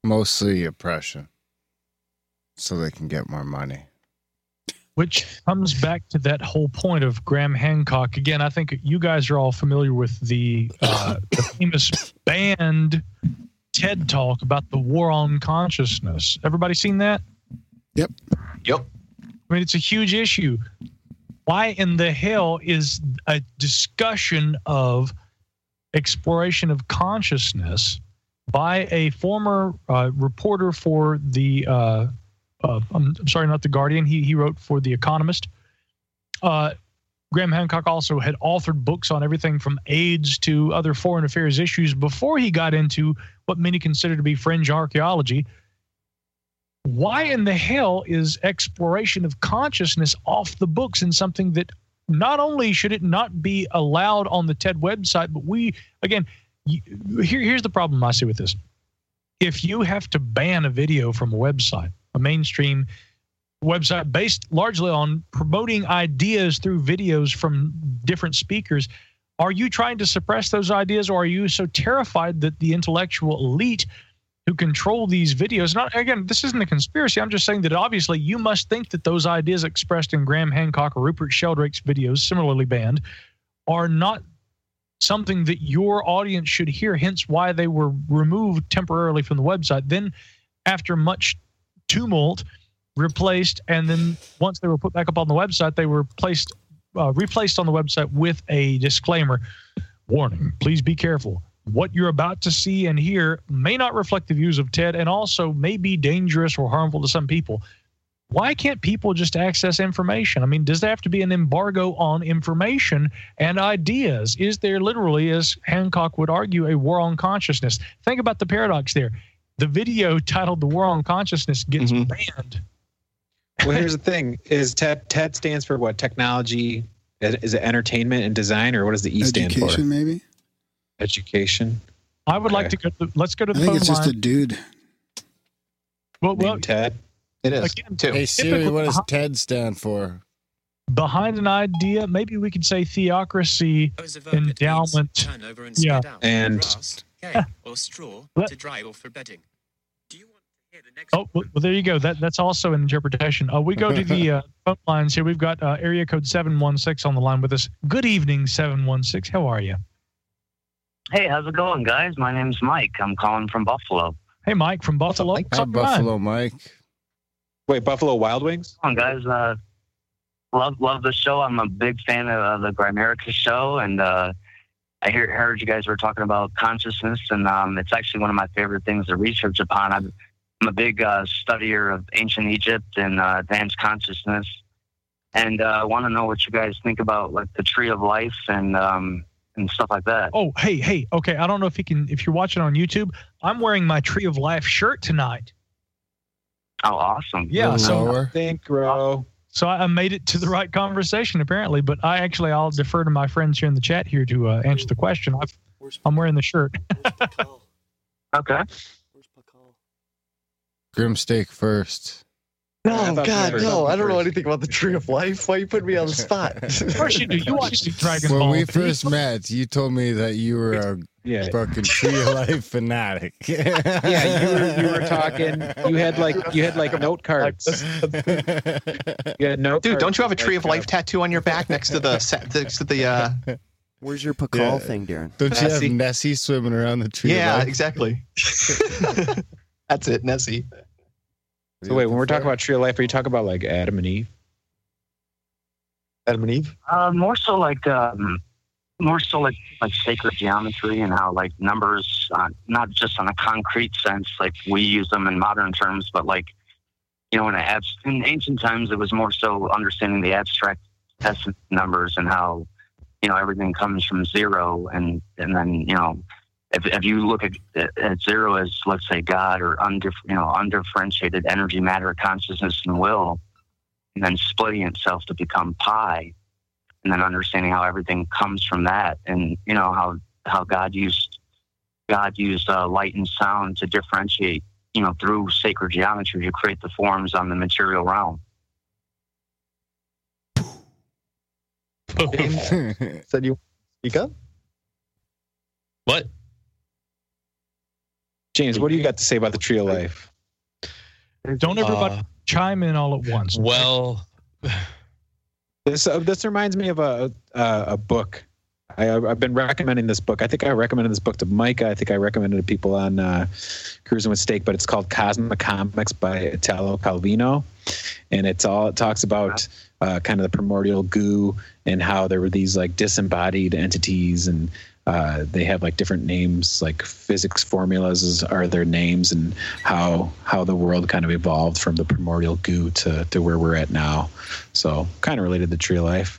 Mostly oppression, so they can get more money. Which comes back to that whole point of Graham Hancock. Again, I think you guys are all familiar with the, uh, the famous band TED talk about the war on consciousness. Everybody seen that? Yep. Yep. I mean, it's a huge issue. Why in the hell is a discussion of exploration of consciousness by a former uh, reporter for the uh, uh, I'm, I'm sorry, not the Guardian. He he wrote for the Economist. Uh, Graham Hancock also had authored books on everything from AIDS to other foreign affairs issues before he got into what many consider to be fringe archaeology. Why in the hell is exploration of consciousness off the books and something that not only should it not be allowed on the TED website, but we again here, here's the problem I see with this. If you have to ban a video from a website, a mainstream website based largely on promoting ideas through videos from different speakers. Are you trying to suppress those ideas, or are you so terrified that the intellectual elite who control these videos? Not again, this isn't a conspiracy. I'm just saying that obviously you must think that those ideas expressed in Graham Hancock or Rupert Sheldrake's videos, similarly banned, are not something that your audience should hear. Hence, why they were removed temporarily from the website. Then, after much tumult, replaced, and then once they were put back up on the website, they were placed uh, replaced on the website with a disclaimer: "Warning: Please be careful. What you're about to see and hear may not reflect the views of TED, and also may be dangerous or harmful to some people." Why can't people just access information? I mean, does there have to be an embargo on information and ideas? Is there literally, as Hancock would argue, a war on consciousness? Think about the paradox there. The video titled "The War on Consciousness" gets mm-hmm. banned. Well, here's the thing: is TED TED stands for what? Technology? Is it entertainment and design, or what does the E stand for? Education, maybe. Education. I would like to go. To, let's go to I the think phone it's just a dude. well, well, TED. It is Again, too. Hey Siri, what does TED stand for? behind an idea, maybe we could say theocracy, endowment. Yeah, And or straw to dry or for bedding. Oh, well, well, there you go. That that's also an interpretation. Uh, we go to the uh, phone lines here. We've got uh, area code seven one six on the line with us. Good evening, seven one six. How are you? Hey, how's it going, guys? My name's Mike. I'm calling from Buffalo. Hey, Mike from Buffalo. What's Hi, on your mind? Buffalo Mike. Wait, Buffalo Wild Wings? Come on, guys. Uh, love love the show. I'm a big fan of uh, the Grimerica show, and uh, I hear, heard you guys were talking about consciousness, and um, it's actually one of my favorite things to research upon. I'm, I'm a big uh, studier of ancient Egypt and uh, advanced consciousness, and uh, I want to know what you guys think about like the tree of life and um, and stuff like that. Oh, hey, hey. Okay, I don't know if you can. If you're watching on YouTube, I'm wearing my Tree of Life shirt tonight. Oh, awesome! Yeah, so think, bro. So I I made it to the right conversation apparently, but I actually I'll defer to my friends here in the chat here to uh, answer the question. I've, I'm wearing the shirt. okay. Grimsteak first. No, God, no! I don't know anything about the Tree of Life. Why you put me on the spot? of course you do. You watch the Dragon When Ball. When we first met, you told me that you were a Yeah. fucking tree of life fanatic. Yeah, you were you were talking. You had like you had like note cards. You had note Dude, cards don't you have a tree of life tattoo on your back next to the set, next to the? Uh, Where's your Pakal Yeah. thing, Darren? Don't you have Nessie. Nessie swimming around the tree? yeah, of life? exactly. That's it, Nessie. So wait, when we're talking about tree of life, are you talking about like Adam and Eve? Adam and Eve. Uh, more so like um, more so like like sacred geometry and how like numbers, uh, not just on a concrete sense, like we use them in modern terms, but like you know, in, abs- in ancient times, it was more so understanding the abstract essence numbers and how you know everything comes from zero, and and then you know. If, if you look at, at zero as let's say God or undif- you know undifferentiated energy, matter, consciousness, and will, and then splitting itself to become pi, and then understanding how everything comes from that, and you know how how God used God used uh, light and sound to differentiate, you know, through sacred geometry to create the forms on the material realm. Said you speak up. What? James, what do you got to say about the tree of life? Don't everybody Uh, chime in all at once. Well, This uh, this reminds me of a a, a book. I, I've been recommending this book. I think I recommended this book to Micah. I think I recommended it to people on uh, Cruzin with Steak. But it's called Cosmicomics by Italo Calvino, and it's all it talks about uh, kind of the primordial goo and how there were these like disembodied entities and uh, they have like different names, like physics formulas are their names, and how how the world kind of evolved from the primordial goo to to where we're at now. So kind of related to tree life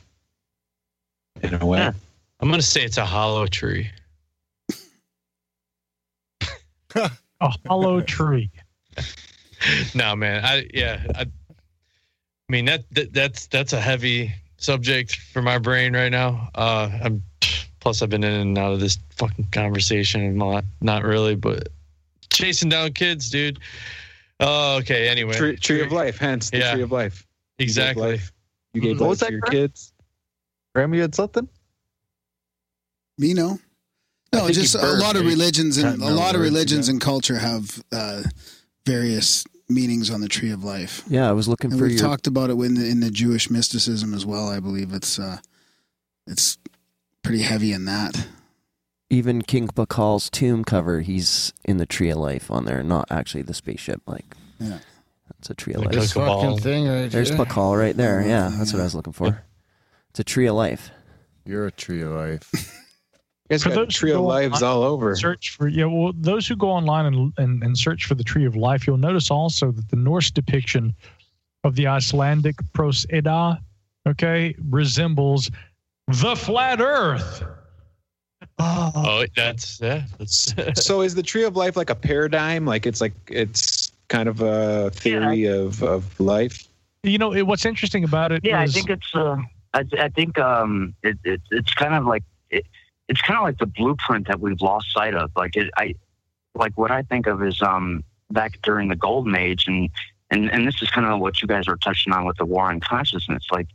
in a way. I'm gonna say it's a hollow tree. A hollow tree. no, man. I yeah. I, I mean that, that that's that's a heavy subject for my brain right now. Uh, I'm plus I've been in and out of this fucking conversation and not not really, but chasing down kids, dude. Oh, okay. Anyway, Tree, tree of life, hence the Yeah. tree of life. You gave exactly. life. You gave What life was to your Graham? kids. Graham, you had something? Me no. No, just he a lot of religions and a lot of religions and culture have uh, various meanings on the tree of life. Yeah, I was looking And for we've your. talked about it in the, in the Jewish mysticism as well. I believe it's uh, it's pretty heavy in that. even King Pakal's tomb cover, he's in the tree of life on there, not actually the spaceship. Like, Yeah. that's a tree of Like life. This fucking thing right There's here. Bakal right there. Yeah, that's what I was looking for. It's a tree of life. You're a tree of life. You guys For got those tree who of go lives online all over. Search for yeah. Well, those who go online and, and and search for the Tree of Life, you'll notice also that the Norse depiction of the Icelandic Prose Edda, okay, resembles the flat Earth. Oh, that's yeah. That's so is the tree of life like a paradigm? Like it's like it's kind of a theory of, of life. You know it, what's interesting about it? Yeah, is- I think it's. Uh, I, I think um, it, it, it's kind of like it, it's kind of like the blueprint that we've lost sight of. Like it, I, like what I think of is um, back during the golden age, and and and this is kind of what you guys are touching on with the war on consciousness. Like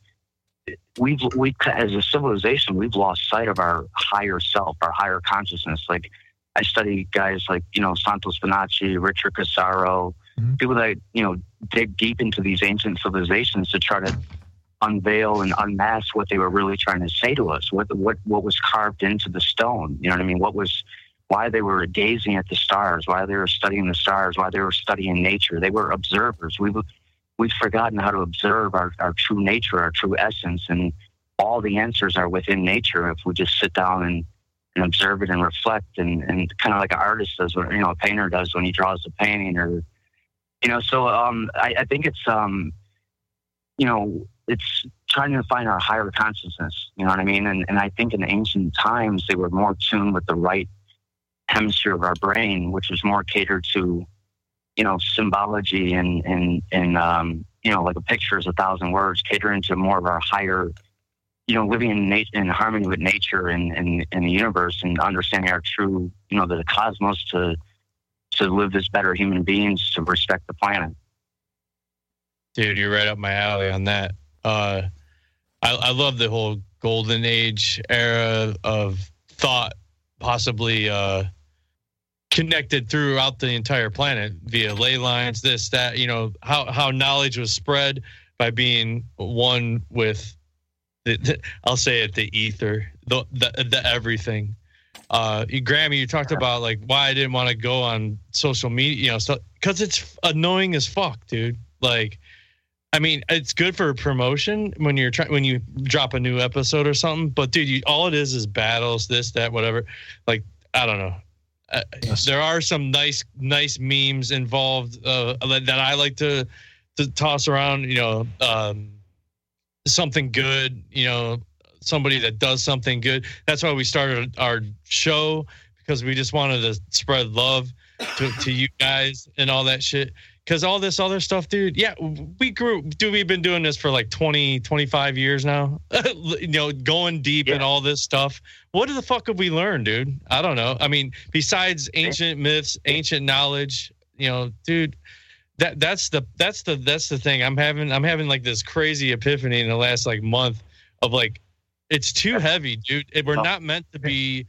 we've we as a civilization, we've lost sight of our higher self, our higher consciousness. Like I study guys like you know Santos Bonacci, Richard Cassaro, mm-hmm. people that you know dig deep into these ancient civilizations to try to unveil and unmask what they were really trying to say to us. What what what was carved into the stone? You know what I mean? What was why they were gazing at the stars? Why they were studying the stars? Why they were studying nature? They were observers. We've we've forgotten how to observe our, our true nature, our true essence, and all the answers are within nature if we just sit down and and observe it and reflect. And, and kind of like an artist does what you know a painter does when he draws a painting or you know so um I, I think it's um you know it's trying to find our higher consciousness you know what I mean? And and I think in ancient times they were more tuned with the right hemisphere of our brain which was more catered to you know symbology and and and um you know like a picture is a thousand words catering to more of our higher you know, living in nat- in harmony with nature and, and, and the universe and understanding our true, you know, the cosmos to to live as better human beings, to respect the planet. Dude, you're right up my alley on that. Uh, I, I love the whole golden age era of thought, possibly uh, connected throughout the entire planet via ley lines, this, that. You know how how knowledge was spread by being one with the, the I'll say it, the ether, the the, the everything. Uh, Grammy, you talked about like why I didn't want to go on social media, you know, stuff because it's annoying as fuck, dude. Like, I mean, it's good for promotion when you're trying when you drop a new episode or something. But dude, you, all it is is battles, this, that, whatever. Like, I don't know. Uh, There are some nice, nice memes involved uh, that I like to to toss around. You know, um, something good. You know, somebody that does something good. That's why we started our show because we just wanted to spread love to, to you guys and all that shit. Because all this other stuff, dude, yeah, we grew, dude, we've been doing this for like 20, 25 years now. you know, going deep in all this stuff. What the fuck have we learned, dude? I don't know. I mean, besides ancient myths, ancient knowledge, you know, dude, that that's the that's the that's the thing. I'm having I'm having like this crazy epiphany in the last like month of like it's too heavy, dude. We're not meant to be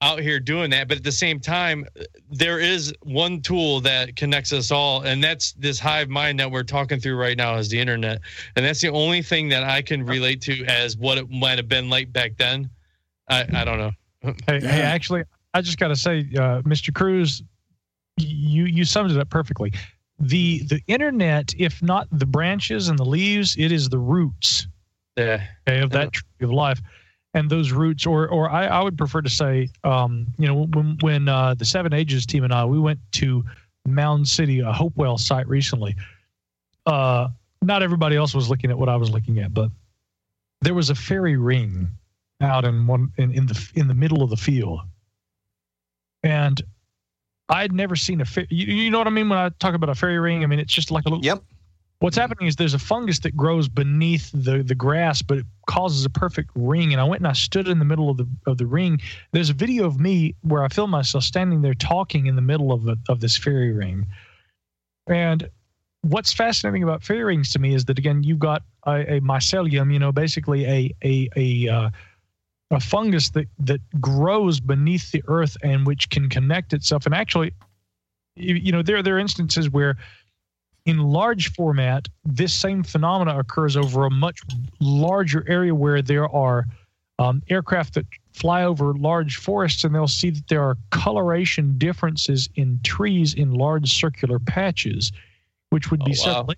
out here doing that, but at the same time, there is one tool that connects us all, and that's this hive mind that we're talking through right now is the internet, and that's the only thing that I can relate to as what it might have been like back then. I I don't know. Hey, hey, actually, I just got to say, uh, Mr. Cruz, you you summed it up perfectly. The the internet, if not the branches and the leaves, it is the roots. Yeah. Okay, of that tree of life, and those roots, or or I, I would prefer to say, um, you know, when when uh, the Seven Ages team and I we went to Mound City, a Hopewell site recently. Uh, not everybody else was looking at what I was looking at, but there was a fairy ring out in one in, in the in the middle of the field. And i'd never seen a fa- you, you know what i mean when i talk about a fairy ring? I mean it's just like a little yep what's happening is there's a fungus that grows beneath the the grass but it causes a perfect ring. And i went and i stood in the middle of the of the ring. There's a video of me where i filmed myself standing there talking in the middle of the, of this fairy ring. And what's fascinating about fairy rings to me is that again you've got a, a mycelium, you know, basically a a a uh, a fungus that that grows beneath the earth and which can connect itself. And actually, you, you know, there there are instances where in large format, this same phenomena occurs over a much larger area where there are um, aircraft that fly over large forests and they'll see that there are coloration differences in trees in large circular patches, which would be Oh, wow.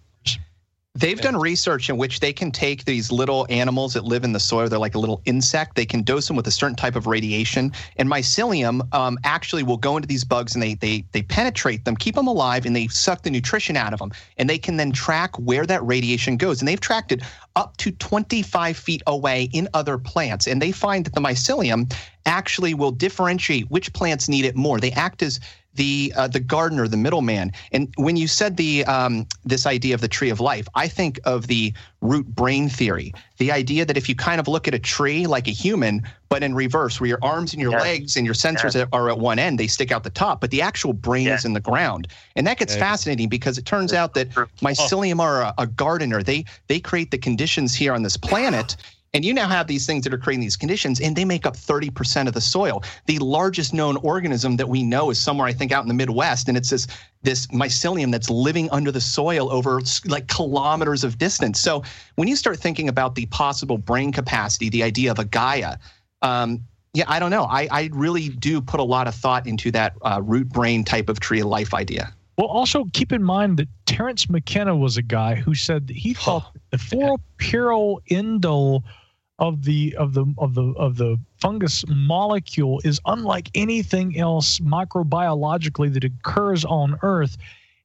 They've done research in which they can take these little animals that live in the soil. They're like a little insect. They can dose them with a certain type of radiation, and mycelium um, actually will go into these bugs and they they they penetrate them, keep them alive, and they suck the nutrition out of them. And they can then track where that radiation goes. And they've tracked it up to 25 feet away in other plants. And they find that the mycelium actually will differentiate which plants need it more. They act as the uh, the gardener, the middleman. And when you said the um, this idea of the tree of life, I think of the root brain theory. The idea that if you kind of look at a tree like a human, but in reverse, where your arms and your Yes. legs and your sensors Yes. are at one end, they stick out the top, but the actual brain is in the ground. And that gets Yes. fascinating because it turns out that mycelium are a, a gardener. They they create the conditions here on this planet. And you now have these things that are creating these conditions, and they make up 30% of the soil. The largest known organism that we know is somewhere, I think, out in the Midwest, and it's this this mycelium that's living under the soil over like kilometers of distance. So when you start thinking about the possible brain capacity, the idea of a Gaia, um, yeah, I don't know. I, I really do put a lot of thought into that uh, root brain type of tree life idea. Well, also keep in mind that Terence McKenna was a guy who said that he thought the floropyral indole of the of the of the of the fungus molecule is unlike anything else microbiologically that occurs on Earth,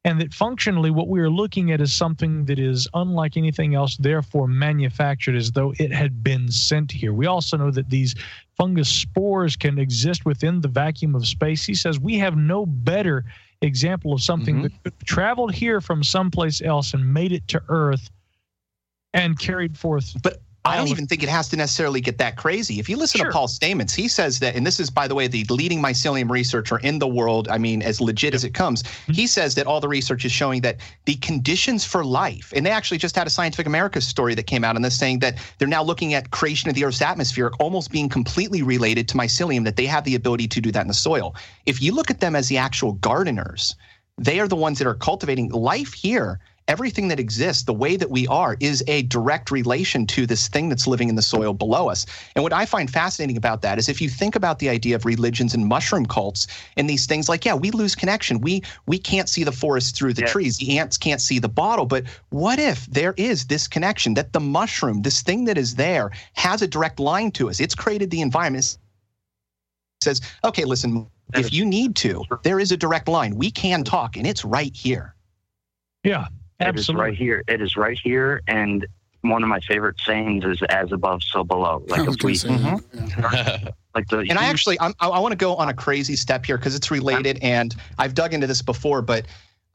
and that functionally what we are looking at is something that is unlike anything else, therefore manufactured as though it had been sent here. We also know that these fungus spores can exist within the vacuum of space. He says we have no better example of something mm-hmm. that traveled here from someplace else and made it to Earth and carried forth. But I don't um, even think it has to necessarily get that crazy. If you listen to Paul Stamets, he says that, and this is, by the way, the leading mycelium researcher in the world. I mean, as legit as it comes. Mm-hmm. He says that all the research is showing that the conditions for life, and they actually just had a Scientific America story that came out on this saying that they're now looking at creation of the Earth's atmosphere almost being completely related to mycelium, that they have the ability to do that in the soil. If you look at them as the actual gardeners, they are the ones that are cultivating life here. Everything that exists, the way that we are, is a direct relation to this thing that's living in the soil below us. And what I find fascinating about that is if you think about the idea of religions and mushroom cults and these things like, yeah, we lose connection. We we can't see the forest through the trees. The ants can't see the bottle. But what if there is this connection that the mushroom, this thing that is there, has a direct line to us? It's created the environment says, okay, listen, if you need to, there is a direct line. We can talk, and it's right here. Yeah, It is right here. It is right here. And one of my favorite sayings is "as above, so below." Like if we, like the And I actually, I'm, I, I want to go on a crazy step here because it's related, and I've dug into this before, but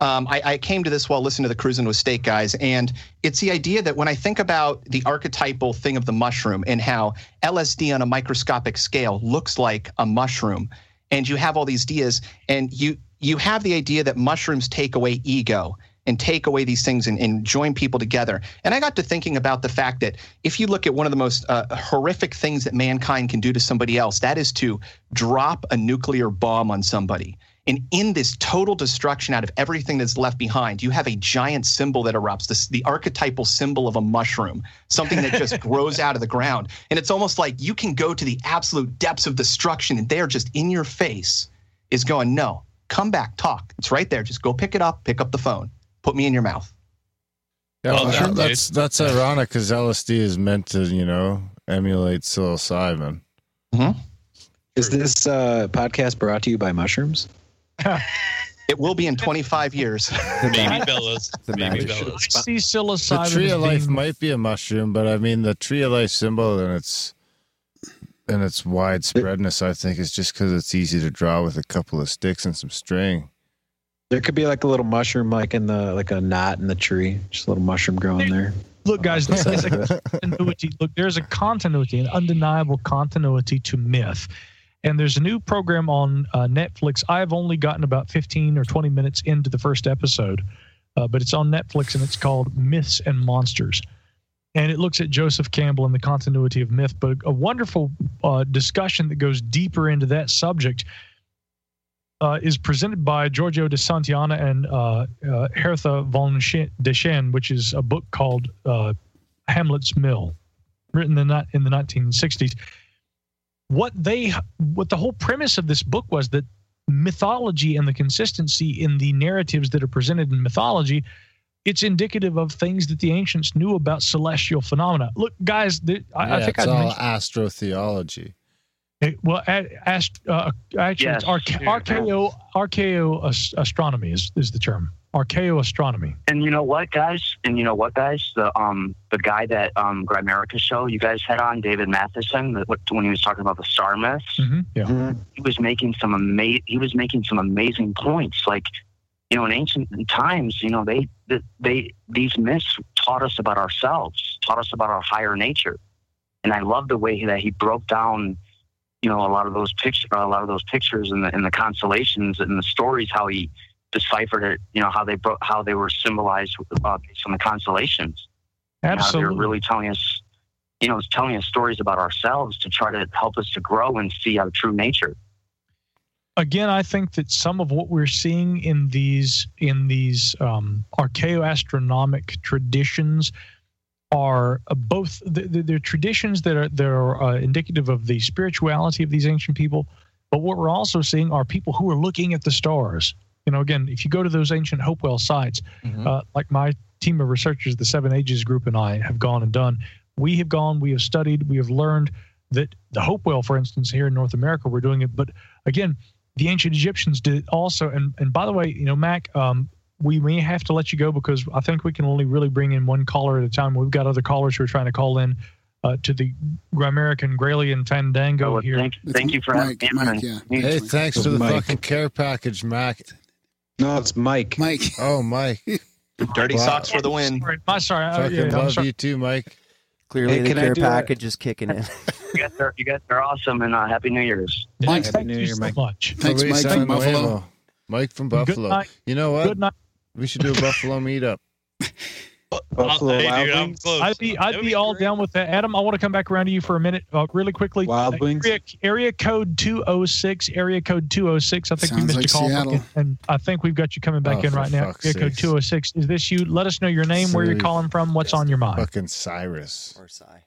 um, I, I came to this while listening to the Cruzin with Steak guys, and it's the idea that when I think about the archetypal thing of the mushroom and how LSD on a microscopic scale looks like a mushroom, and you have all these ideas, and you you have the idea that mushrooms take away ego and take away these things and, and join people together. And I got to thinking about the fact that if you look at one of the most uh, horrific things that mankind can do to somebody else, that is to drop a nuclear bomb on somebody. And in this total destruction out of everything that's left behind, you have a giant symbol that erupts, this, the archetypal symbol of a mushroom, something that just grows out of the ground. And it's almost like you can go to the absolute depths of destruction, and they're just in your face, is going, no, come back, talk. It's right there. Just go pick it up, pick up the phone, put me in your mouth. Yeah, Well well, that's that's ironic because LSD is meant to, you know, emulate psilocybin. Is this uh, podcast brought to you by mushrooms? It will be in 25 years. Maybe Bellas. Maybe I see psilocybin. The tree of life being- might be a mushroom, but I mean the tree of life symbol and its and its widespreadness, I think, is just because it's easy to draw with a couple of sticks and some string. There could be like a little mushroom, like in the like a knot in the tree, just a little mushroom growing there. Look, guys, this is a continuity. Look, there's a continuity, an undeniable continuity to myth. And there's a new program on uh, Netflix. I've only gotten about 15 or 20 minutes into the first episode uh, but it's on Netflix and it's called Myths and Monsters. And it looks at Joseph Campbell and the continuity of myth, but a wonderful uh, discussion that goes deeper into that subject uh, is presented by Giorgio de Santillana and uh, uh, Hertha von Sch- Dechend, which is a book called uh, Hamlet's Mill, written in the, in the 1960s. What they, what the whole premise of this book was that mythology and the consistency in the narratives that are presented in mythology, it's indicative of things that the ancients knew about celestial phenomena. Look, guys, th- I, yeah, I think it's I all astrotheology. It- well, a, ast, uh, actually, Yes. it's arche- archeo archeo as- astronomy is, is the term. Archaeoastronomy. And you know what, guys? And you know what, guys? The um the guy that um Grimerica show you guys had on, David Mathisen, that, what- when he was talking about the star myths, Mm-hmm. Yeah. he was making some ama- he was making some amazing points. Like, you know, in ancient times, you know, they they, they these myths taught us about ourselves, taught us about our higher nature, and I love the way that he broke down, you know, a lot of those pictures, a lot of those pictures and the and the constellations and the stories, how he deciphered it, you know, how they bro- how they were symbolized uh, based on the constellations. Absolutely. they're really telling us, you know, it's telling us stories about ourselves to try to help us to grow and see our true nature. Again, I think that some of what we're seeing in these in these um, archaeoastronomic traditions are both the, the, they're traditions that are that are uh, indicative of the spirituality of these ancient people, but what we're also seeing are people who are looking at the stars. You know, again, if you go to those ancient Hopewell sites, uh, like my team of researchers, the Seven Ages group, and I have gone and done, we have gone, we have studied, we have learned that the Hopewell, for instance, here in North America, we're doing it. But again, the ancient Egyptians did it also. And and by the way, you know, Mac, um, we may have to let you go because I think we can only really bring in one caller at a time. We've got other callers who are trying to call in uh, to the Grimerican Gralien Fandango here. Thank, thank you for having me. on. Hey, thanks for the Mike. fucking care package, Mac. No, it's Mike. Mike. Oh, Mike. Dirty Wow. socks for the win. Sorry, my sorry. uh, Fucking yeah, I'm love sorry. you too, Mike. Clearly, Hey, the care package is kicking in. You guys are you guys are awesome and uh, happy New Year's. Mike, Happy thank New you Year, so Mike. much. Thanks, Mike from Nuevo. Buffalo. Mike from Good Buffalo. night. You know what? Good night. We should do a Buffalo meetup. Buffalo hey, Wild dude, I'm Wings. close. I'd be I'd That'd be all down with that. Adam, I want to come back around to you for a minute, uh, really quickly. Wild Uh, Wings? Area, area code two oh six. Area code two oh six. I think we Sounds missed like a call, Seattle. and, and I think we've got you coming back Oh, in right now. fuck's Area code two oh six. Is this you? Let us know your name, where you're calling from, what's on your mind. Fucking Cyrus. Or sigh.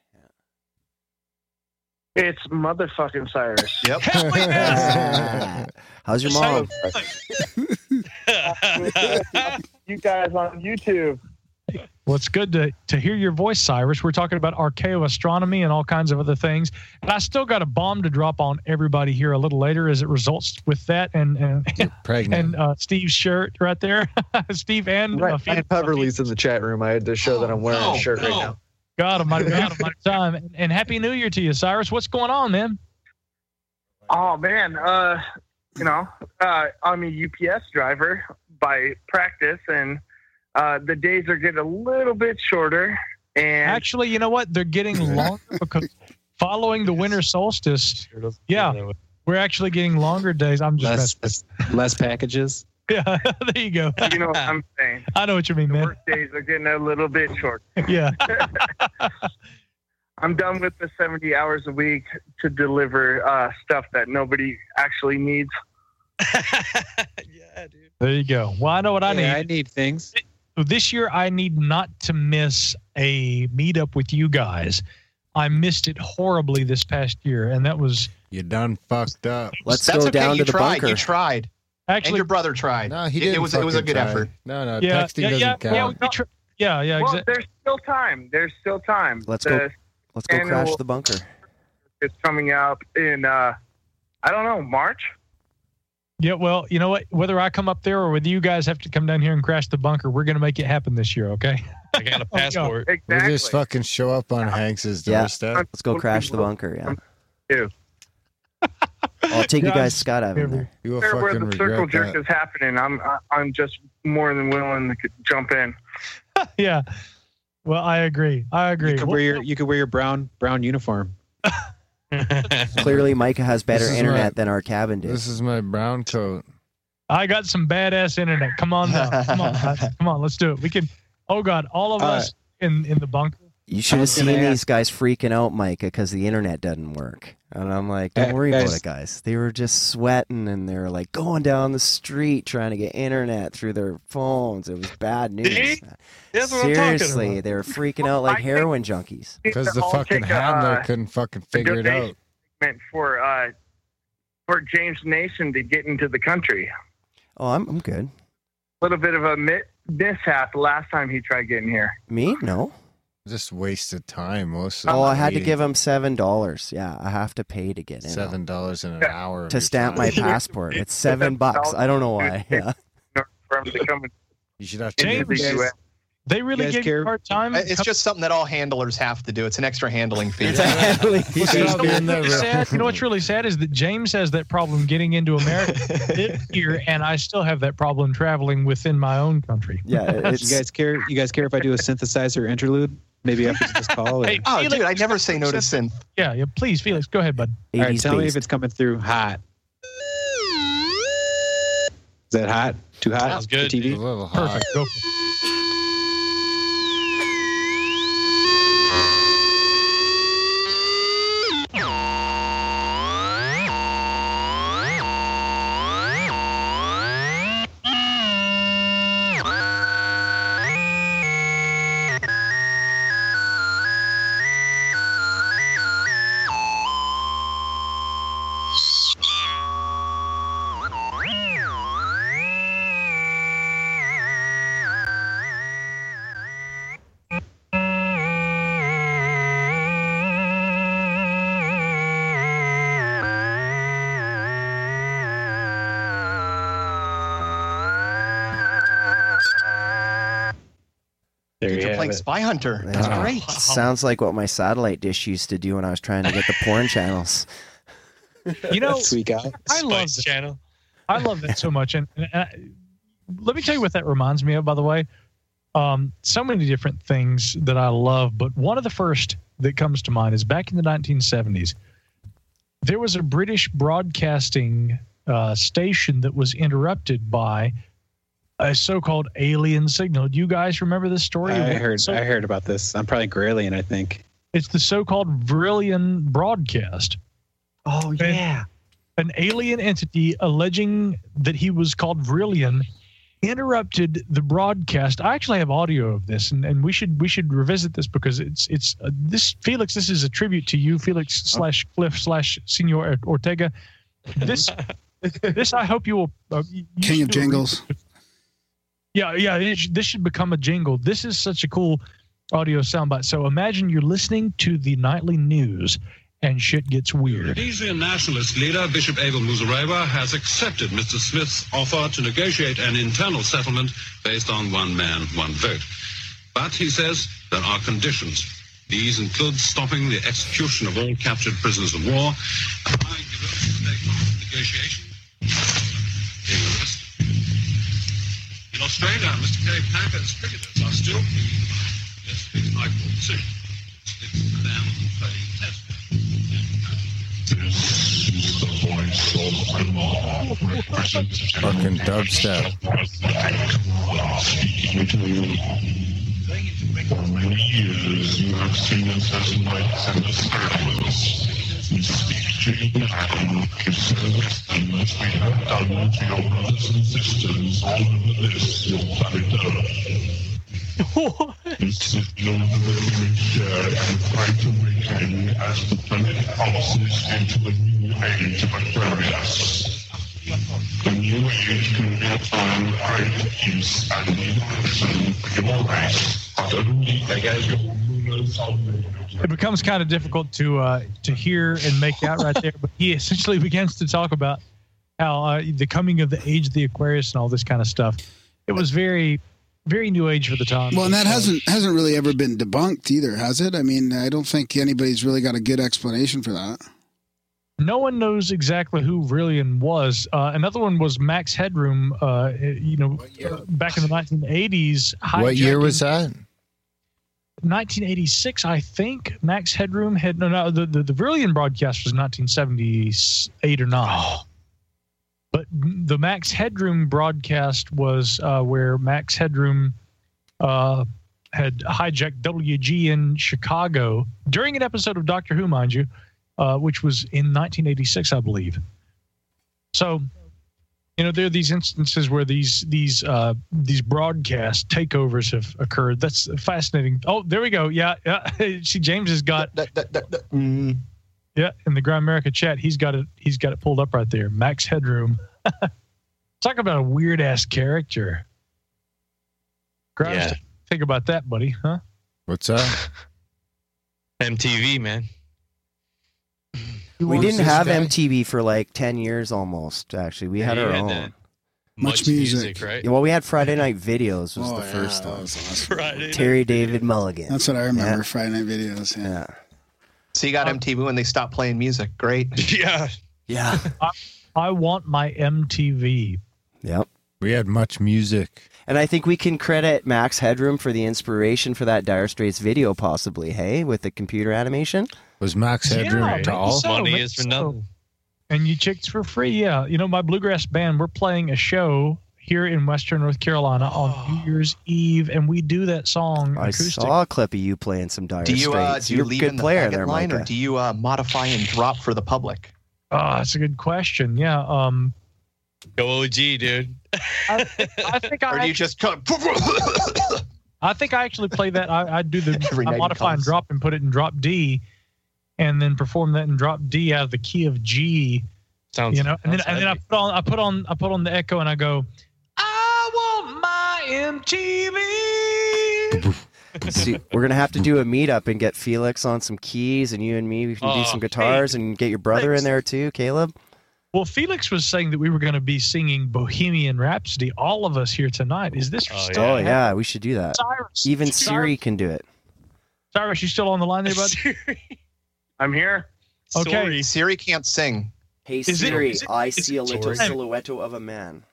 It's motherfucking Cyrus. Yep. Hell yeah! How's your mom? you guys on YouTube. Well, it's good to, to hear your voice, Cyrus. We're talking about archaeoastronomy and all kinds of other things. And I still got a bomb to drop on everybody here a little later as it results with that and and, and uh, Steve's shirt right there. Steve and uh, Right, Felix. Ryan Peverly's in the chat room. I had to show that I'm wearing a shirt right now. God almighty, God almighty time. And, and happy new year to you, Cyrus. What's going on, man? Oh man, uh, you know, uh, I'm a UPS driver by practice, and uh, the days are getting a little bit shorter. And Actually, you know what? They're getting longer because following the winter solstice, yeah, we're actually getting longer days. I'm just Less, messing. less packages. Yeah, there you go. you know what I'm saying. I know what you mean, man. Work days are getting a little bit short. Yeah. I'm done with the 70 hours a week to deliver uh, stuff that nobody actually needs. Yeah, dude. There you go. Well, I know what I Yeah, need. I need things. This year, I need not to miss a meetup with you guys. I missed it horribly this past year, and that was You done fucked up. Let's That's go okay. down you to the tried. bunker. You tried. and actually your brother tried. No, he It- didn't. It was it was a good try. effort. No, no, yeah, texting yeah, doesn't yeah, count. yeah, we tr- yeah, yeah, Well, exactly. there's still time. There's still time. Let's the, go. Let's go crash annual- the bunker. It's coming out in uh, I don't know March. Yeah, well, you know what? Whether I come up there or whether you guys have to come down here and crash the bunker, we're going to make it happen this year, okay? I got a passport. We Exactly. just fucking show up on Hanks's Yeah. doorstep. Let's go crash the bunker. Yeah. Too. I'll take you guys Guys, skydiving there. You will There where fucking the circle jerk that. is happening, I'm I- I'm just more than willing to jump in. yeah. Well, I agree. I agree. You could wear your you could wear your brown brown uniform. Clearly, Micah has better internet right. than our cabin did. This is my brown coat. I got some badass internet. Come on now. Come on. Come on. Let's do it. We can. Oh God, all of All us in in the bunker. You should have seen these ask- guys freaking out, Micah, because the internet doesn't work. And I'm like, don't Uh, worry about it, guys. They were just sweating and they were like going down the street trying to get internet through their phones. It was bad news. See? That's what I'm talking Seriously, they were freaking out like heroin junkies. Because the fucking handler uh, couldn't fucking figure it out. Meant for uh, for James Nation to get into the country. Oh, I'm I'm good. A little bit of a mi- mishap last time he tried getting here. Me? No. Just wasted time most of Oh, I had to give him seven dollars. Yeah, I have to pay to get in. Seven dollars in an hour of to your stamp my time. passport. It's seven bucks. I don't know why. Yeah. For him to come You should have James, they really guys give you care? a hard time. It's just something that all handlers have to do. It's an extra handling fee. It's a handling fee. You know, what's really sad, you know what's really sad is that James has that problem getting into America live here, and I still have that problem traveling within my own country. Yeah, you guys care? You guys care if I do a synthesizer interlude? Maybe after this call. Or... Hey, Oh, Felix, dude, I never say no to synth. Yeah, yeah. Please, Felix, go ahead, bud. All right, 80s tell me if it's coming through hot. Is that hot? Too hot? Sounds for good. TV? Hot. Perfect. Go Spy Hunter. That's Yeah. great. Sounds like what my satellite dish used to do when I was trying to get the porn channels. You know, Sweet guy. I love Spice that. Channel. I love that so much. And, and I, let me tell you what that reminds me of, by the way. Um, so many different things that I love, but one of the first that comes to mind is back in the 1970s. There was a British broadcasting uh, station that was interrupted by a so-called alien signal. Do you guys remember this story? I heard. So- I heard about this. I'm probably Graylian, I think. it's the so-called Vrillian broadcast. Oh yeah. An alien entity alleging that he was called Vrillian interrupted the broadcast. I actually have audio of this, and, and we should we should revisit this because it's it's uh, this Felix. This is a tribute to you, Felix slash Cliff slash Senor Ortega. This this I hope you will. Uh, you King of should read- Jingles. Yeah, yeah. It, this should become a jingle. This is such a cool audio soundbite. So imagine you're listening to the nightly news, and shit gets weird. Rhodesian nationalist leader Bishop Abel Muzorewa has accepted Mr. Smith's offer to negotiate an internal settlement based on one man, one vote. But he says there are conditions. These include stopping the execution of all captured prisoners of war, allowing negotiation, being arrested. In Australia, Mr. Kerry Packer's cricketers are still pleading yesterday's High Court decision. It's the ban on playing test Fucking dubstep. For many years, you have seen us as knights and disciples. We speak to you now service them as we have done to your brothers and sisters over this, your planet Earth. Signal of living share and fight awakening as the planet passes into a new age of Aquarius. The new age can time of great peace and as your rulers are it becomes kind of difficult to uh, to hear and make out right there. But he essentially begins to talk about how uh, the coming of the age of the Aquarius and all this kind of stuff. It was very, very new age for the time. Well, and that hasn't hasn't really ever been debunked either, has it? I mean, I don't think anybody's really got a good explanation for that. No one knows exactly who Vrillian was. Uh, another one was Max Headroom. Uh, you know, uh, back in the 1980s. What year was that? 1986, I think. Max Headroom had no, no. The the, the Vrillian broadcast was 1978 or nine. But the Max Headroom broadcast was uh, where Max Headroom uh, had hijacked WG in Chicago during an episode of Doctor Who, mind you, uh, which was in 1986, I believe. So, you know, there are these instances where these these uh, these broadcast takeovers have occurred. That's fascinating. Oh, there we go. Yeah, yeah. See, James has got. that. Yeah, in the Grimerica chat, he's got it. He's got it pulled up right there. Max Headroom. Talk about a weird ass character. Grimes, Yeah. think about that, buddy. Huh? What's that? MTV, man. We didn't have guy? MTV for like 10 years almost, actually. We had you our had own. that Much music. right? Yeah, well, we had Friday Night Videos was Oh, the yeah, first that one. was awesome. Friday. Terry David Mulligan. That's what I remember. Yeah. Friday night videos. Yeah. Yeah. So you got um, MTV when they stopped playing music. Great. Yeah. Yeah. I want my MTV. Yep. We had much music. And I think we can credit Max Headroom for the inspiration for that Dire Straits video, possibly, hey, with the computer animation. Was Max Headroom maybe tall? so, Money maybe is for so. nothing. And you chicks for free, yeah. You know, my bluegrass band, we're playing a show here in Western North Carolina on New Year's Eve, and we do that song I acoustic. saw a clip of you playing some Dire Do you uh, Straits. do you You're a leave good in the player faggot there, line, or do you uh, modify and drop for the public? Oh, that's a good question. Yeah. Um, Go OG, dude. I, I think Or do I, you just kind of I think I actually play that. I, I do the I modify and drop and put it in drop D, and then perform that in drop D out of the key of G. Sounds. you know, and then sounds and then I put on I put on I put on the echo and I go, I want my MTV. See, we're gonna have to do a meetup and get Felix on some keys, and you and me we can do Oh, some guitars, and get your brother in there too, Caleb. Well, Felix was saying that we were going to be singing Bohemian Rhapsody, all of us here tonight. Is this Oh, still Oh yeah, we should do that. Cyrus, Even Cyrus, Siri can do it. Cyrus, you still on the line there, bud? I'm here. Okay. Sorry. Siri can't sing. Hey Is Siri, is it- I see a little Siri? silhouette of a man.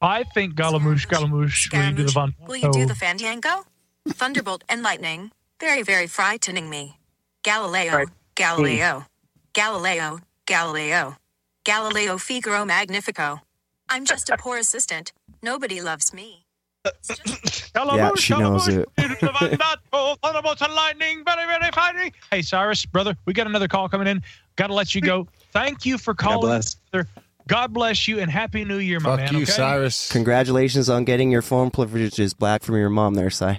I think Galamoosh, Galamoosh, will you do the Von Will you do the Fandango? Thunderbolt and lightning. Very, very frightening me. Galileo, Right. Galileo, Galileo, Galileo, Galileo Figaro Magnifico. I'm just a poor assistant. Nobody loves me. Galamoosh, Yeah, she knows it. will you do the Von Otto? Thunderbolts and lightning, very, very frightening. Hey, Cyrus, brother, we got another call coming in. Got to let you go. Thank you for calling. God calling. bless. brother. God bless you and happy New Year, my Fuck man. you, okay? Cyrus. Congratulations on getting your phone privileges back from your mom, there, Si.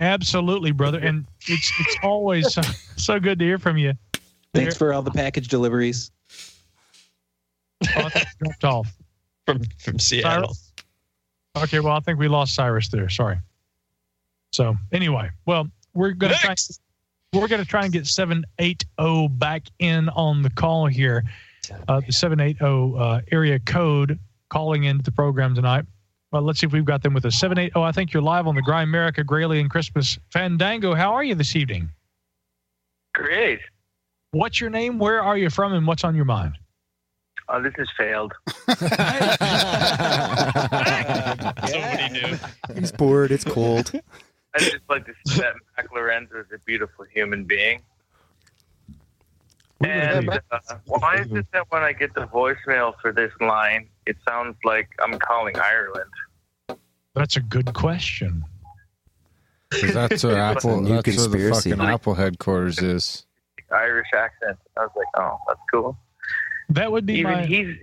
Absolutely, brother. And it's it's always so, so good to hear from you. Thanks for all the package deliveries. Oh, I think it's dropped off. from from Seattle. Cyrus? Okay, well, I think we lost Cyrus there. Sorry. So anyway, well, we're gonna try, we're gonna try and get seven eight zero back in on the call here. Uh, the seven eight zero uh, area code calling into the program tonight. Well, let's see if we've got them with a seven eight zero. I think you're live on the Grimerica Gralien Christmas Fandango. How are you this evening? Great. What's your name? Where are you from? And what's on your mind? Oh, this has failed. That's what we. He's bored. It's cold. I just like to say that Mac Lorenzo is a beautiful human being. And uh, why is it that when I get the voicemail for this line, it sounds like I'm calling Ireland? That's a good question. 'Cause that's where Apple. new That's where the fucking Apple headquarters is. Irish accent. I was like, oh, that's cool. That would be Even my. he's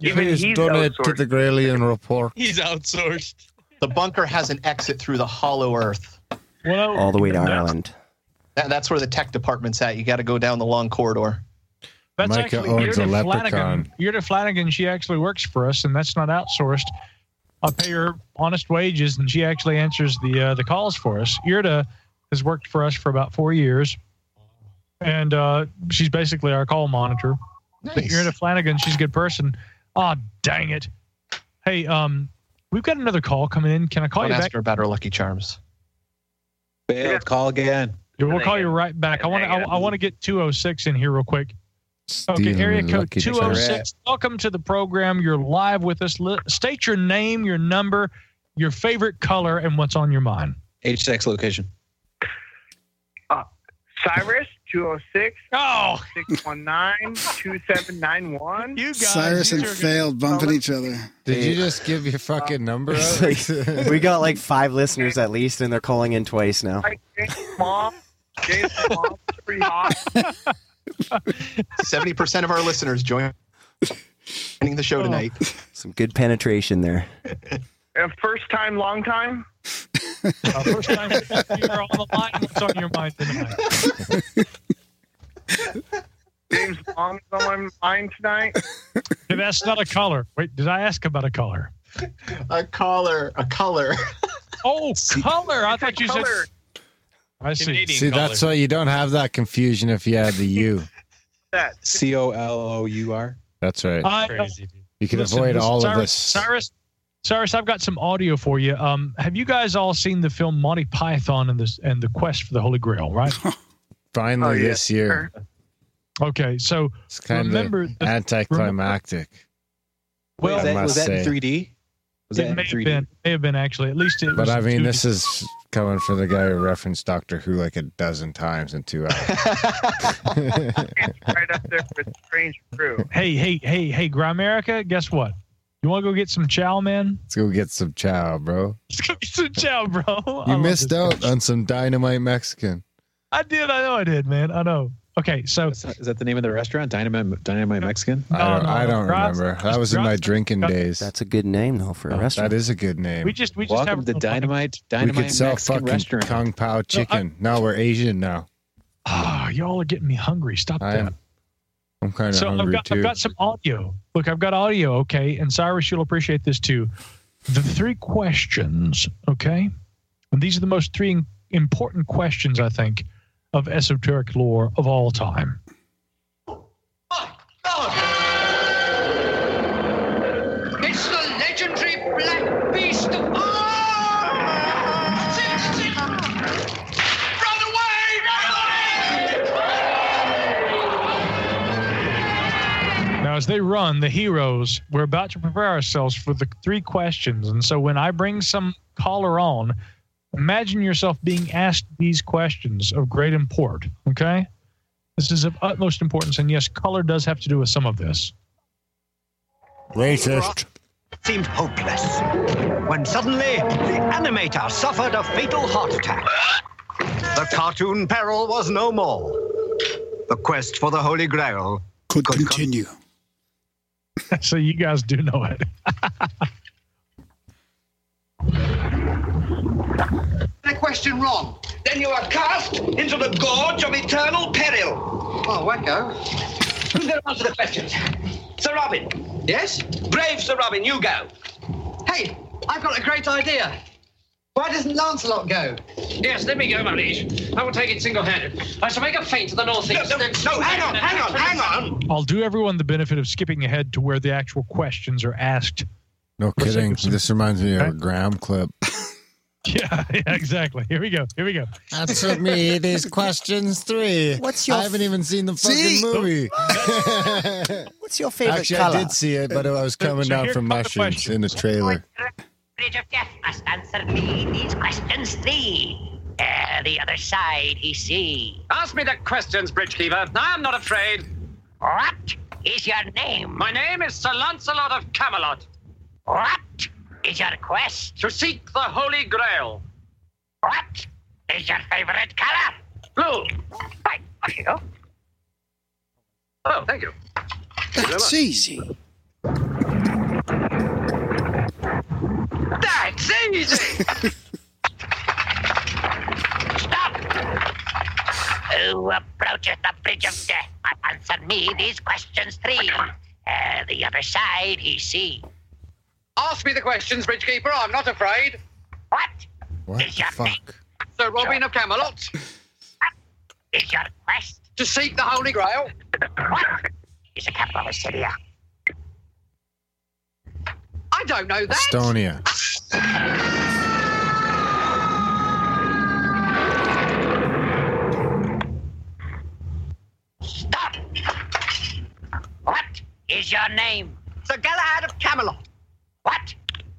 even Please he's donate to outsourced. the Gralien report. He's outsourced. The bunker has an exit through the hollow earth. Well, All the way to that's- Ireland. That, that's where the tech department's at. You got to go down the long corridor. That's Micah actually owns a leprechaun. Flanagan. Irda Flanagan, she actually works for us, and that's not outsourced. I pay her honest wages, and she actually answers the uh, the calls for us. Irda has worked for us for about four years, and uh, she's basically our call monitor. But Nice. Irda Flanagan, she's a good person. Oh, dang it! Hey, um, we've got another call coming in. Can I call Don't you ask back? her about her Lucky Charms. Failed. Call again. Yeah, we'll call you right back. I want to. I, I want to get 206 in here real quick. Okay, area code 206. Welcome to the program. You're live with us. State your name, your number, your favorite color, and what's on your mind. H6 location. Cyrus, 206 oh. 619 2791. You Cyrus and failed bumping each other. Did you just give your fucking number out? we got like five listeners at least, and they're calling in twice now. Mom. James' mom pretty hot. Seventy percent of our listeners join joining the show oh. tonight. Some good penetration there. Uh, first time, long time. Uh, first time you're on the line. What's on your mind tonight? James' mom is on my mind tonight. Hey, That's not a color. Wait, did I ask about a color? A color, a color. Oh, color. I thought you said. Color. I see. See, that's why you don't have that confusion if you had the U. That. C O L O U R. That's right. I, You can Listen, avoid listen, all Cyrus, of this. Cyrus, Cyrus, I've got some audio for you. Um, have you guys all seen the film Monty Python and this and the Quest for the Holy Grail? Right. Finally, Oh, yeah. this year. okay, so It's kind remember of the- anticlimactic. Well, was that, was that in 3D? Was it in may have 3D? been, may have been actually. At least it But was. I mean, 2D. this is coming from the guy who referenced Doctor Who like a dozen times in two hours. right up there with Strange Crew. Hey, hey, hey, hey, Grimerica, guess what? You want to go get some chow, man? Let's go get some chow, bro. Let's go get some chow, bro. You love missed this out on some dynamite Mexican. I did. I know I did, man. I know. Okay, so Is that the name of the restaurant? Dynamite, Dynamite Mexican? I don't, no, I don't remember. That was in my drinking days. That's a good name though for a restaurant. That is a good name. we just we just Welcome have to Dynamite, we Dynamite could sell Mexican fucking restaurant. Kung Pao chicken. No, we're Asian now. Ah, y'all are getting me hungry. Stop I that. am. I'm kind of so I've got, too. I've got some audio. Look, I've got audio, okay? And Cyrus, you'll appreciate this too. The three questions, okay? And these are the most three important questions, I think, of esoteric lore of all time. It's as they run, the heroes, we're about to prepare ourselves for the three questions. And so when I bring some caller on, imagine yourself being asked these questions of great import, okay? This is of utmost importance. And yes, color does have to do with some of this. Racist. seemed hopeless when suddenly the animator suffered a fatal heart attack. The cartoon peril was no more. The quest for the Holy Grail could continue. so you guys do know it. The question wrong. Then you are cast into the gorge of eternal peril. Oh, wacko. Who's going to answer the questions? Sir Robin. Yes? Brave Sir Robin, you go. Hey, I've got a great idea. Why doesn't Lancelot go? Yes, let me go, my liege. I will take it single-handed. I shall make a feint to the northeast. No, no, no, hang on, hang on, hang on. I'll do everyone the benefit of skipping ahead to where the actual questions are asked. No For the sake kidding. This reminds me of a Graham clip. Yeah, yeah, exactly. Here we go. Here we go. Answer me these questions three. What's your I haven't even seen the fucking See? movie. What's your favorite Actually, color? I did see it, but I was coming so down from mushrooms in the trailer. Oh Bridge of Death must answer me these questions three. Ere the other side he see. Ask me the questions, Bridgekeeper. I am not afraid. What is your name? My name is Sir Lancelot of Camelot. What is your quest? To seek the Holy Grail. What is your favorite color? Blue. Right, there you go. Oh, thank you. That's easy. That's easy. Stop! Who approaches the Bridge of Death answer me these questions three. Ere the other side he see. Ask me the questions, Bridgekeeper. I'm not afraid. What What is your the name? Sir Robin of Camelot. Is your quest? To seek the Holy Grail. What is the capital of Assyria? I don't know that. Estonia. Stop! What is your name? Sir Galahad of Camelot. What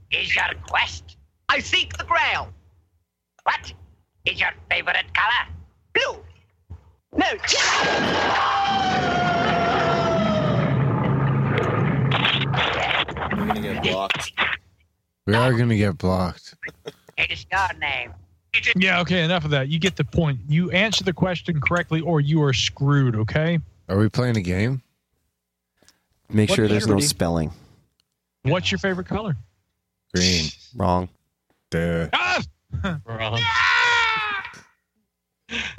is your quest? I seek the Grail. What is your favorite color? Blue. No. We're gonna get blocked. We are gonna get blocked. It is your name. Yeah, okay, enough of that. You get the point. You answer the question correctly or you are screwed, okay? Are we playing a game? Make What sure there's no Liberty? spelling. What's your favorite color? Green. Wrong. Duh. Ah! Wrong.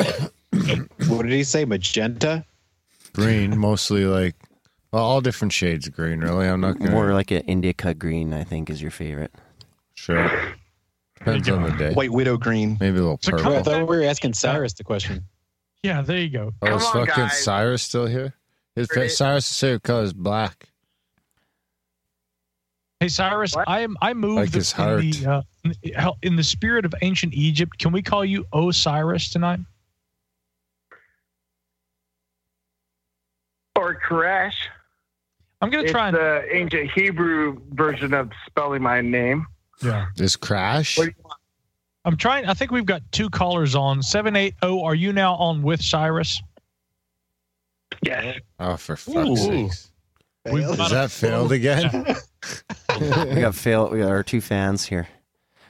What did he say? Magenta? Green, mostly like well, all different shades of green. Really, I'm not gonna. More like an indica green, I think, is your favorite. Sure. Depends on the day. White widow green. Maybe a little So purple. I thought we were asking Cyrus the question. Yeah, there you go. Oh, is on, fucking guys. Cyrus still here? His fa- Ready? Cyrus' favorite color is black. Hey Cyrus, I am I moved Like his in the uh, in the- hell, in the spirit of ancient Egypt. Can we call you Osiris tonight? Or crash. I'm gonna It's try and the ancient Hebrew version of spelling my name. yeah. This crash. What do you want? I'm trying. I think we've got two callers on seven eight zero. Are you now on with Cyrus? Yes. Oh, for fuck's sake! We've Is that failed again? we got fail. We got our two fans here.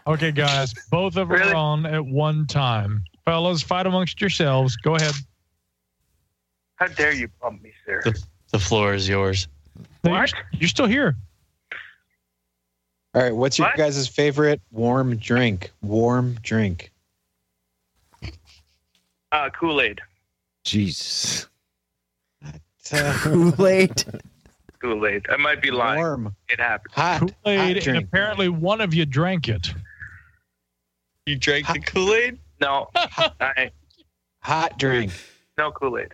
Okay, guys, both of them Really? are on at one time. Fellas, fight amongst yourselves. Go ahead. How dare you bump me, sir? The, the floor is yours. You're, you're still here. All right, what's your What? guys' favorite warm drink? Warm drink. Uh, Kool Aid. Jesus. Kool Aid. Kool Aid. I might be lying. Warm. It happened. Hot. Kool Aid, and apparently one of you drank it. You drank the Kool Aid? No, I, Hot drink. no Kool Aid.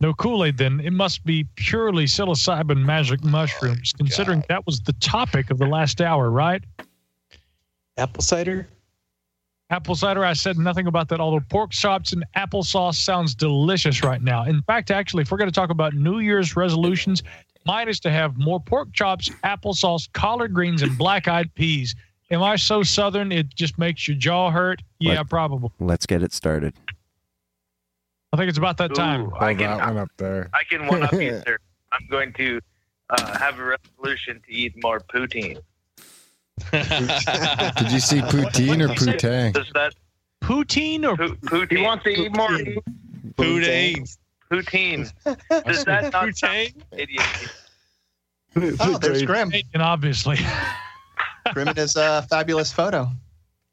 No Kool Aid, then it must be purely psilocybin magic oh mushrooms, considering that was the topic of the last hour, right? Apple cider? Apple cider, I said nothing about that, although pork chops and applesauce sounds delicious right now. In fact, actually, if we're going to talk about New Year's resolutions, mine is to have more pork chops, applesauce, collard greens, and black eyed peas. Am I so southern it just makes your jaw hurt? Yeah, What? probably. Let's get it started. I think it's about that time. Ooh, I Hold can, that one up there. I can one up you, sir. I'm going to uh, have a resolution to eat more poutine. Did you see poutine or poutine? Does that Poutine or po- poutine? He wants to eat more Poutine. poutine. Does that not sound idiot? Oh, there's Grim. and obviously. Grim in his uh, fabulous photo.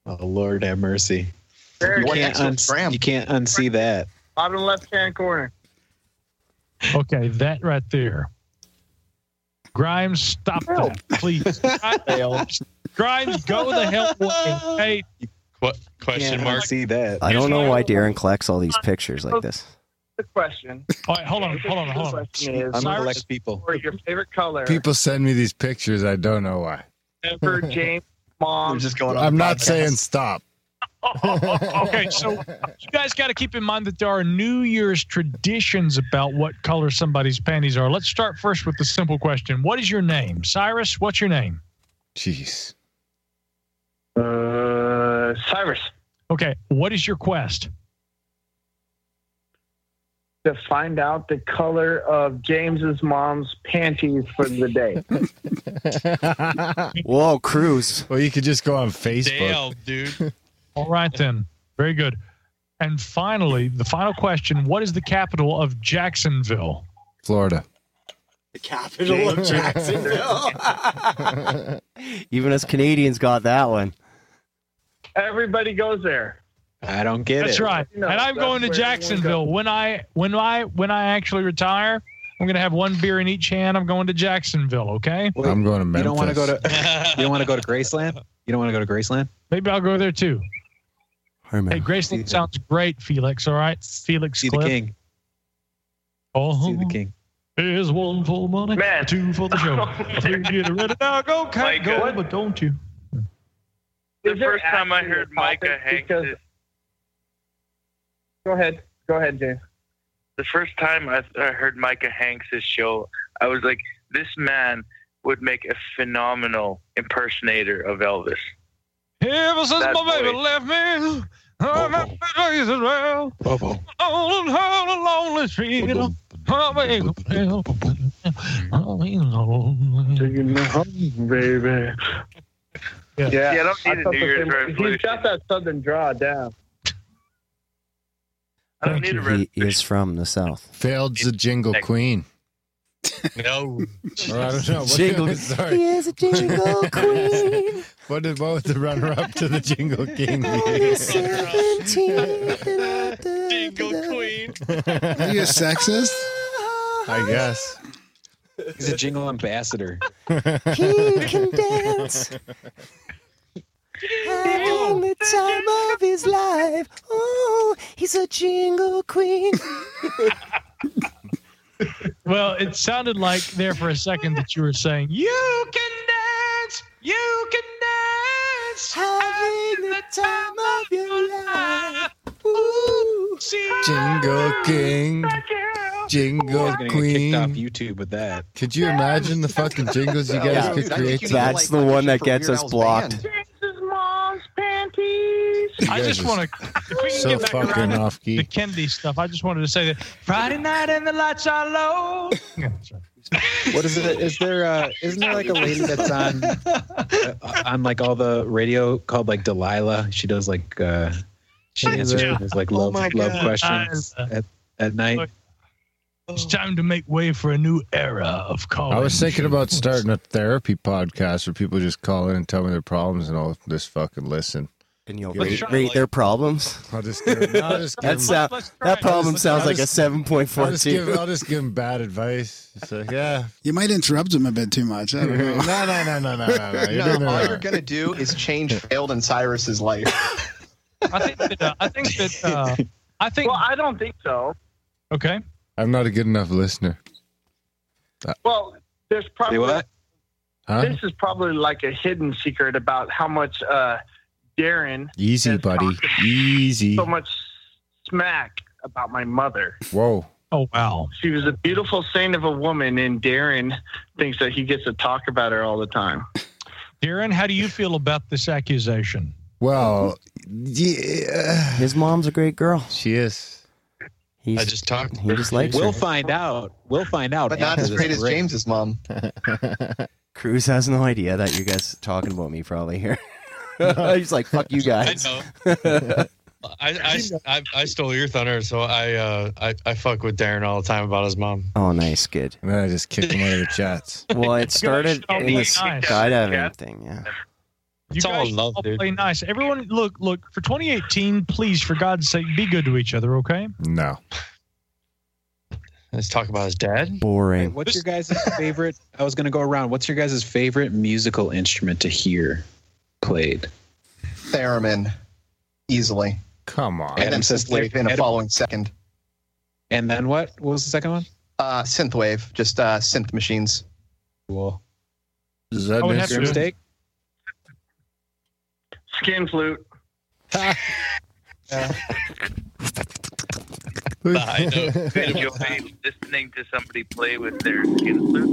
Oh Lord have mercy. You can't, is. uns- Graham. you can't unsee that. Bottom left hand corner. Okay, that right there. Grimes, stop that, please. Grimes, Grimes, go the hell away. Hey, What question Can't mark? unsee that. I don't know why Darren collects all these pictures like this. The question. all right, hold on, hold on, hold The on. question is, I'm Cyrus- collect people. or your favorite color? People send me these pictures. I don't know why. Ever James We're Mom. just going on. I'm not podcast. saying stop. Okay, so you guys got to keep in mind that there are New Year's traditions about what color somebody's panties are. Let's start first with the simple question What is your name? Cyrus, what's your name? Jeez. Uh, Cyrus. Okay, what is your quest? To find out the color of James's mom's panties for the day. Whoa, Cruz. Well, you could just go on Facebook. Damn, dude. All right, then. Very good. And finally, the final question What is the capital of Jacksonville? Florida. The capital of Jacksonville. Even us Canadians got that one. Everybody goes there. I don't get That's it. That's right. No, and I'm going to where everyone Jacksonville. When I when I when I actually retire, I'm gonna have one beer in each hand. I'm going to Jacksonville, okay? Wait, I'm going to Memphis. You don't want to go to you don't want to go to Graceland? You don't want to go to Graceland? Maybe I'll go there too. Hey, man. Hey, Graceland sounds great, Felix. All right, Felix See the king. Oh, See the king. Here's one for money, Man. two for the show. Three, get ready now, go, cat, Micah. go, but don't you? The first time I heard Micah? Hanks, Because- Go ahead. Go ahead, James. the first time I, I heard Micah Hanks' show, I was like, this man would make a phenomenal impersonator of Elvis. Ever since That my baby left me, I'm at the place as well. On a lonely street. I'll be I'll be lonely. Taking me home, baby. Yeah. Yeah, I don't need I a thought New the Year's resolution. He's got that southern draw down. I don't need a He is from the south. Failed the jingle queen. No. Or I don't know. What Jingle- sorry. He is a jingle queen. What did what would the runner up to the jingle king Only 17. Jingle queen. Are you a sexist? I guess. He's a jingle ambassador. He can dance. Having the time of his life. Oh, he's a jingle queen. Well, it sounded like there for a second that you were saying, You can dance, you can dance. Having the time of your life. Ooh. Jingle king. Jingle He's gonna get kicked off queen. YouTube with that. Could you imagine the fucking jingles you guys Yeah, could dude, I think create? you need That's like the one that gets us Al's blocked. I just want to, if So get back fucking around off the key. Kennedy stuff, I just wanted to say that Friday night and the lights are low. What is it? Is there? Uh, isn't there like a lady that's on uh, on like all the radio called like Delilah? She does like uh, she answers Yeah. like Oh love my love questions at, at night. It's time to make way for a new era of calling. I was thinking about starting a therapy podcast where people just call in and tell me their problems and I'll just fucking listen. And you'll rate, try, rate like- their problems. I'll just give them, I'll just give That, 'em- sound, that problem Let's sounds try like a this. seven point I'll just, give. I'll just give them bad advice. It's like, yeah. You might interrupt him a bit too much. I No, no, no, no, no, no. no. No, all you're gonna do is change failed in Cyrus's life. I think that, uh, I think that, uh, I think, Well, I don't think so. okay. I'm not a good enough listener. Well, there's probably what? Huh? this is probably like a hidden secret about how much uh, Darren Easy, buddy. Easy. so much smack about my mother. Whoa. Oh, wow. She was a beautiful saint of a woman, and Darren thinks that he gets to talk about her all the time. Darren, how do you feel about this accusation? Well, yeah. Uh, His mom's a great girl. She is. He's, I just talked. he just likes We'll her. find out. We'll find out. But not as great as break. James's mom. Cruz has no idea that you guys talking about me probably here. He's like, fuck you I guys. know. I, I, I, I stole your thunder, so I, uh, I I fuck with Darren all the time about his mom. Oh, nice, good. And then I just kicked him out of the chats. Well, it started in the nice. skydiving thing, yeah. You It's all guys in love, all dude. play nice. Everyone, look, look. For 2018, please, for God's sake, be good to each other. Okay. No. Let's talk about his dad. Boring. What's your guys' favorite? I was gonna go around. What's your guys' favorite musical instrument to hear played? Theremin, easily. Come on. And then Adam synthwave in a Adam- following second. And then what? What was the second one? Uh, synthwave, just uh, synth machines. Cool. Is that I would an have to- instrument? Steak. Skin flute. I know. Enjoy listening to somebody play with their skin flute.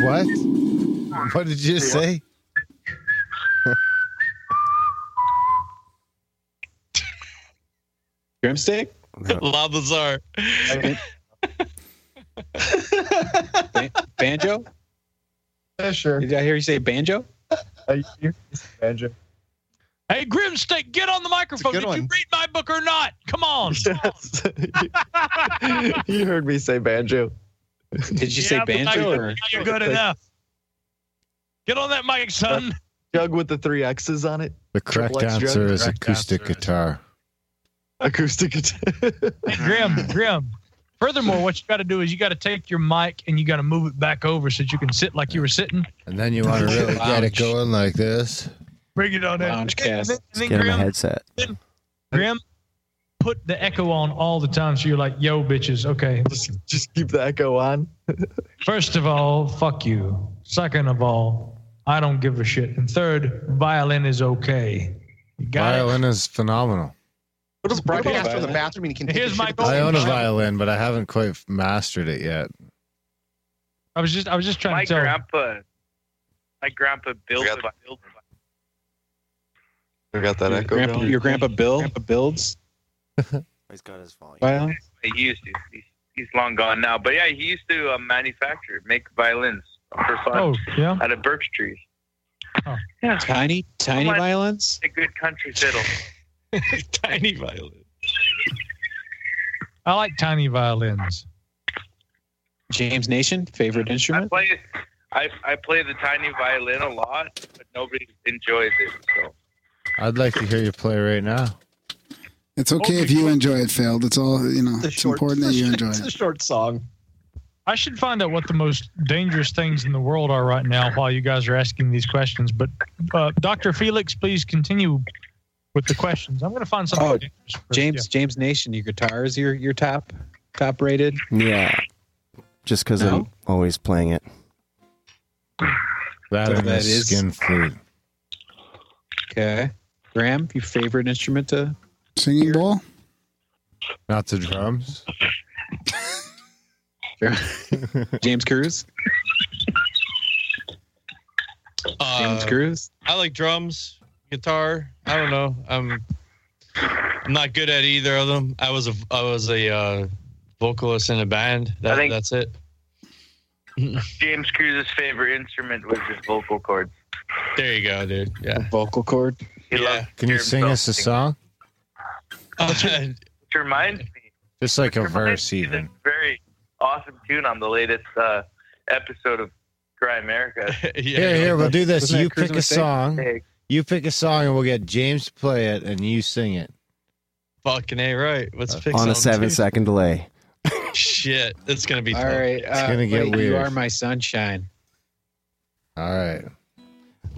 What? What did you just say? Grimstick? Lob Lazar. Ban- banjo? Yeah, sure. Did I hear you say banjo? Uh, banjo. Hey, Grimstick, get on the microphone. good Did you read my book or not? Come on. you heard me say banjo. Did you say Yeah, but banjo? not- Or? You're good enough. Get on that mic, son. Jug with the three X's on it. The correct Triple X answer jug? is acoustic answer guitar. Acoustic guitar. Hey, Grim, Grim. Furthermore, what you got to do is you got to take your mic and you got to move it back over so that you can sit like you were sitting. And then you want to really get it going like this. Bring it on in. Lounge And then, and then Get him a Grim, headset. Grim, put the echo on all the time so you're like, yo, bitches. Okay. listen. Just keep the echo on. First of all, fuck you. Second of all, I don't give a shit. And third, violin is okay. You got? Violin is phenomenal. What is broadcast from the bathroom and you can Here's my shit at the goal. I own a violin, but I haven't quite mastered it yet. I was just, I was just trying My to tell. grandpa, my grandpa built a built We got that Your echo grandpa, going. your grandpa Bill grandpa builds He's got his volume. violin. He used to. He's, he's long gone now. But yeah, he used to uh, manufacture, make violins for fun Oh, yeah. out of birch trees. Yeah. Tiny, tiny Someone- violins. A good country fiddle. Tiny violin. I like tiny violins. James Nation, favorite I instrument? play. I, I play the tiny violin a lot, but nobody enjoys it. So I'd like to hear you play right now. It's okay if you enjoy it, Phil. It's all you know. It's important that you enjoy it. It's a short song. I should find out what the most dangerous things in the world are right now while you guys are asking these questions. But uh, Dr. Felix, please continue with the questions. I'm going to find something. Oh, dangerous first. James James Nation, your guitar is your your top top rated. Yeah. Just because I'm always playing it. That So that is- skin flute. Okay, Graham, your favorite instrument to Singing bowl. Not the drums. James Cruz. James Uh, Cruz. I like drums, guitar. I don't know. I'm I'm not good at either of them. I was a I was a uh, vocalist in a band. That, think- that's it. James Cruz's favorite instrument was his vocal cords. There you go, dude. Yeah. Vocal cord. He Yeah. Can you sing us a sing. song? Which reminds me, Just like a verse, even. of very awesome tune on the latest uh, episode of Cry America. Here, here, we'll do this. Wasn't You Cruise pick a song. Hey, You pick a song, and we'll get James to play it, and you sing it. Fucking a right. Let's pick On a something, seven too. second delay. Shit, it's gonna be All tough. right, uh, gonna get wait, weird. You are my sunshine. All right.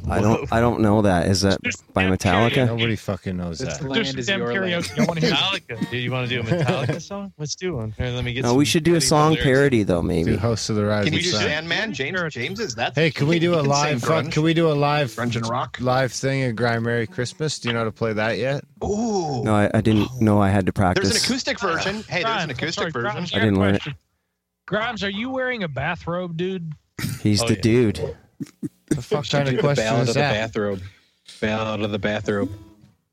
I don't. I don't know that. Is that by Metallica? Nobody fucking knows This that. Do land is damn your land. karaoke. I want to hear Metallica. Dude, you want to do a Metallica song? Let's do one. Here, let me get. No, some we should do a bloody song lyrics. parody though. Do Maybe. Host of the Rising Can you do Sun. Sandman? James James is that? Hey, can we do a live? Fuck, can we do a live Grunge and rock? live thing at Grime Merry Christmas? Do you know how to play that yet? Ooh. No, I, I didn't oh. know I had to practice. There's practice. an acoustic version. Hey, there's Grimes, an I'm acoustic sorry, version. Grimes, I didn't got a learn it. question. Grimes, are you wearing a bathrobe, dude? He's Oh, the yeah. dude. The fuck Should kind do of the question ballad is of the that? bathrobe. Ballad of the bathrobe.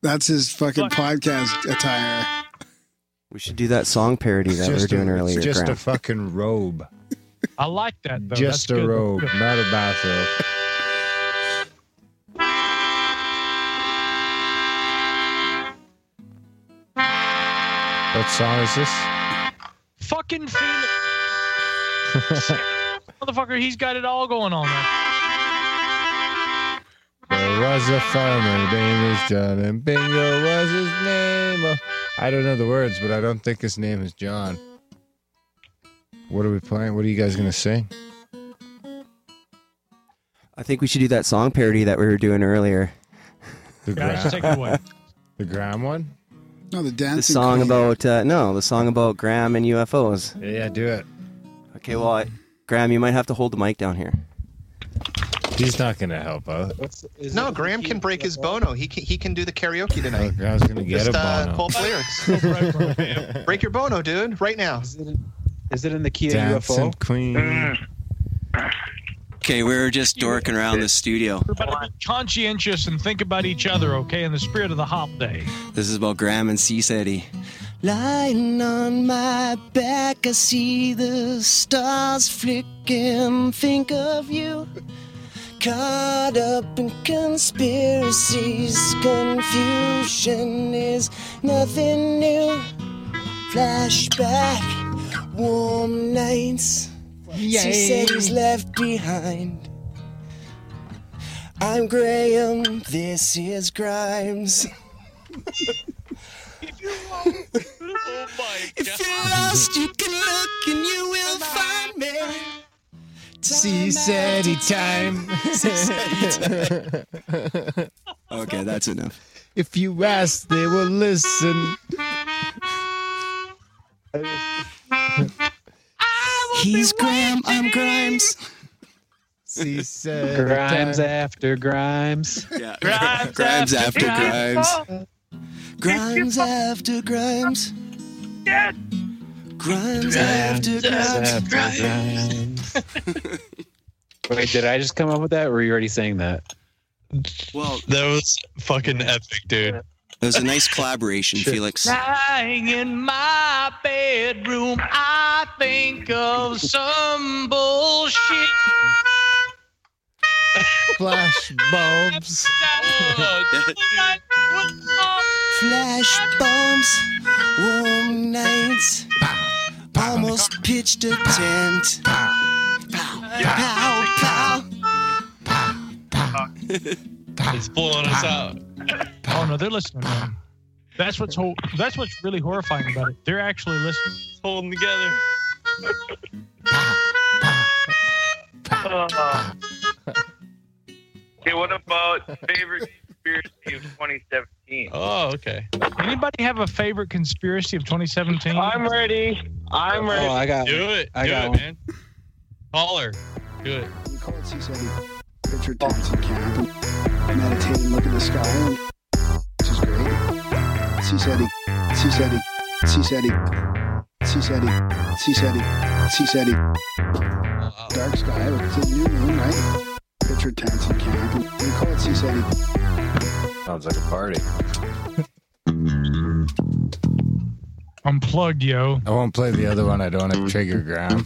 That's his fucking podcast attire. We should do that song parody that we were doing a, earlier. it's just a fucking robe. I like that though. just That's a good. robe, not a bathrobe. What song is this? Fucking Phoenix. Motherfucker, he's got it all going on. There. There was a farmer name was John, and Bingo was his name. Oh, I don't know the words, but I don't think his name is John. What are we playing? What are you guys gonna sing? I think we should do that song parody that we were doing earlier. The Guys, Gram, take it away. the Gram one? No, the dancing. The song queen. about uh, no, the song about Graham and UFOs. Yeah, yeah, do it. Okay, well, I, Graham, you might have to hold the mic down here. He's not gonna help out. No, Graham can break his bono. He can, he can do the karaoke tonight. Graham's gonna get Just a uh, bono. pull up the lyrics. break your bono, dude, right now. Is it in, is it in the key of Dancing UFO? Queen. Okay, we were just dorking around the studio. Everybody be conscientious and think about each other, okay? In the spirit of the hop day. This is about Graham and Seasteady. Lying on my back, I see the stars flicking. Think of you. Caught up in conspiracies, confusion is nothing new. Flashback, warm nights. She said he's left behind. I'm Graham, this is Grimes. Oh my If you're lost, you can look and you will find me. Seasteady time. Okay, that's enough. if you ask, they will listen. He's Graham, I'm Grimes. Seasteady Grimes time. after Grimes. Yeah. Grimes Grimes after Grimes. Grimes. Grimes after Grimes. Grimes after Grimes. Grimes. Wait, did I just come up with that, or were you already saying that? Well, that was fucking epic, dude. It was a nice collaboration, Felix. Lying in my bedroom, I think of some bullshit. Flash bulbs. Flash bombs, warm nights, almost pitched a tent. Pow, pow, pow. It's blowing us out. Oh no, they're listening. Man. That's what's ho- that's what's really horrifying about it. They're actually listening. It's holding together. Uh, okay, what about favorite conspiracy of 2017? Oh, okay. Anybody have a favorite conspiracy of 2017? I'm ready. I'm oh, ready. Oh, I got. Do it. I Do got it, one. man. Call her. Do it. We call it Seaside. Richard Thompson camp and meditate and look at the sky, and, which is great. Seaside, Seaside, Seaside, Seaside, Seaside, Seaside. Dark sky with the new moon, right? Richard Townsend camp. and We call it Seaside. Sounds like a party. Unplugged, yo. I won't play the other one. I don't have trigger Graham.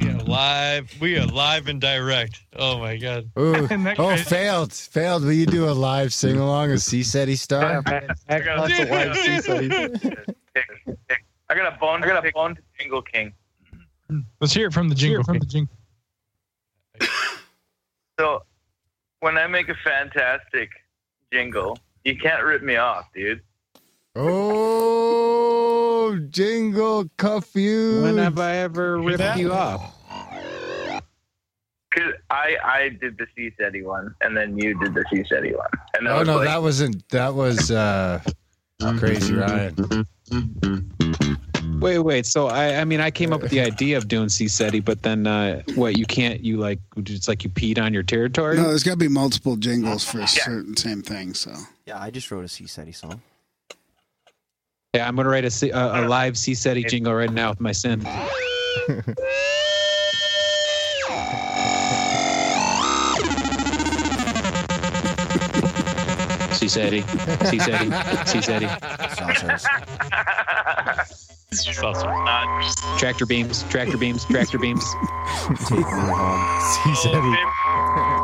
We are live. We are live and direct. Oh my god. Ooh. Oh, guy- failed. Failed. Will you do a live sing along of C City Star? I got I got a bone. I got a bone to Jingle King. Let's hear it from the jingle. From the jingle. So when I make a fantastic jingle, you can't rip me off, dude. Oh, jingle cuff you. When have I ever ripped you off? Cause I I did the C SETI one, and then you did the C SETI one, and that Oh no, like, that wasn't. That was uh, mm-hmm. Crazy Ryan. Mm-hmm. Mm-hmm. Wait, wait. So I, I mean, I came up with the idea of doing C-SETI, but then uh, what? You can't. You like? It's like you peed on your territory. No, there's got to be multiple jingles for a certain same thing. So Yeah, I just wrote a Seaside song. Yeah, I'm gonna write a, C- a, a live C-SETI jingle right now with my synth. C-SETI, C-SETI, C-SETI. Tractor beams, tractor beams, tractor beams. Take me home. C-SETI.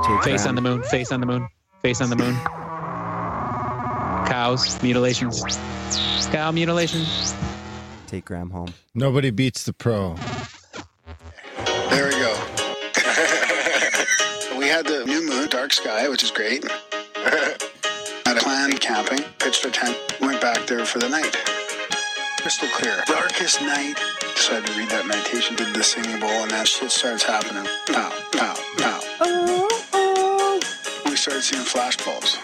Take Face Graham. on the moon, face on the moon, face on the moon. Cows, mutilations. Cow mutilations. Take Graham home. Nobody beats the pro. there we go. we had the new moon, dark sky, which is great. Had a plan camping, pitched a tent, went back there for the night. Crystal clear. Darkest night. Decided to read that meditation, did the singing bowl, and that shit starts happening. Pow, pow, pow. We started seeing flash bulbs.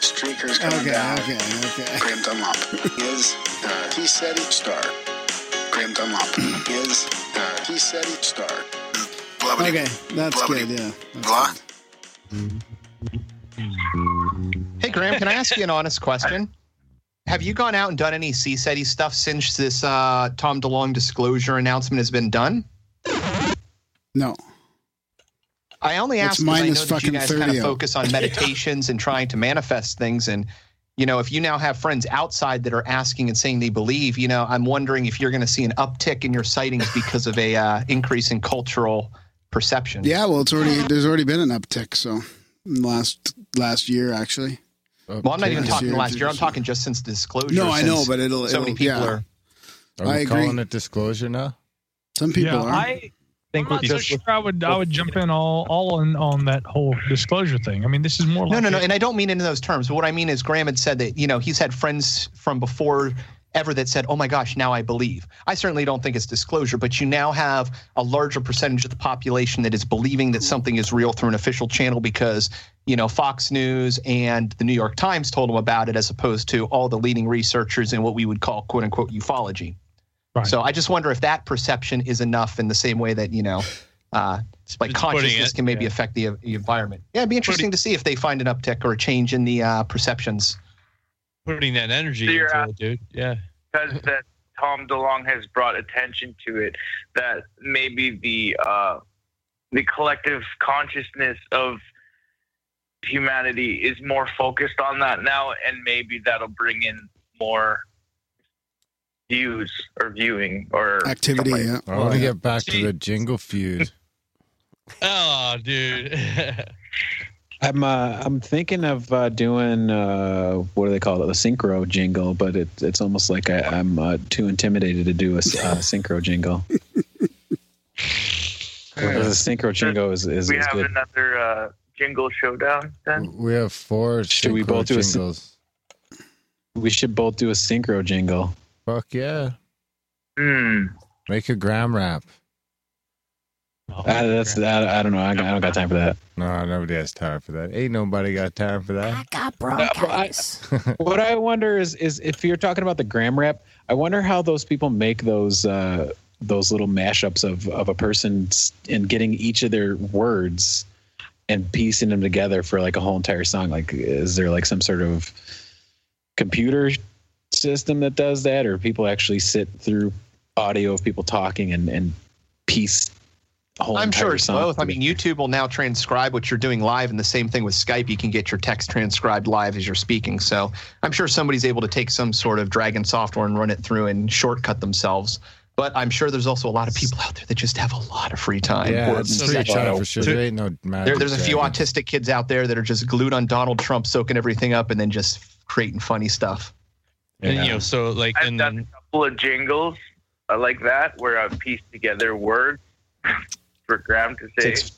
Streakers coming Okay, down. okay, okay. Graham Dunlop is the He Said It star. Graham Dunlop is the He Said It star. Okay, that's good. Yeah. Blah. Hey, Graham, can I ask you an honest question? Have you gone out and done any CSETI stuff since this uh, Tom DeLong disclosure announcement has been done? No. I only ask because I know that you guys kind of focus on meditations and trying to manifest things. And, you know, if you now have friends outside that are asking and saying they believe, you know, I'm wondering if you're going to see an uptick in your sightings because of a uh, increase in cultural perception. Yeah, well, it's already there's already been an uptick. So in the last last year actually. Uh, well, I'm not even talking year, last year. I'm talking just since disclosure. No, I know, but it'll- so many it'll- people yeah. are. Are we I agree. calling it disclosure now? Some people yeah, are. I think I'm not so sure I would I would jump in all all in on that whole disclosure thing. I mean, this is more No, like no, no. a- And I don't mean in those terms. But what I mean is, Graham had said that, you know, he's had friends from before ever that said, oh my gosh, now I believe. I certainly don't think it's disclosure, but you now have a larger percentage of the population that is believing that something is real through an official channel because, you know, Fox News and the New York Times told them about it as opposed to all the leading researchers in what we would call quote unquote ufology. Right. So I just wonder if that perception is enough in the same way that, you know, uh, like Just consciousness it, can maybe affect the, the environment. Yeah, it'd be interesting to see if they find an uptick or a change in the uh, perceptions. Putting that energy So you're into it, dude. Yeah. because that Tom DeLong has brought attention to it, that maybe the uh, the collective consciousness of humanity is more focused on that now, and maybe that'll bring in more views or viewing or Activity, something. yeah. I want to get back to the jingle feud. Oh, dude. I'm uh, I'm thinking of uh, doing uh, what do they call it, the synchro jingle, but it, it's almost like I, I'm uh, too intimidated to do a uh, synchro jingle. Whereas the synchro jingle is, is, we is have good. another uh, jingle showdown then. We have four Should we both do a syn- jingles. We should both do a synchro jingle. Fuck yeah. Hmm. Make a gram rap. Uh, that's I, I don't know. I, I don't got time for that. No, nobody has time for that. Ain't nobody got time for that. I got bronchitis. what I wonder is is if you're talking about the gram rap, I wonder how those people make those uh, those little mashups of of a person and getting each of their words and piecing them together for like a whole entire song. Like, is there like some sort of computer system that does that, or people actually sit through audio of people talking and and piece a whole I'm sure it's both. I mean, YouTube will now transcribe what you're doing live, and the same thing with Skype. You can get your text transcribed live as you're speaking. So I'm sure somebody's able to take some sort of Dragon software and run it through and shortcut themselves. But I'm sure there's also a lot of people out there that just have a lot of free time. Yeah, Or it's free time for sure. There ain't no magic There, there's a few dragon. autistic kids out there that are just glued on Donald Trump, soaking everything up, and then just creating funny stuff. And you know, so like, I've and done a couple of jingles uh, like that where I've pieced together words for Graham to say. Takes,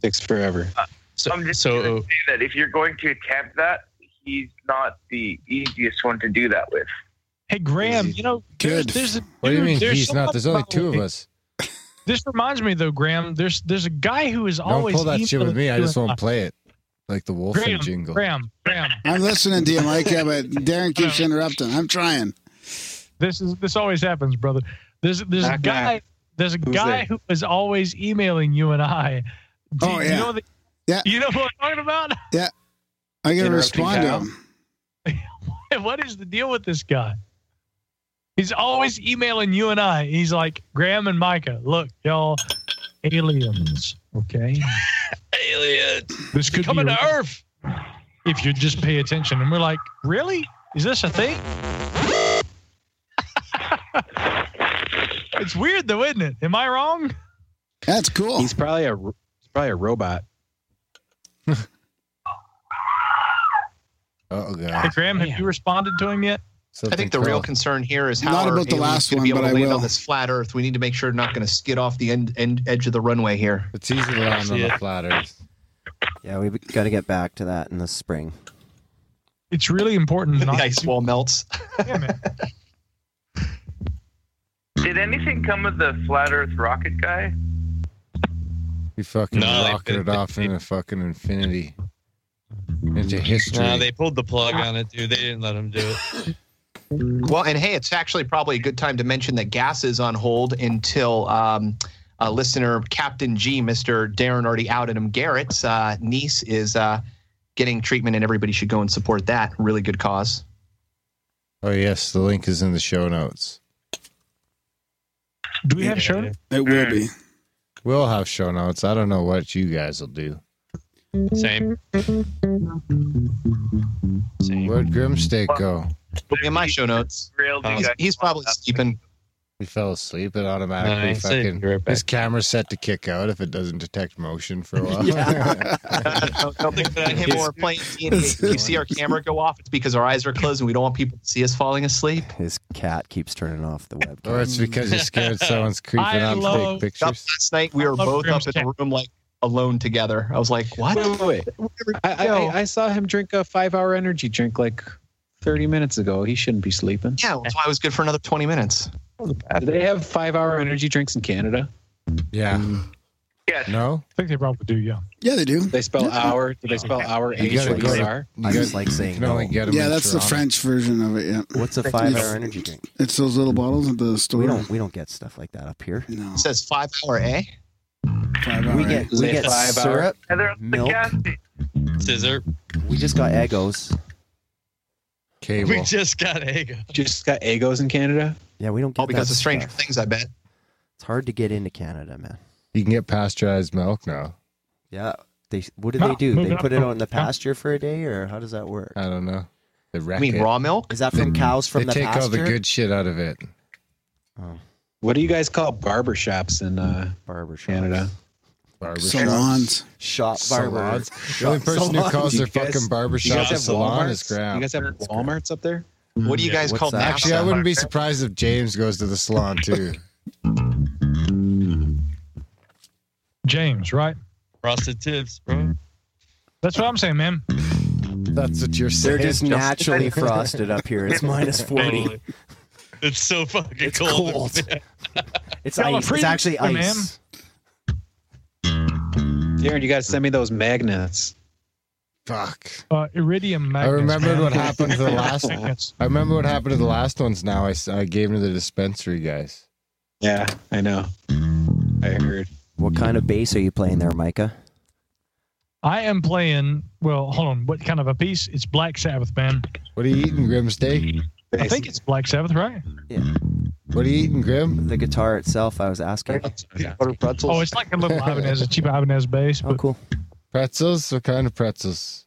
takes forever. Uh, I'm just going to uh, say that if you're going to attempt that, he's not the easiest one to do that with. Hey Graham, you know, there's, Good. there's a What do you mean there's he's not? There's only two of us. This reminds me though, Graham. There's there's a guy who is Don't always pull that shit with me. I just emailing- won't play it. Like the Wolfen Graham, jingle. Graham, Graham. I'm listening to you, Mike, yeah, but Darren keeps uh, interrupting. I'm trying. This is this always happens, brother. There's there's a guy. guy. There's a Who's guy there? who is always emailing you and I. Do Oh, you yeah. know the, Yeah. You know what I'm talking about? Yeah. I got to respond to him. what is the deal with this guy? He's always emailing you and I. He's like, Graham and Micah, look, y'all, aliens, okay? aliens. This could coming be to Earth. If you just pay attention. And we're like, really? Is this a thing? it's weird though, isn't it? Am I wrong? That's cool. He's probably a he's probably a robot. Oh god. Hey, god. Graham, have you responded to him yet? I think the real concern here is how Not are about the last gonna be able but to I land will. on this flat Earth. We need to make sure they're not going to skid off the end, end edge of the runway here. It's easy to land on the flat Earth. Yeah, we've got to get back to that in the spring. It's really important the not ice to- wall melts. Did anything come of the flat Earth rocket guy? He fucking No, they- rocketed off into fucking infinity. Into history. Nah, they pulled the plug on it, dude. They didn't let him do it. Well, and hey, it's actually probably a good time to mention that gas is on hold until um, uh, listener Captain G, Mr. Darren already outed him, Garrett's uh, niece is uh, getting treatment, and everybody should go and support that. Really good cause. oh yes, the link is in the show notes. Do we have show? notes? It will be. Mm. We'll have show notes. I don't know what you guys will do. Same. Same. Where'd Grimsteak go? Look at my show notes. Real He's, he's probably sleeping. He fell asleep and automatically No, he said fucking right back. his camera's set to kick out if it doesn't detect motion for a while. When him when we're playing D&D, you see our camera go off, it's because our eyes are closed and we don't want people to see us falling asleep. His cat keeps turning off the webcam. or it's because you're scared someone's creeping I on love- fake Up pictures. last night, we were both up in the room like alone together. I was like, what? Wait, wait, wait. I, I, I- I saw him drink a five hour energy drink like 30 minutes ago. He shouldn't be sleeping. Yeah, that's why I was good for another 20 minutes. Do they have five hour energy drinks in Canada? Yeah. Mm. Yes. No? I think they probably do, yeah. Yeah, they do. They spell hour. Do they spell hour You H gotta or go to- I just like saying you can only no. get 'em Yeah, in that's the French version of it. Yeah. What's a five hour energy drink? It's those little bottles at the store. We don't we don't get stuff like that up here. No. It says five hour A. Five We get we get Five syrup, And they're at the milk. gas. Scissor. We just got Eggos. Cable. We just got Ego. Just got Egos in Canada? Yeah, we don't get All because that of Stranger stuff. Things, I bet. It's hard to get into Canada, man. You can get pasteurized milk now. Yeah. They what do No, they do? They put it on the pasture for a day, or how does that work? I don't know. They wreck mean it. raw milk? Is that from cows from they the take pasture? all the good shit out of it. What do you guys call barber shops in uh, barber Canada? Barber Salons. Shop barber. Salons. The only person who calls their guys- fucking barbershop you guys a have salon Walmarts? is Graham. You guys have Walmarts up there? Mm-hmm. What do you guys call that? Actually, I wouldn't be surprised if James goes to the salon too. James, right? Frosted tips, bro. That's what I'm saying, man. That's what you're saying. They're just naturally frosted up here. It's minus forty. Totally. It's so fucking It's cold. cold. It's Y'all are ice. It's freezing, actually man. Ice. Darren, you got to send me those magnets. Fuck. Uh, iridium I magnets. remembered man. what happened to the last. Magnets. I remember what happened to the last ones. Now I, I gave them to the dispensary guys. Yeah, I know. I heard. What kind of bass are you playing there, Micah? I am playing. Well, hold on. What kind of a piece? It's Black Sabbath, man. What are you eating, Grimsteak? I think it's Black Sabbath, right? Yeah. What are you eating, Grim? The guitar itself, I was asking. Butter pretzels. Oh, it's like a little Ibanez, a cheap Ibanez bass. Oh, cool. Pretzels? What kind of pretzels?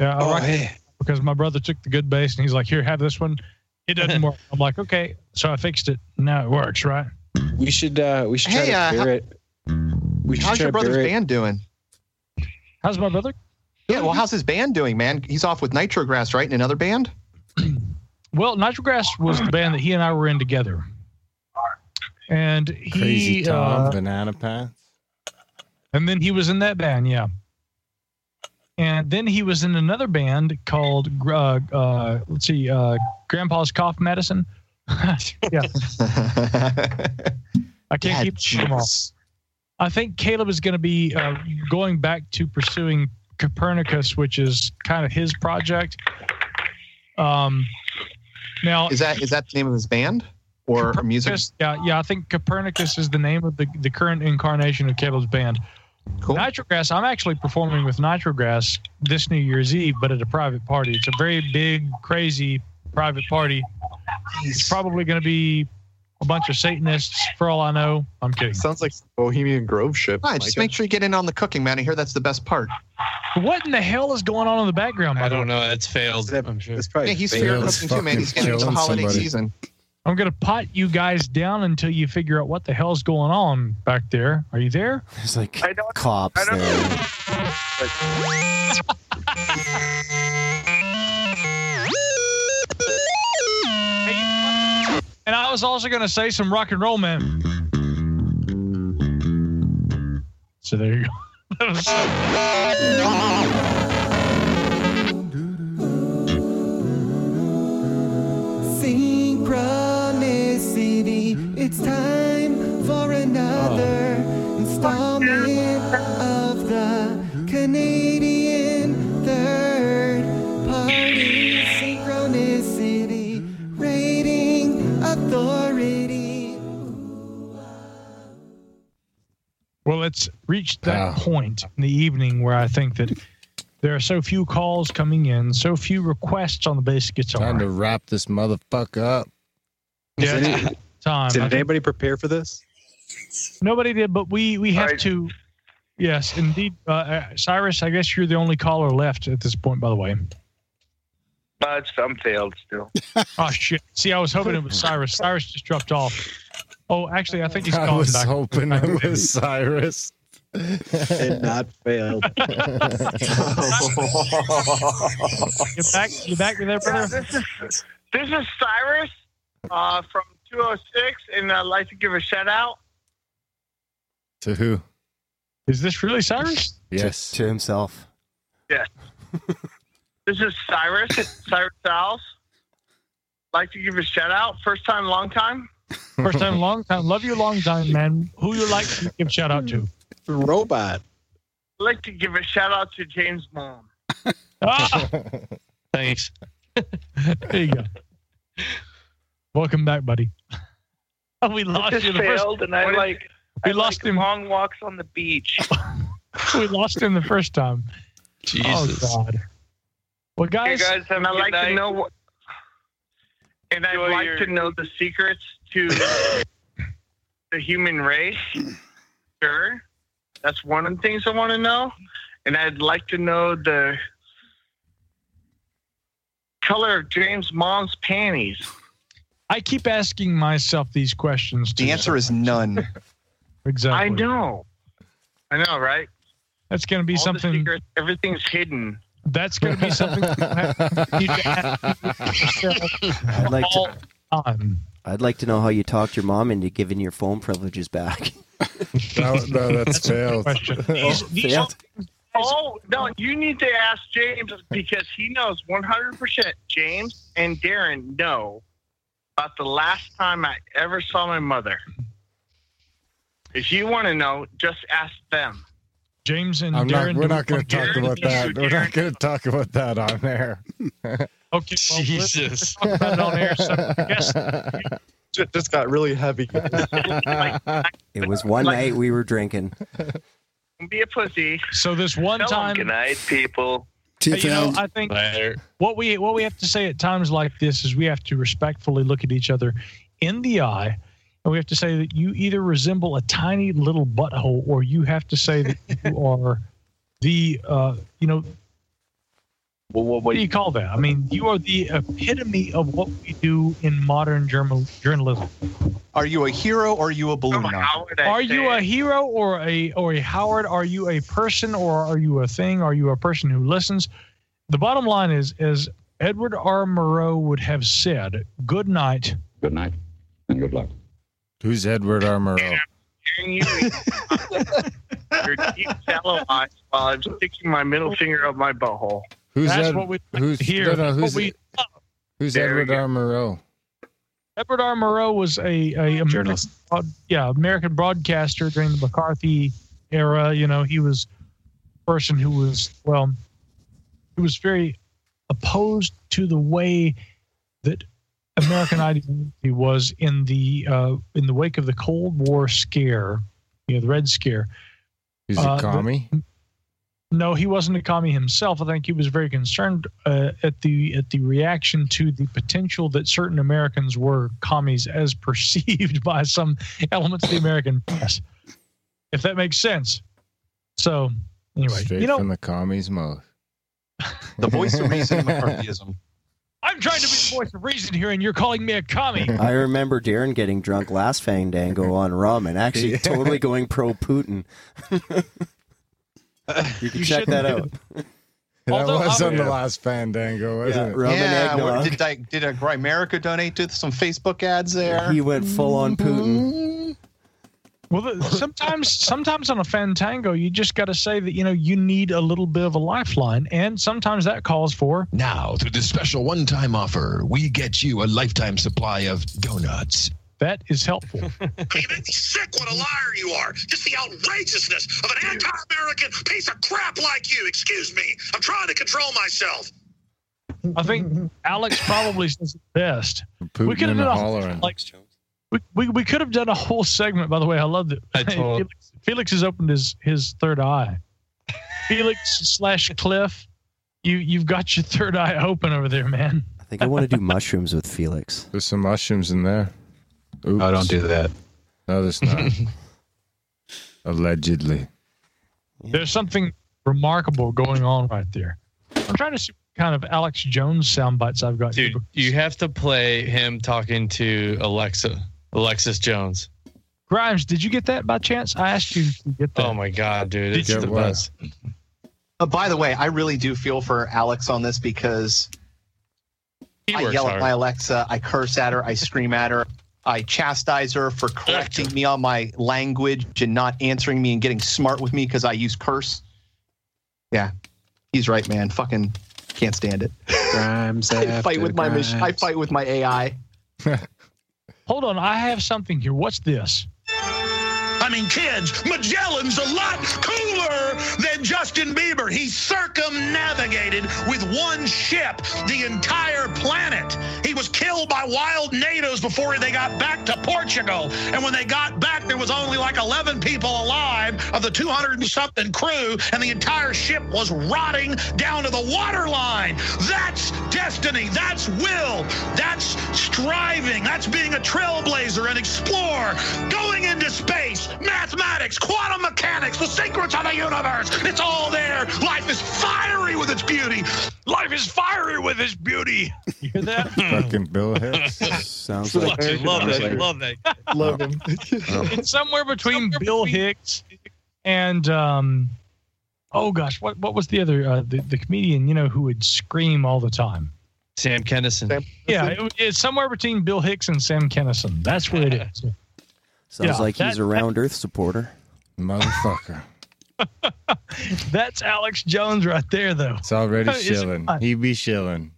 yeah, I Oh, rock hey. because my brother took the good bass and he's like, "Here, have this one." It doesn't work. I'm like, "Okay," so I fixed it. Now it works, right? We should uh we should try Hey, to uh, bear how- it. We should How's try your brother's it. band doing? How's my brother? Yeah, well, how's his band doing, man? He's off with Nitrograss, right? In another band? Well, Nitrograss was the band that he and I were in together, and he Crazy Tom, uh, Banana Pants. and then he was in that band, yeah. And then he was in another band called, uh, uh, let's see, uh, Grandpa's Cough Medicine. yeah, I can't Yeah, keep them all. I think Caleb is going to be uh, going back to pursuing Copernicus, which is kind of his project. Um, now, Is that is that the name of his band or music? Yeah, yeah. I think Copernicus is the name of the, the current incarnation of Caleb's band. Cool. Nitrograss. I'm actually performing with Nitrograss this New Year's Eve, but at a private party. It's a very big, crazy private party. It's probably going to be a bunch of Satanists, for all I know. I'm kidding. Sounds like Bohemian Grove ship. All right, just Micah. make sure you get in on the cooking, man. I hear that's the best part. What in the hell is going on in the background? by I don't way? know. It's failed. I'm sure. It's probably Yeah, he's fake. fear cooking too, man. He's getting into the holiday somebody. season. I'm going to pot you guys down until you figure out what the hell's going on back there. Are you there? There's like I don't. cops I don't there. And I was also going to say some rock and roll, man. So there you go. Synchronicity. It's time for another oh. installment Well, it's reached that Wow. point in the evening where I think that there are so few calls coming in, so few requests on the bass guitar. Time to wrap this motherfucker up. yeah, Did, time. Did anybody prepare for this? nobody did, but we we have Right. to. Yes, indeed, uh, uh, Cyrus. I guess you're the only caller left at this point. By the way. But it's, I'm failed still. Oh shit! See, I was hoping it was Cyrus. Cyrus just dropped off. Oh, actually, I think he's called. I was back. hoping it was Cyrus. It not failed. You back? You back? You there, Yeah, brother? this is this is Cyrus uh, from 206, and I'd like to give a shout out. to who? Is this really Cyrus? Yes. To himself. Yes. this is Cyrus, Cyrus Styles. Like to give a shout out. First time, long time. First time, long time. Love you, long time, man. Who you like to give shout out to? Robot. I'd like to give a shout out to James' mom. Ah, Thanks. there you go. Welcome back, buddy. Oh, we lost This you the first. failed, and I what is- like. We I lost like him. long walks on the beach. We lost him the first time. Jesus. Oh God. Well, Hey guys, guys, and I'd like to know what, and I'd like your- to know the secrets to the human race. sure. That's one of the things I want to know. And I'd like to know the color of James' mom's panties. I keep asking myself these questions. The answer is none. exactly. I know. I know, right? That's going to be All the something. secrets, everything's hidden. That's going to be something. you need to ask yourself I'd like all to. the time. I'd like to know how you talked your mom into giving your phone privileges back. No, no, that's failed. These, these failed. Oh no! You need to ask James because he knows 100. percent James and Darren know about the last time I ever saw my mother. If you want to know, just ask them. James and I'm not, Darren. we're not going to talk about that. We're not going to talk about that on air. Okay, well, let's- let's Jesus. talk about it on air. So I guess It just got really heavy. It was one night we were drinking. Be a pussy. so. This one Tell 'em time, good night, people. You know, I think Later. what we what we have to say at times like this is we have to respectfully look at each other in the eye, and we have to say that you either resemble a tiny little butthole, or you have to say that you are the uh, you know Well, what, what do you call that? I mean, you are the epitome of what we do in modern journal, journalism. Are you a hero or are you a balloon? How Are you a hero or a or a Howard? Are you a person or are you a thing? Are you a person who listens? The bottom line is, as Edward R. Murrow would have said, "Good night." Good night and good luck. Who's Edward R. Murrow? Hearing you your deep, shallow eyes while I'm sticking my middle finger up my butthole. Who's That's Ed, what we like who's to hear. no, no, That's what who's, we- who's Edward R. Murrow? Edward R. Murrow was a, a American, Journalist. broad- yeah, American broadcaster during the McCarthy era. You know, he was a person who was well, he was very opposed to the way that American ideology was in the uh, in the wake of the Cold War scare, you know, the Red Scare. He's Uh, a the- commie. No, he wasn't a commie himself. I think he was very concerned uh, at the at the reaction to the potential that certain Americans were commies as perceived by some elements of the American press. If that makes sense. So anyway, Straight you know, from the commie's mouth. The voice of reason in McCarthyism. I'm trying to be the voice of reason here, and you're calling me a commie. I remember Darren getting drunk last Fandango on rum and actually Yeah. totally going pro Putin. You can You check that out. That Although was I- on the last Fandango, wasn't Yeah, it? rum yeah, what- did I, did uh, America donate to some Facebook ads there? He went full on Putin. Well, the, sometimes, sometimes on a fantango, you just got to say that you know you need a little bit of a lifeline, and sometimes that calls for Now, through this special one time offer, we get you a lifetime supply of donuts. That is helpful. You make me sick what a liar you are. Just the outrageousness of an anti-American piece of crap like you. Excuse me. I'm trying to control myself. I think Alex probably says it best. Putin we could have done a hollering. like we, we, we could have done a whole segment. By the way, I love that. I told- Felix, Felix has opened his his third eye. Felix slash Cliff, you you've got your third eye open over there, man. I think I want to do mushrooms with Felix. There's some mushrooms in there. Oops. Oh, don't do that. No, there's not. Allegedly. There's something remarkable going on right there. I'm trying to see what kind of Alex Jones sound bites I've got. here. Dude, you have to play him talking to Alexa, Alexis Jones. Grimes, did you get that by chance? I asked you to get that. Oh my god, dude, Did it's the what? best. Uh, by the way, I really do feel for Alex on this because He I yell hard. at my Alexa, I curse at her, I scream at her, I chastise her for correcting me on my language and not answering me and getting smart with me because I use curse. Yeah, he's right, man. Fucking can't stand it. Grimes I fight after with my mach- I fight with my AI. Hold on, I have something here. What's this? I mean, kids, Magellan's a lot cooler than Justin Bieber. He circumnavigated with one ship the entire planet. He was killed by wild natives before they got back to Portugal. And when they got back, there was only like 11 people alive of the 200 and something crew, and the entire ship was rotting down to the waterline. That's destiny. That's will. That's striving. That's being a trailblazer, an explorer, going into space, mathematics, quantum mechanics, the secrets of the universe. It's all there. Life is fiery with its beauty. Life is fiery with its beauty. You hear that? Fucking Bill Hicks. Sounds like love that. Love that. Love him. it's somewhere between Bill Hicks and um, oh gosh, what what was the other uh, the the comedian you know who would scream all the time? Sam Kennison. Yeah, it, it's somewhere between Bill Hicks and Sam Kennison. That's what it is. Sounds Yeah, like he's a round Earth supporter. Motherfucker. That's Alex Jones right there, though. It's already Is it shilling. He be shilling.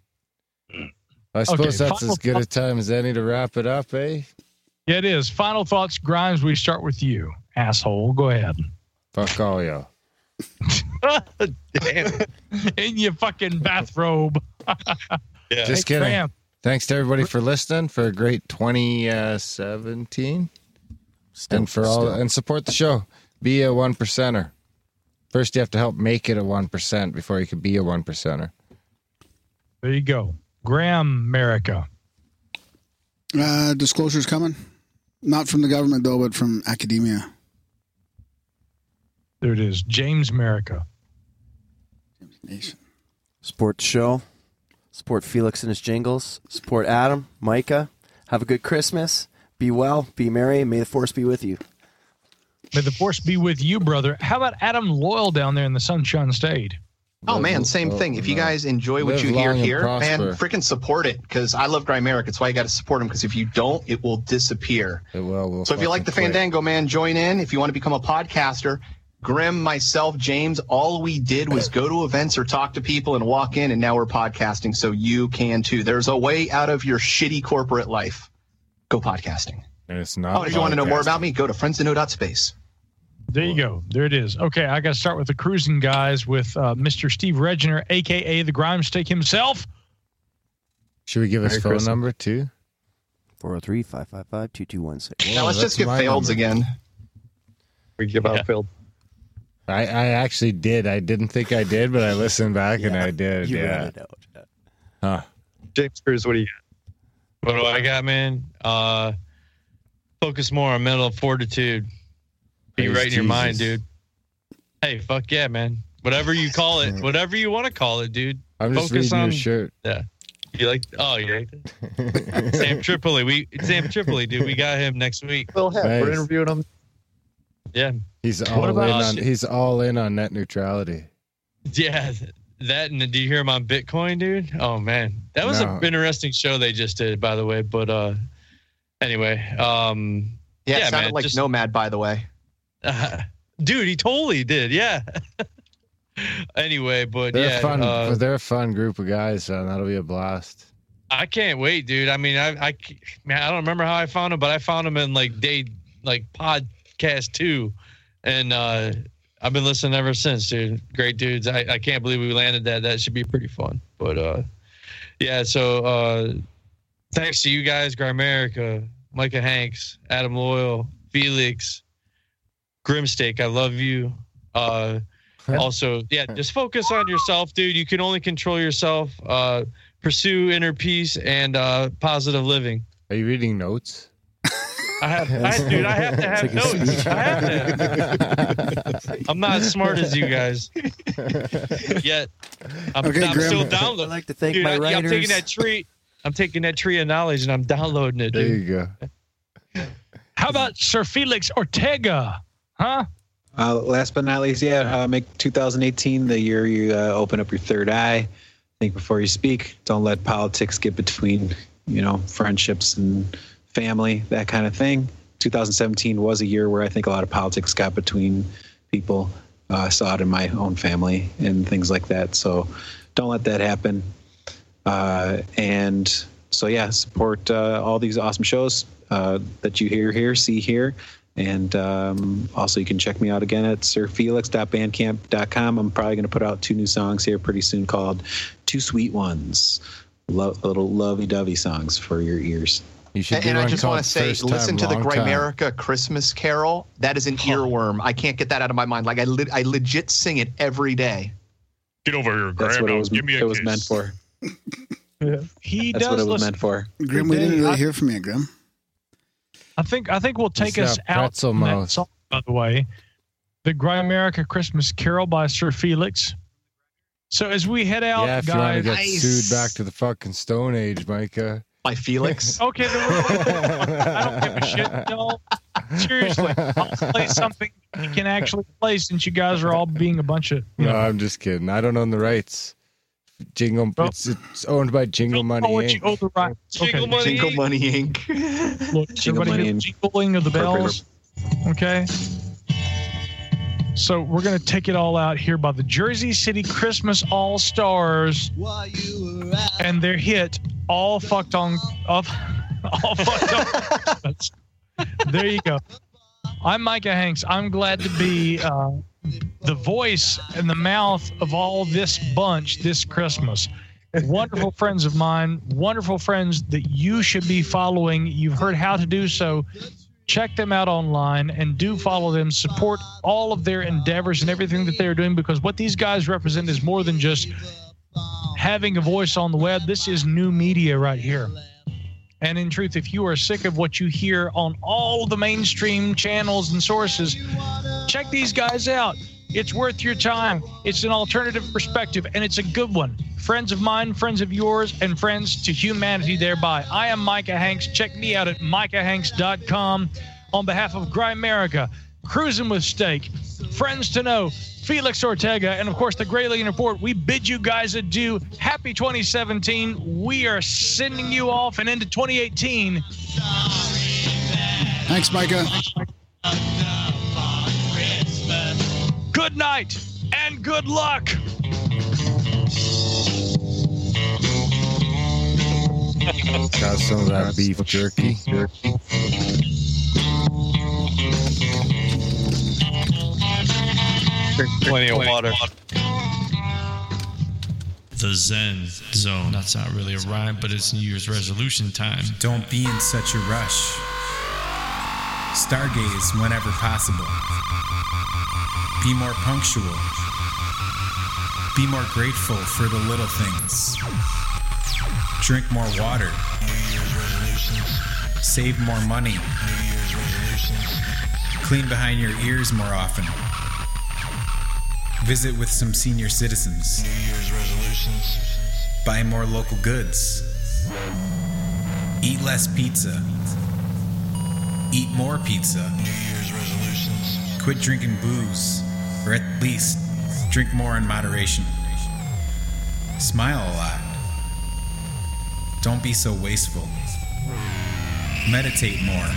I Okay, suppose that's as good a time as any to wrap it up, eh? Yeah, it is. Final thoughts, Grimes. We start with you, asshole. Go ahead. Fuck all y'all. Damn. In your fucking bathrobe. Yeah. Just Hey, kidding. Graham. Thanks to everybody for listening for a great 2017. And for all and support the show. Be a one percenter. First, you have to help make it a one percent before you can be a one percenter. There you go. Graham America. Uh, disclosure's coming. Not from the government, though, but from academia. There it is. James America. Nation. Support the show. Support Felix and his jingles. Support Adam, Micah. Have a good Christmas. Be well. Be merry. May the force be with you. May the force be with you, brother. How about Adam Loyal down there in the Sunshine State? Oh man, same oh, thing. If you guys enjoy what you hear here, man, prosper. freaking support it because I love Grimerica. It's why you got to support him because if you don't, it will disappear. It will. will So if you like the quit. Fandango, man, join in. If you want to become a podcaster, Grim, myself, James, all we did was go to events or talk to people and walk in, and now we're podcasting. So you can too. There's a way out of your shitty corporate life. Go podcasting. And it's not. Oh, did you want to know more about me? Go to friendstoknow.space. There you go. There it is. Okay, I got to start with the cruising guys with uh, Mr. Steve Reginer, aka the Grimsteak himself. Should we give his phone Christmas. number too? 403 555 2216. Now let's just give my Faileds number. again. We give out failed. I, I actually did. I didn't think I did, but I listened back and I did. You yeah. read it out. Huh. James Cruz, what do you What do I got, man? Uh, focus more on mental fortitude. Be Praise right in your mind, dude. Hey, fuck yeah, man. Whatever you call it, whatever you want to call it, dude. I'm just Focus reading on your shirt. Yeah. You like? Oh, you like that? Sam Tripoli. We Sam Tripoli, dude. We got him next week. We'll have. We're interviewing him. Yeah, He's all about- in on. shit. He's all in on net neutrality. yeah. That and do you hear him on Bitcoin, dude? Oh man, that was No. an interesting show they just did, by the way. But uh, anyway, um, Yeah, Yeah, it sounded man, like just- Nomad, by the way. dude, he totally did. Yeah. anyway, but They're yeah, fun. uh, they're a fun group of guys, so that'll be a blast. I can't wait, dude. I mean, I, I, man, I don't remember how I found him, but I found him in like day, like podcast two, and uh, I've been listening ever since, dude. Great dudes. I, I can't believe we landed that. That should be pretty fun. But uh, yeah. So uh, thanks to you guys, Grimerica, Micah Hanks, Adam Loyal, Felix, Grimsteak. I love you. Uh, also, yeah, just focus on yourself, dude. You can only control yourself. Uh, pursue inner peace and uh, positive living. Are you reading notes? I have, I, dude. I have to have a notes. I have to. I'm not as smart as you guys. Yet, I'm, Okay, I'm still downloading. I'd like to thank Dude, my I, writers. I'm taking that tree. I'm taking that tree of knowledge and I'm downloading it, There dude. you go. How about Sir Felix Ortega? Huh? Uh, last but not least, yeah, uh, make 2018 the year you uh, open up your third eye. Think before you speak. Don't let politics get between, you know, friendships and family, that kind of thing. 2017 was a year where I think a lot of politics got between people. Uh, I saw it in my own family and things like that. So don't let that happen. Uh, and so, yeah, support uh, all these awesome shows uh, that you hear here, see here. And um, also, you can check me out again at sirfelix.bandcamp.com. I'm probably going to put out two new songs here pretty soon called Two Sweet Ones. Lo- little lovey dovey songs for your ears. You should And, and I just want to say, First Time, listen to the Long Time. Grimerica Christmas Carol. That is an earworm. I can't get that out of my mind. Like I, le- I legit sing it every day. Get over here, That's what it was, it was meant for. yeah. He That's does what it was listen- meant for. Grim, we didn't really I- hear from you, Grim. I think I think we'll take He's us out pretzel from that song, by the way. The Grimerica Christmas Carol by Sir Felix. So as we head out, yeah, if you want to guys. get sued back to the fucking Stone Age, Micah. By Felix. Okay, then we're- I don't give a shit. No, seriously, I'll play something we can actually play since you guys are all being a bunch of. You No, know, I'm just kidding. I don't own the rights. Jingle, it's, it's owned by Jingle Money what Inc. owe the right. Jingle okay. Money Jingle Inc. Money Inc. Look, Jingle everybody money hear the and- jingling of the bells. Okay. So we're gonna take it all out here by the Jersey City Christmas All Stars and their hit "All Fucked on Up." All fucked on. there you go. I'm Micah Hanks. I'm glad to be uh, the voice and the mouth of all this bunch this Christmas. Wonderful friends of mine, wonderful friends that you should be following. You've heard how to do so. Check them out online and do follow them. Support all of their endeavors and everything that they're doing because what these guys represent is more than just having a voice on the web. This is new media right here. And in truth, if you are sick of what you hear on all the mainstream channels and sources, check these guys out. It's worth your time. It's an alternative perspective, and it's a good one. Friends of mine, friends of yours, and friends to humanity thereby. I am Micah Hanks. Check me out at micahhanks.com on behalf of Grimerica, Cruzin with Steak, Friends to Know, Felix Ortega, and of course the Gralien Report. We bid you guys adieu. Happy 2017. We are sending you off and into 2018. Thanks, Micah. Good night and good luck. Got some of that beef jerky. Plenty of water. The Zen Zone. That's not really a rhyme, but it's New Year's resolution time. Don't be in such a rush. Stargaze whenever possible. Be more punctual. Be more grateful for the little things. Drink more water. Save more money. Clean behind your ears more often. Visit with some senior citizens. Buy more local goods. Eat less pizza. Eat more pizza. Quit drinking booze, or at least drink more in moderation. Smile a lot. Don't be so wasteful. Meditate more.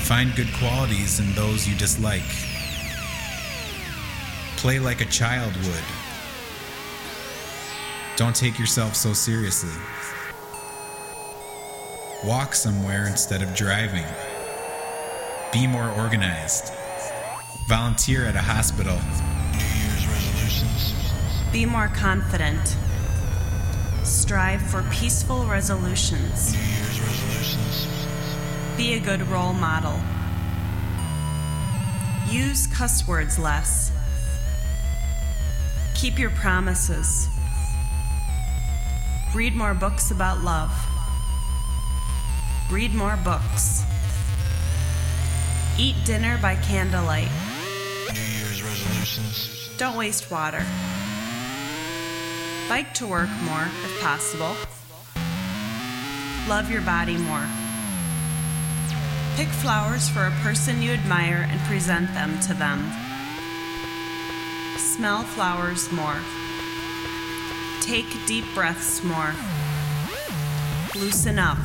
Find good qualities in those you dislike. Play like a child would. Don't take yourself so seriously. Walk somewhere instead of driving. Be more organized. Volunteer at a hospital. New Year's resolutions. Be more confident. Strive for peaceful resolutions. New Year's resolutions. Be a good role model. Use cuss words less. Keep your promises. Read more books about love. Read more books. Eat dinner by candlelight. Don't waste water. Bike to work more if possible. Love your body more. Pick flowers for a person you admire and present them to them. Smell flowers more. Take deep breaths more. Loosen up.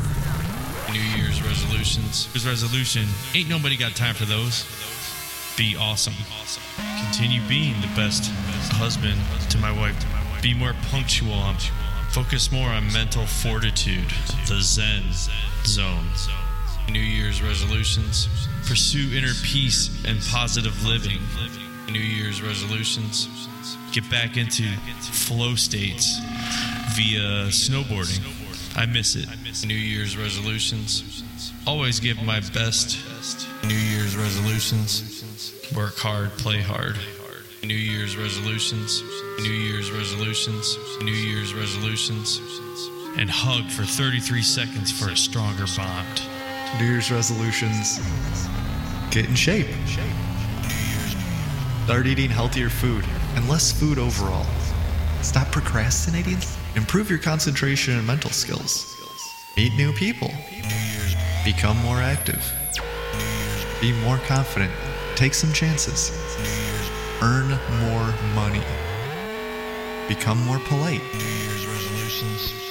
New Year's resolutions. His resolution ain't nobody got time for those. Be awesome. Continue being the best husband to my wife. Be more punctual. Focus more on mental fortitude. The Zen Zone. New Year's resolutions. Pursue inner peace and positive living. New Year's resolutions. Get back into flow states via snowboarding. I miss it. New Year's resolutions. Always give my best. New Year's resolutions. Work hard, play hard. New Year's resolutions, New Year's resolutions, New Year's resolutions, and hug for 33 seconds for a stronger bond. New Year's resolutions. Get in shape. Start eating healthier food and less food overall. Stop procrastinating. Improve your concentration and mental skills. Meet new people. Become more active. Be more confident. Take some chances. Earn more money. Become more polite.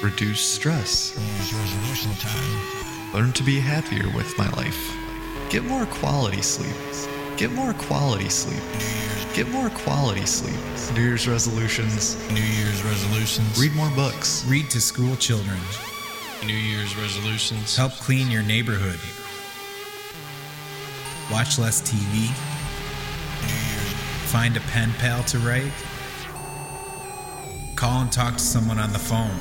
Reduce stress. resolution time. Learn to be happier with my life. Get more quality sleep. Get more quality sleep. Get more quality sleep. New Year's resolutions. New Year's resolutions. Read more books. Read to school children. New Year's resolutions. Help clean your neighborhood. Watch less TV. Find a pen pal to write. Call and talk to someone on the phone.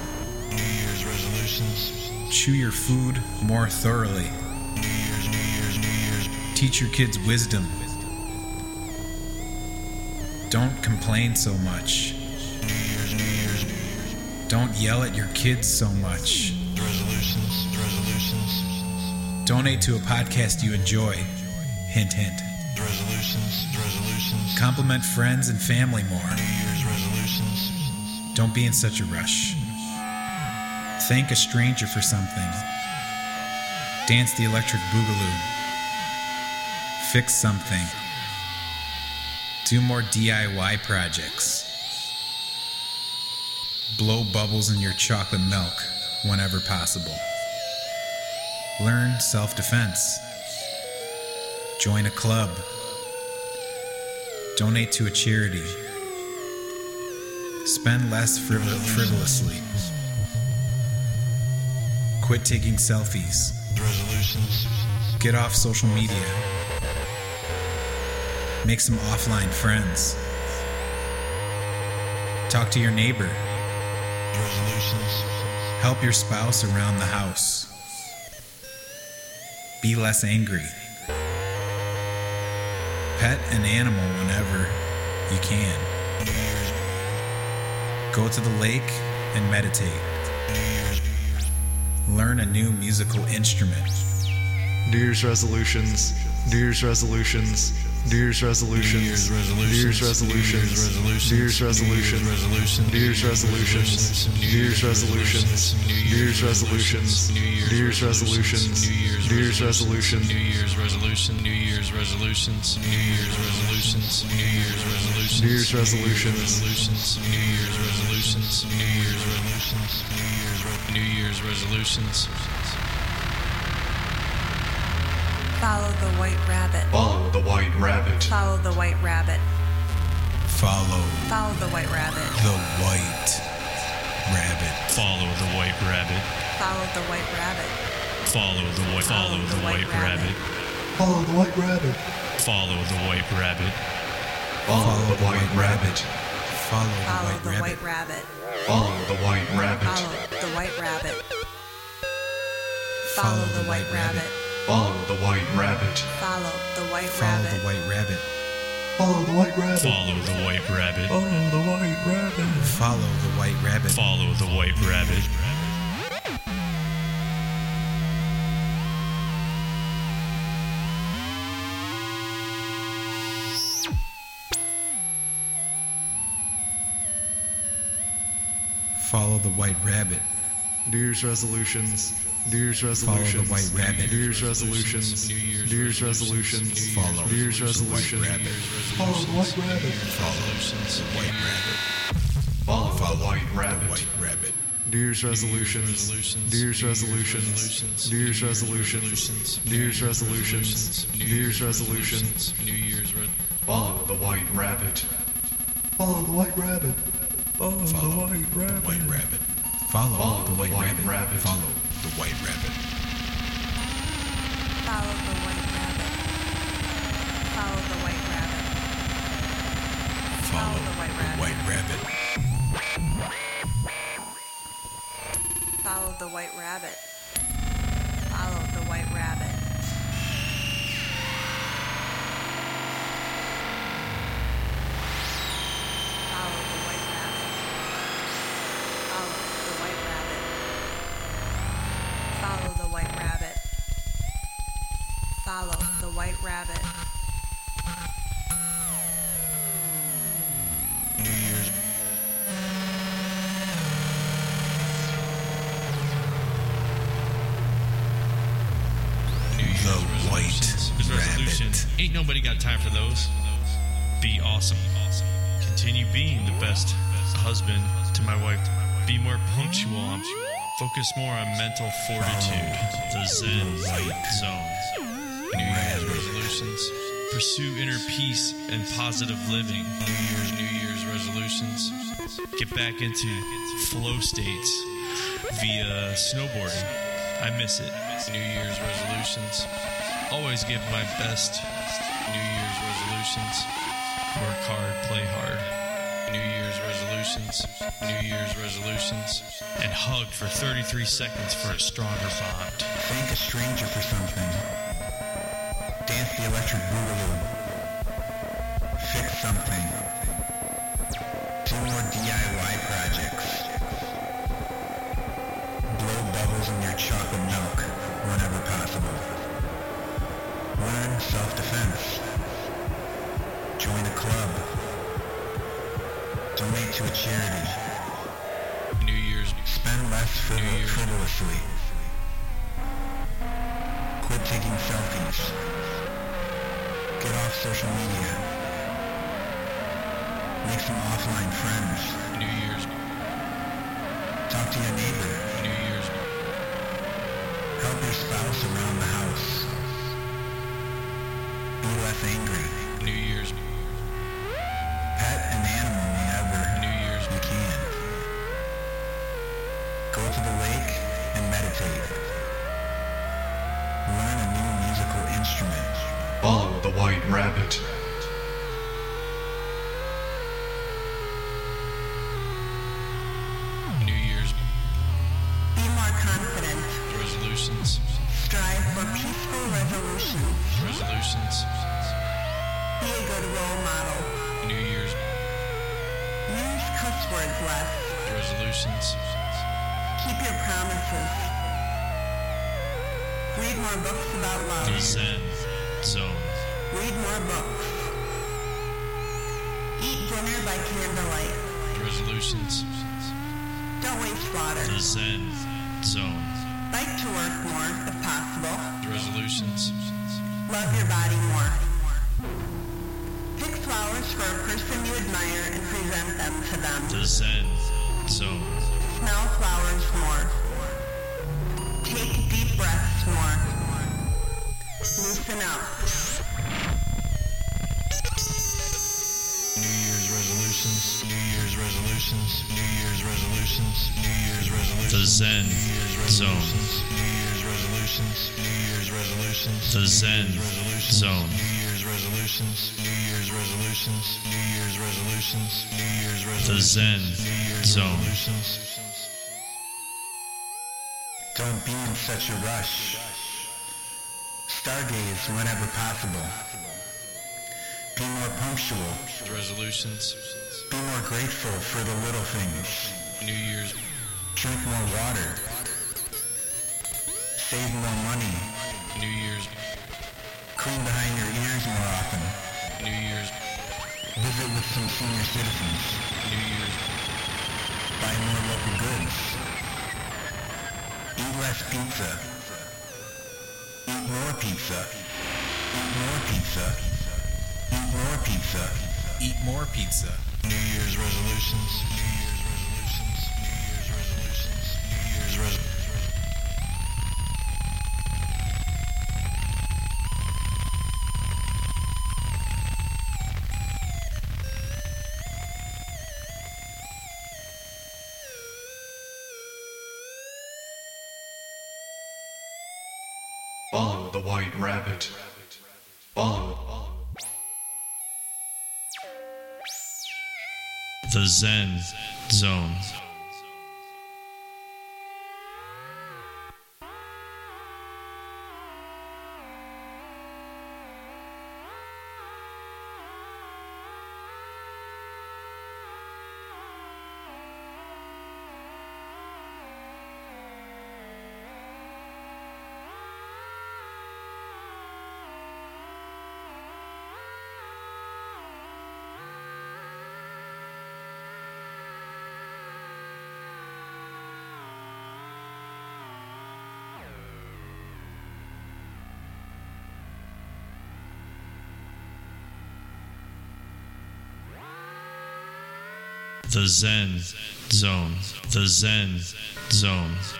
New Year's resolutions. Chew your food more thoroughly. New Year's, New Year's, New Year's. Teach your kids wisdom. Don't complain so much. New Year's, New Year's, New Year's. Don't yell at your kids so much. Resolutions, resolutions. Donate to a podcast you enjoy. Hint, hint. Resolutions, resolutions. Compliment friends and family more. New Year's resolutions. Don't be in such a rush. Thank a stranger for something. Dance the electric boogaloo. Fix something. Do more DIY projects. Blow bubbles in your chocolate milk whenever possible. Learn self defense. Join a club. Donate to a charity. Spend less frivol- frivolously. Quit taking selfies. Get off social media. Make some offline friends. Talk to your neighbor. Help your spouse around the house. Be less angry. Pet an animal whenever you can. Go to the lake and meditate. Learn a new musical instrument. New Year's resolutions. New Year's resolutions. New Year's resolutions. New Year's resolutions. New Year's resolutions. New Year's resolutions. New Year's resolutions. New Year's resolutions. New Year's resolutions. New Year's resolutions. New Year's resolution. New Year's resolutions. New Year's resolutions. New Year's resolutions. New Year's resolutions. New Year's resolutions. New Year's resolutions. New Year's resolutions. Follow the white rabbit. Follow the white rabbit. Follow the white rabbit. Follow Follow the white rabbit. the white rabbit. Follow the white rabbit. Follow the white rabbit. Follow the white. Follow the white rabbit. Follow the white rabbit. Follow the white rabbit. Follow the white rabbit. Follow Follow the the white white rabbit. rabbit. Follow the white rabbit. Follow the white rabbit. Follow Follow the the white white rabbit. Rabbit. Follow the white rabbit. Follow the white Follow rabbit. the white rabbit. Follow the white rabbit. Follow the white rabbit. Follow the white rabbit. Follow the white rabbit. Follow the white rabbit. Follow the white rabbit. New Year's resolutions. New Year's Follow the resolutions. white rabbit. New Year's resolutions. New Year's resolutions. Follow New Year's the white resolutions. rabbit. Follow the white rabbit. Follow the white rabbit. Follow the Follow white the rabbit. white rabbit. New Year's resolutions. New Year's resolutions. New Year's resolutions. New Year's resolutions. New Year's resolutions. New Year's Follow the white rabbit. Follow the white rabbit. Follow the white rabbit. white rabbit. Follow Follow the white the white rabbit. rabbit. Follow the white rabbit. Follow the white rabbit. Follow the white rabbit. Follow the white rabbit. white rabbit. Follow the white rabbit. Follow the white rabbit. Follow the white rabbit. The White resolution. Ain't nobody got time for those. Be awesome. Continue being the best husband to my wife. Be more punctual. Focus more on mental fortitude. The Zen White Zone. New Year's resolutions. Pursue inner peace and positive living. New Year's New Year's resolutions. Get back into flow states via snowboarding. I miss it. New Year's resolutions. Always give my best. New Year's resolutions. Work hard, play hard. New Year's resolutions. New Year's resolutions. And hug for 33 seconds for a stronger bond. Thank a stranger for something. The electric boogaloo. Fix something. Do more DIY projects. Blow bubbles in your chocolate milk whenever possible. Learn self-defense. Join a club. Donate to a charity. New Year's. Spend less frivol- frivolously. Quit taking selfies. Get off social media. Make some offline friends. New Year's. Talk to your neighbor. New Year's. Help your spouse around the house. Be less angry. New Year's. Rabbit. New Year's. Be more confident. Resolutions. Strive for peaceful resolutions. Resolutions. Be a good role model. New Year's. Use cuss words less. Resolutions. Keep your promises. Read more books about love. The Zen Zone. Read more books. Eat dinner by candlelight. Resolutions. Don't waste water. The Zen Zone. Bike to work more if possible. Resolutions. Love your body more. Pick flowers for a person you admire and present them to them. The Zen Zone. Smell flowers more. Take deep breaths more. Loosen up. Resolutions. New Year's resolutions. New Year's resolutions. The Zen Zone. New Year's resolutions. New Year's resolutions. The Zen Zone. New Year's resolutions. New Year's resolutions. New Year's resolutions. New Year's resolutions. The Zen Zone. Don't be in such a rush. Stargaze whenever possible. Be more punctual. Resolutions. Be more grateful for the little things. New Year's. Drink more water. Save more money. New Year's. Clean behind your ears more often. New Year's. Visit with some senior citizens. New Year's. Buy more local goods. Eat less pizza. Eat more pizza. Eat more pizza. Eat more pizza. Eat more pizza. New Year's resolutions. New Year's resolutions. New Year's resolutions. New Year's resolutions. Follow the White Rabbit. Follow. The Zen Zone. The Zen Zone. The Zen Zone.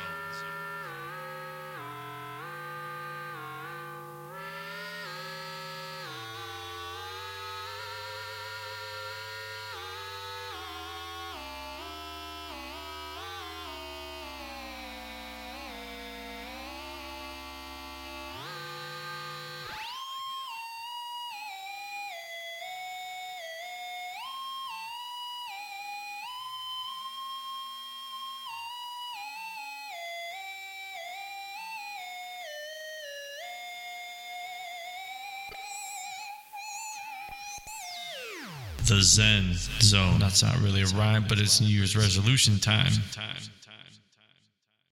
The Zen Zone. That's not really a rhyme, but it's New Year's resolution time.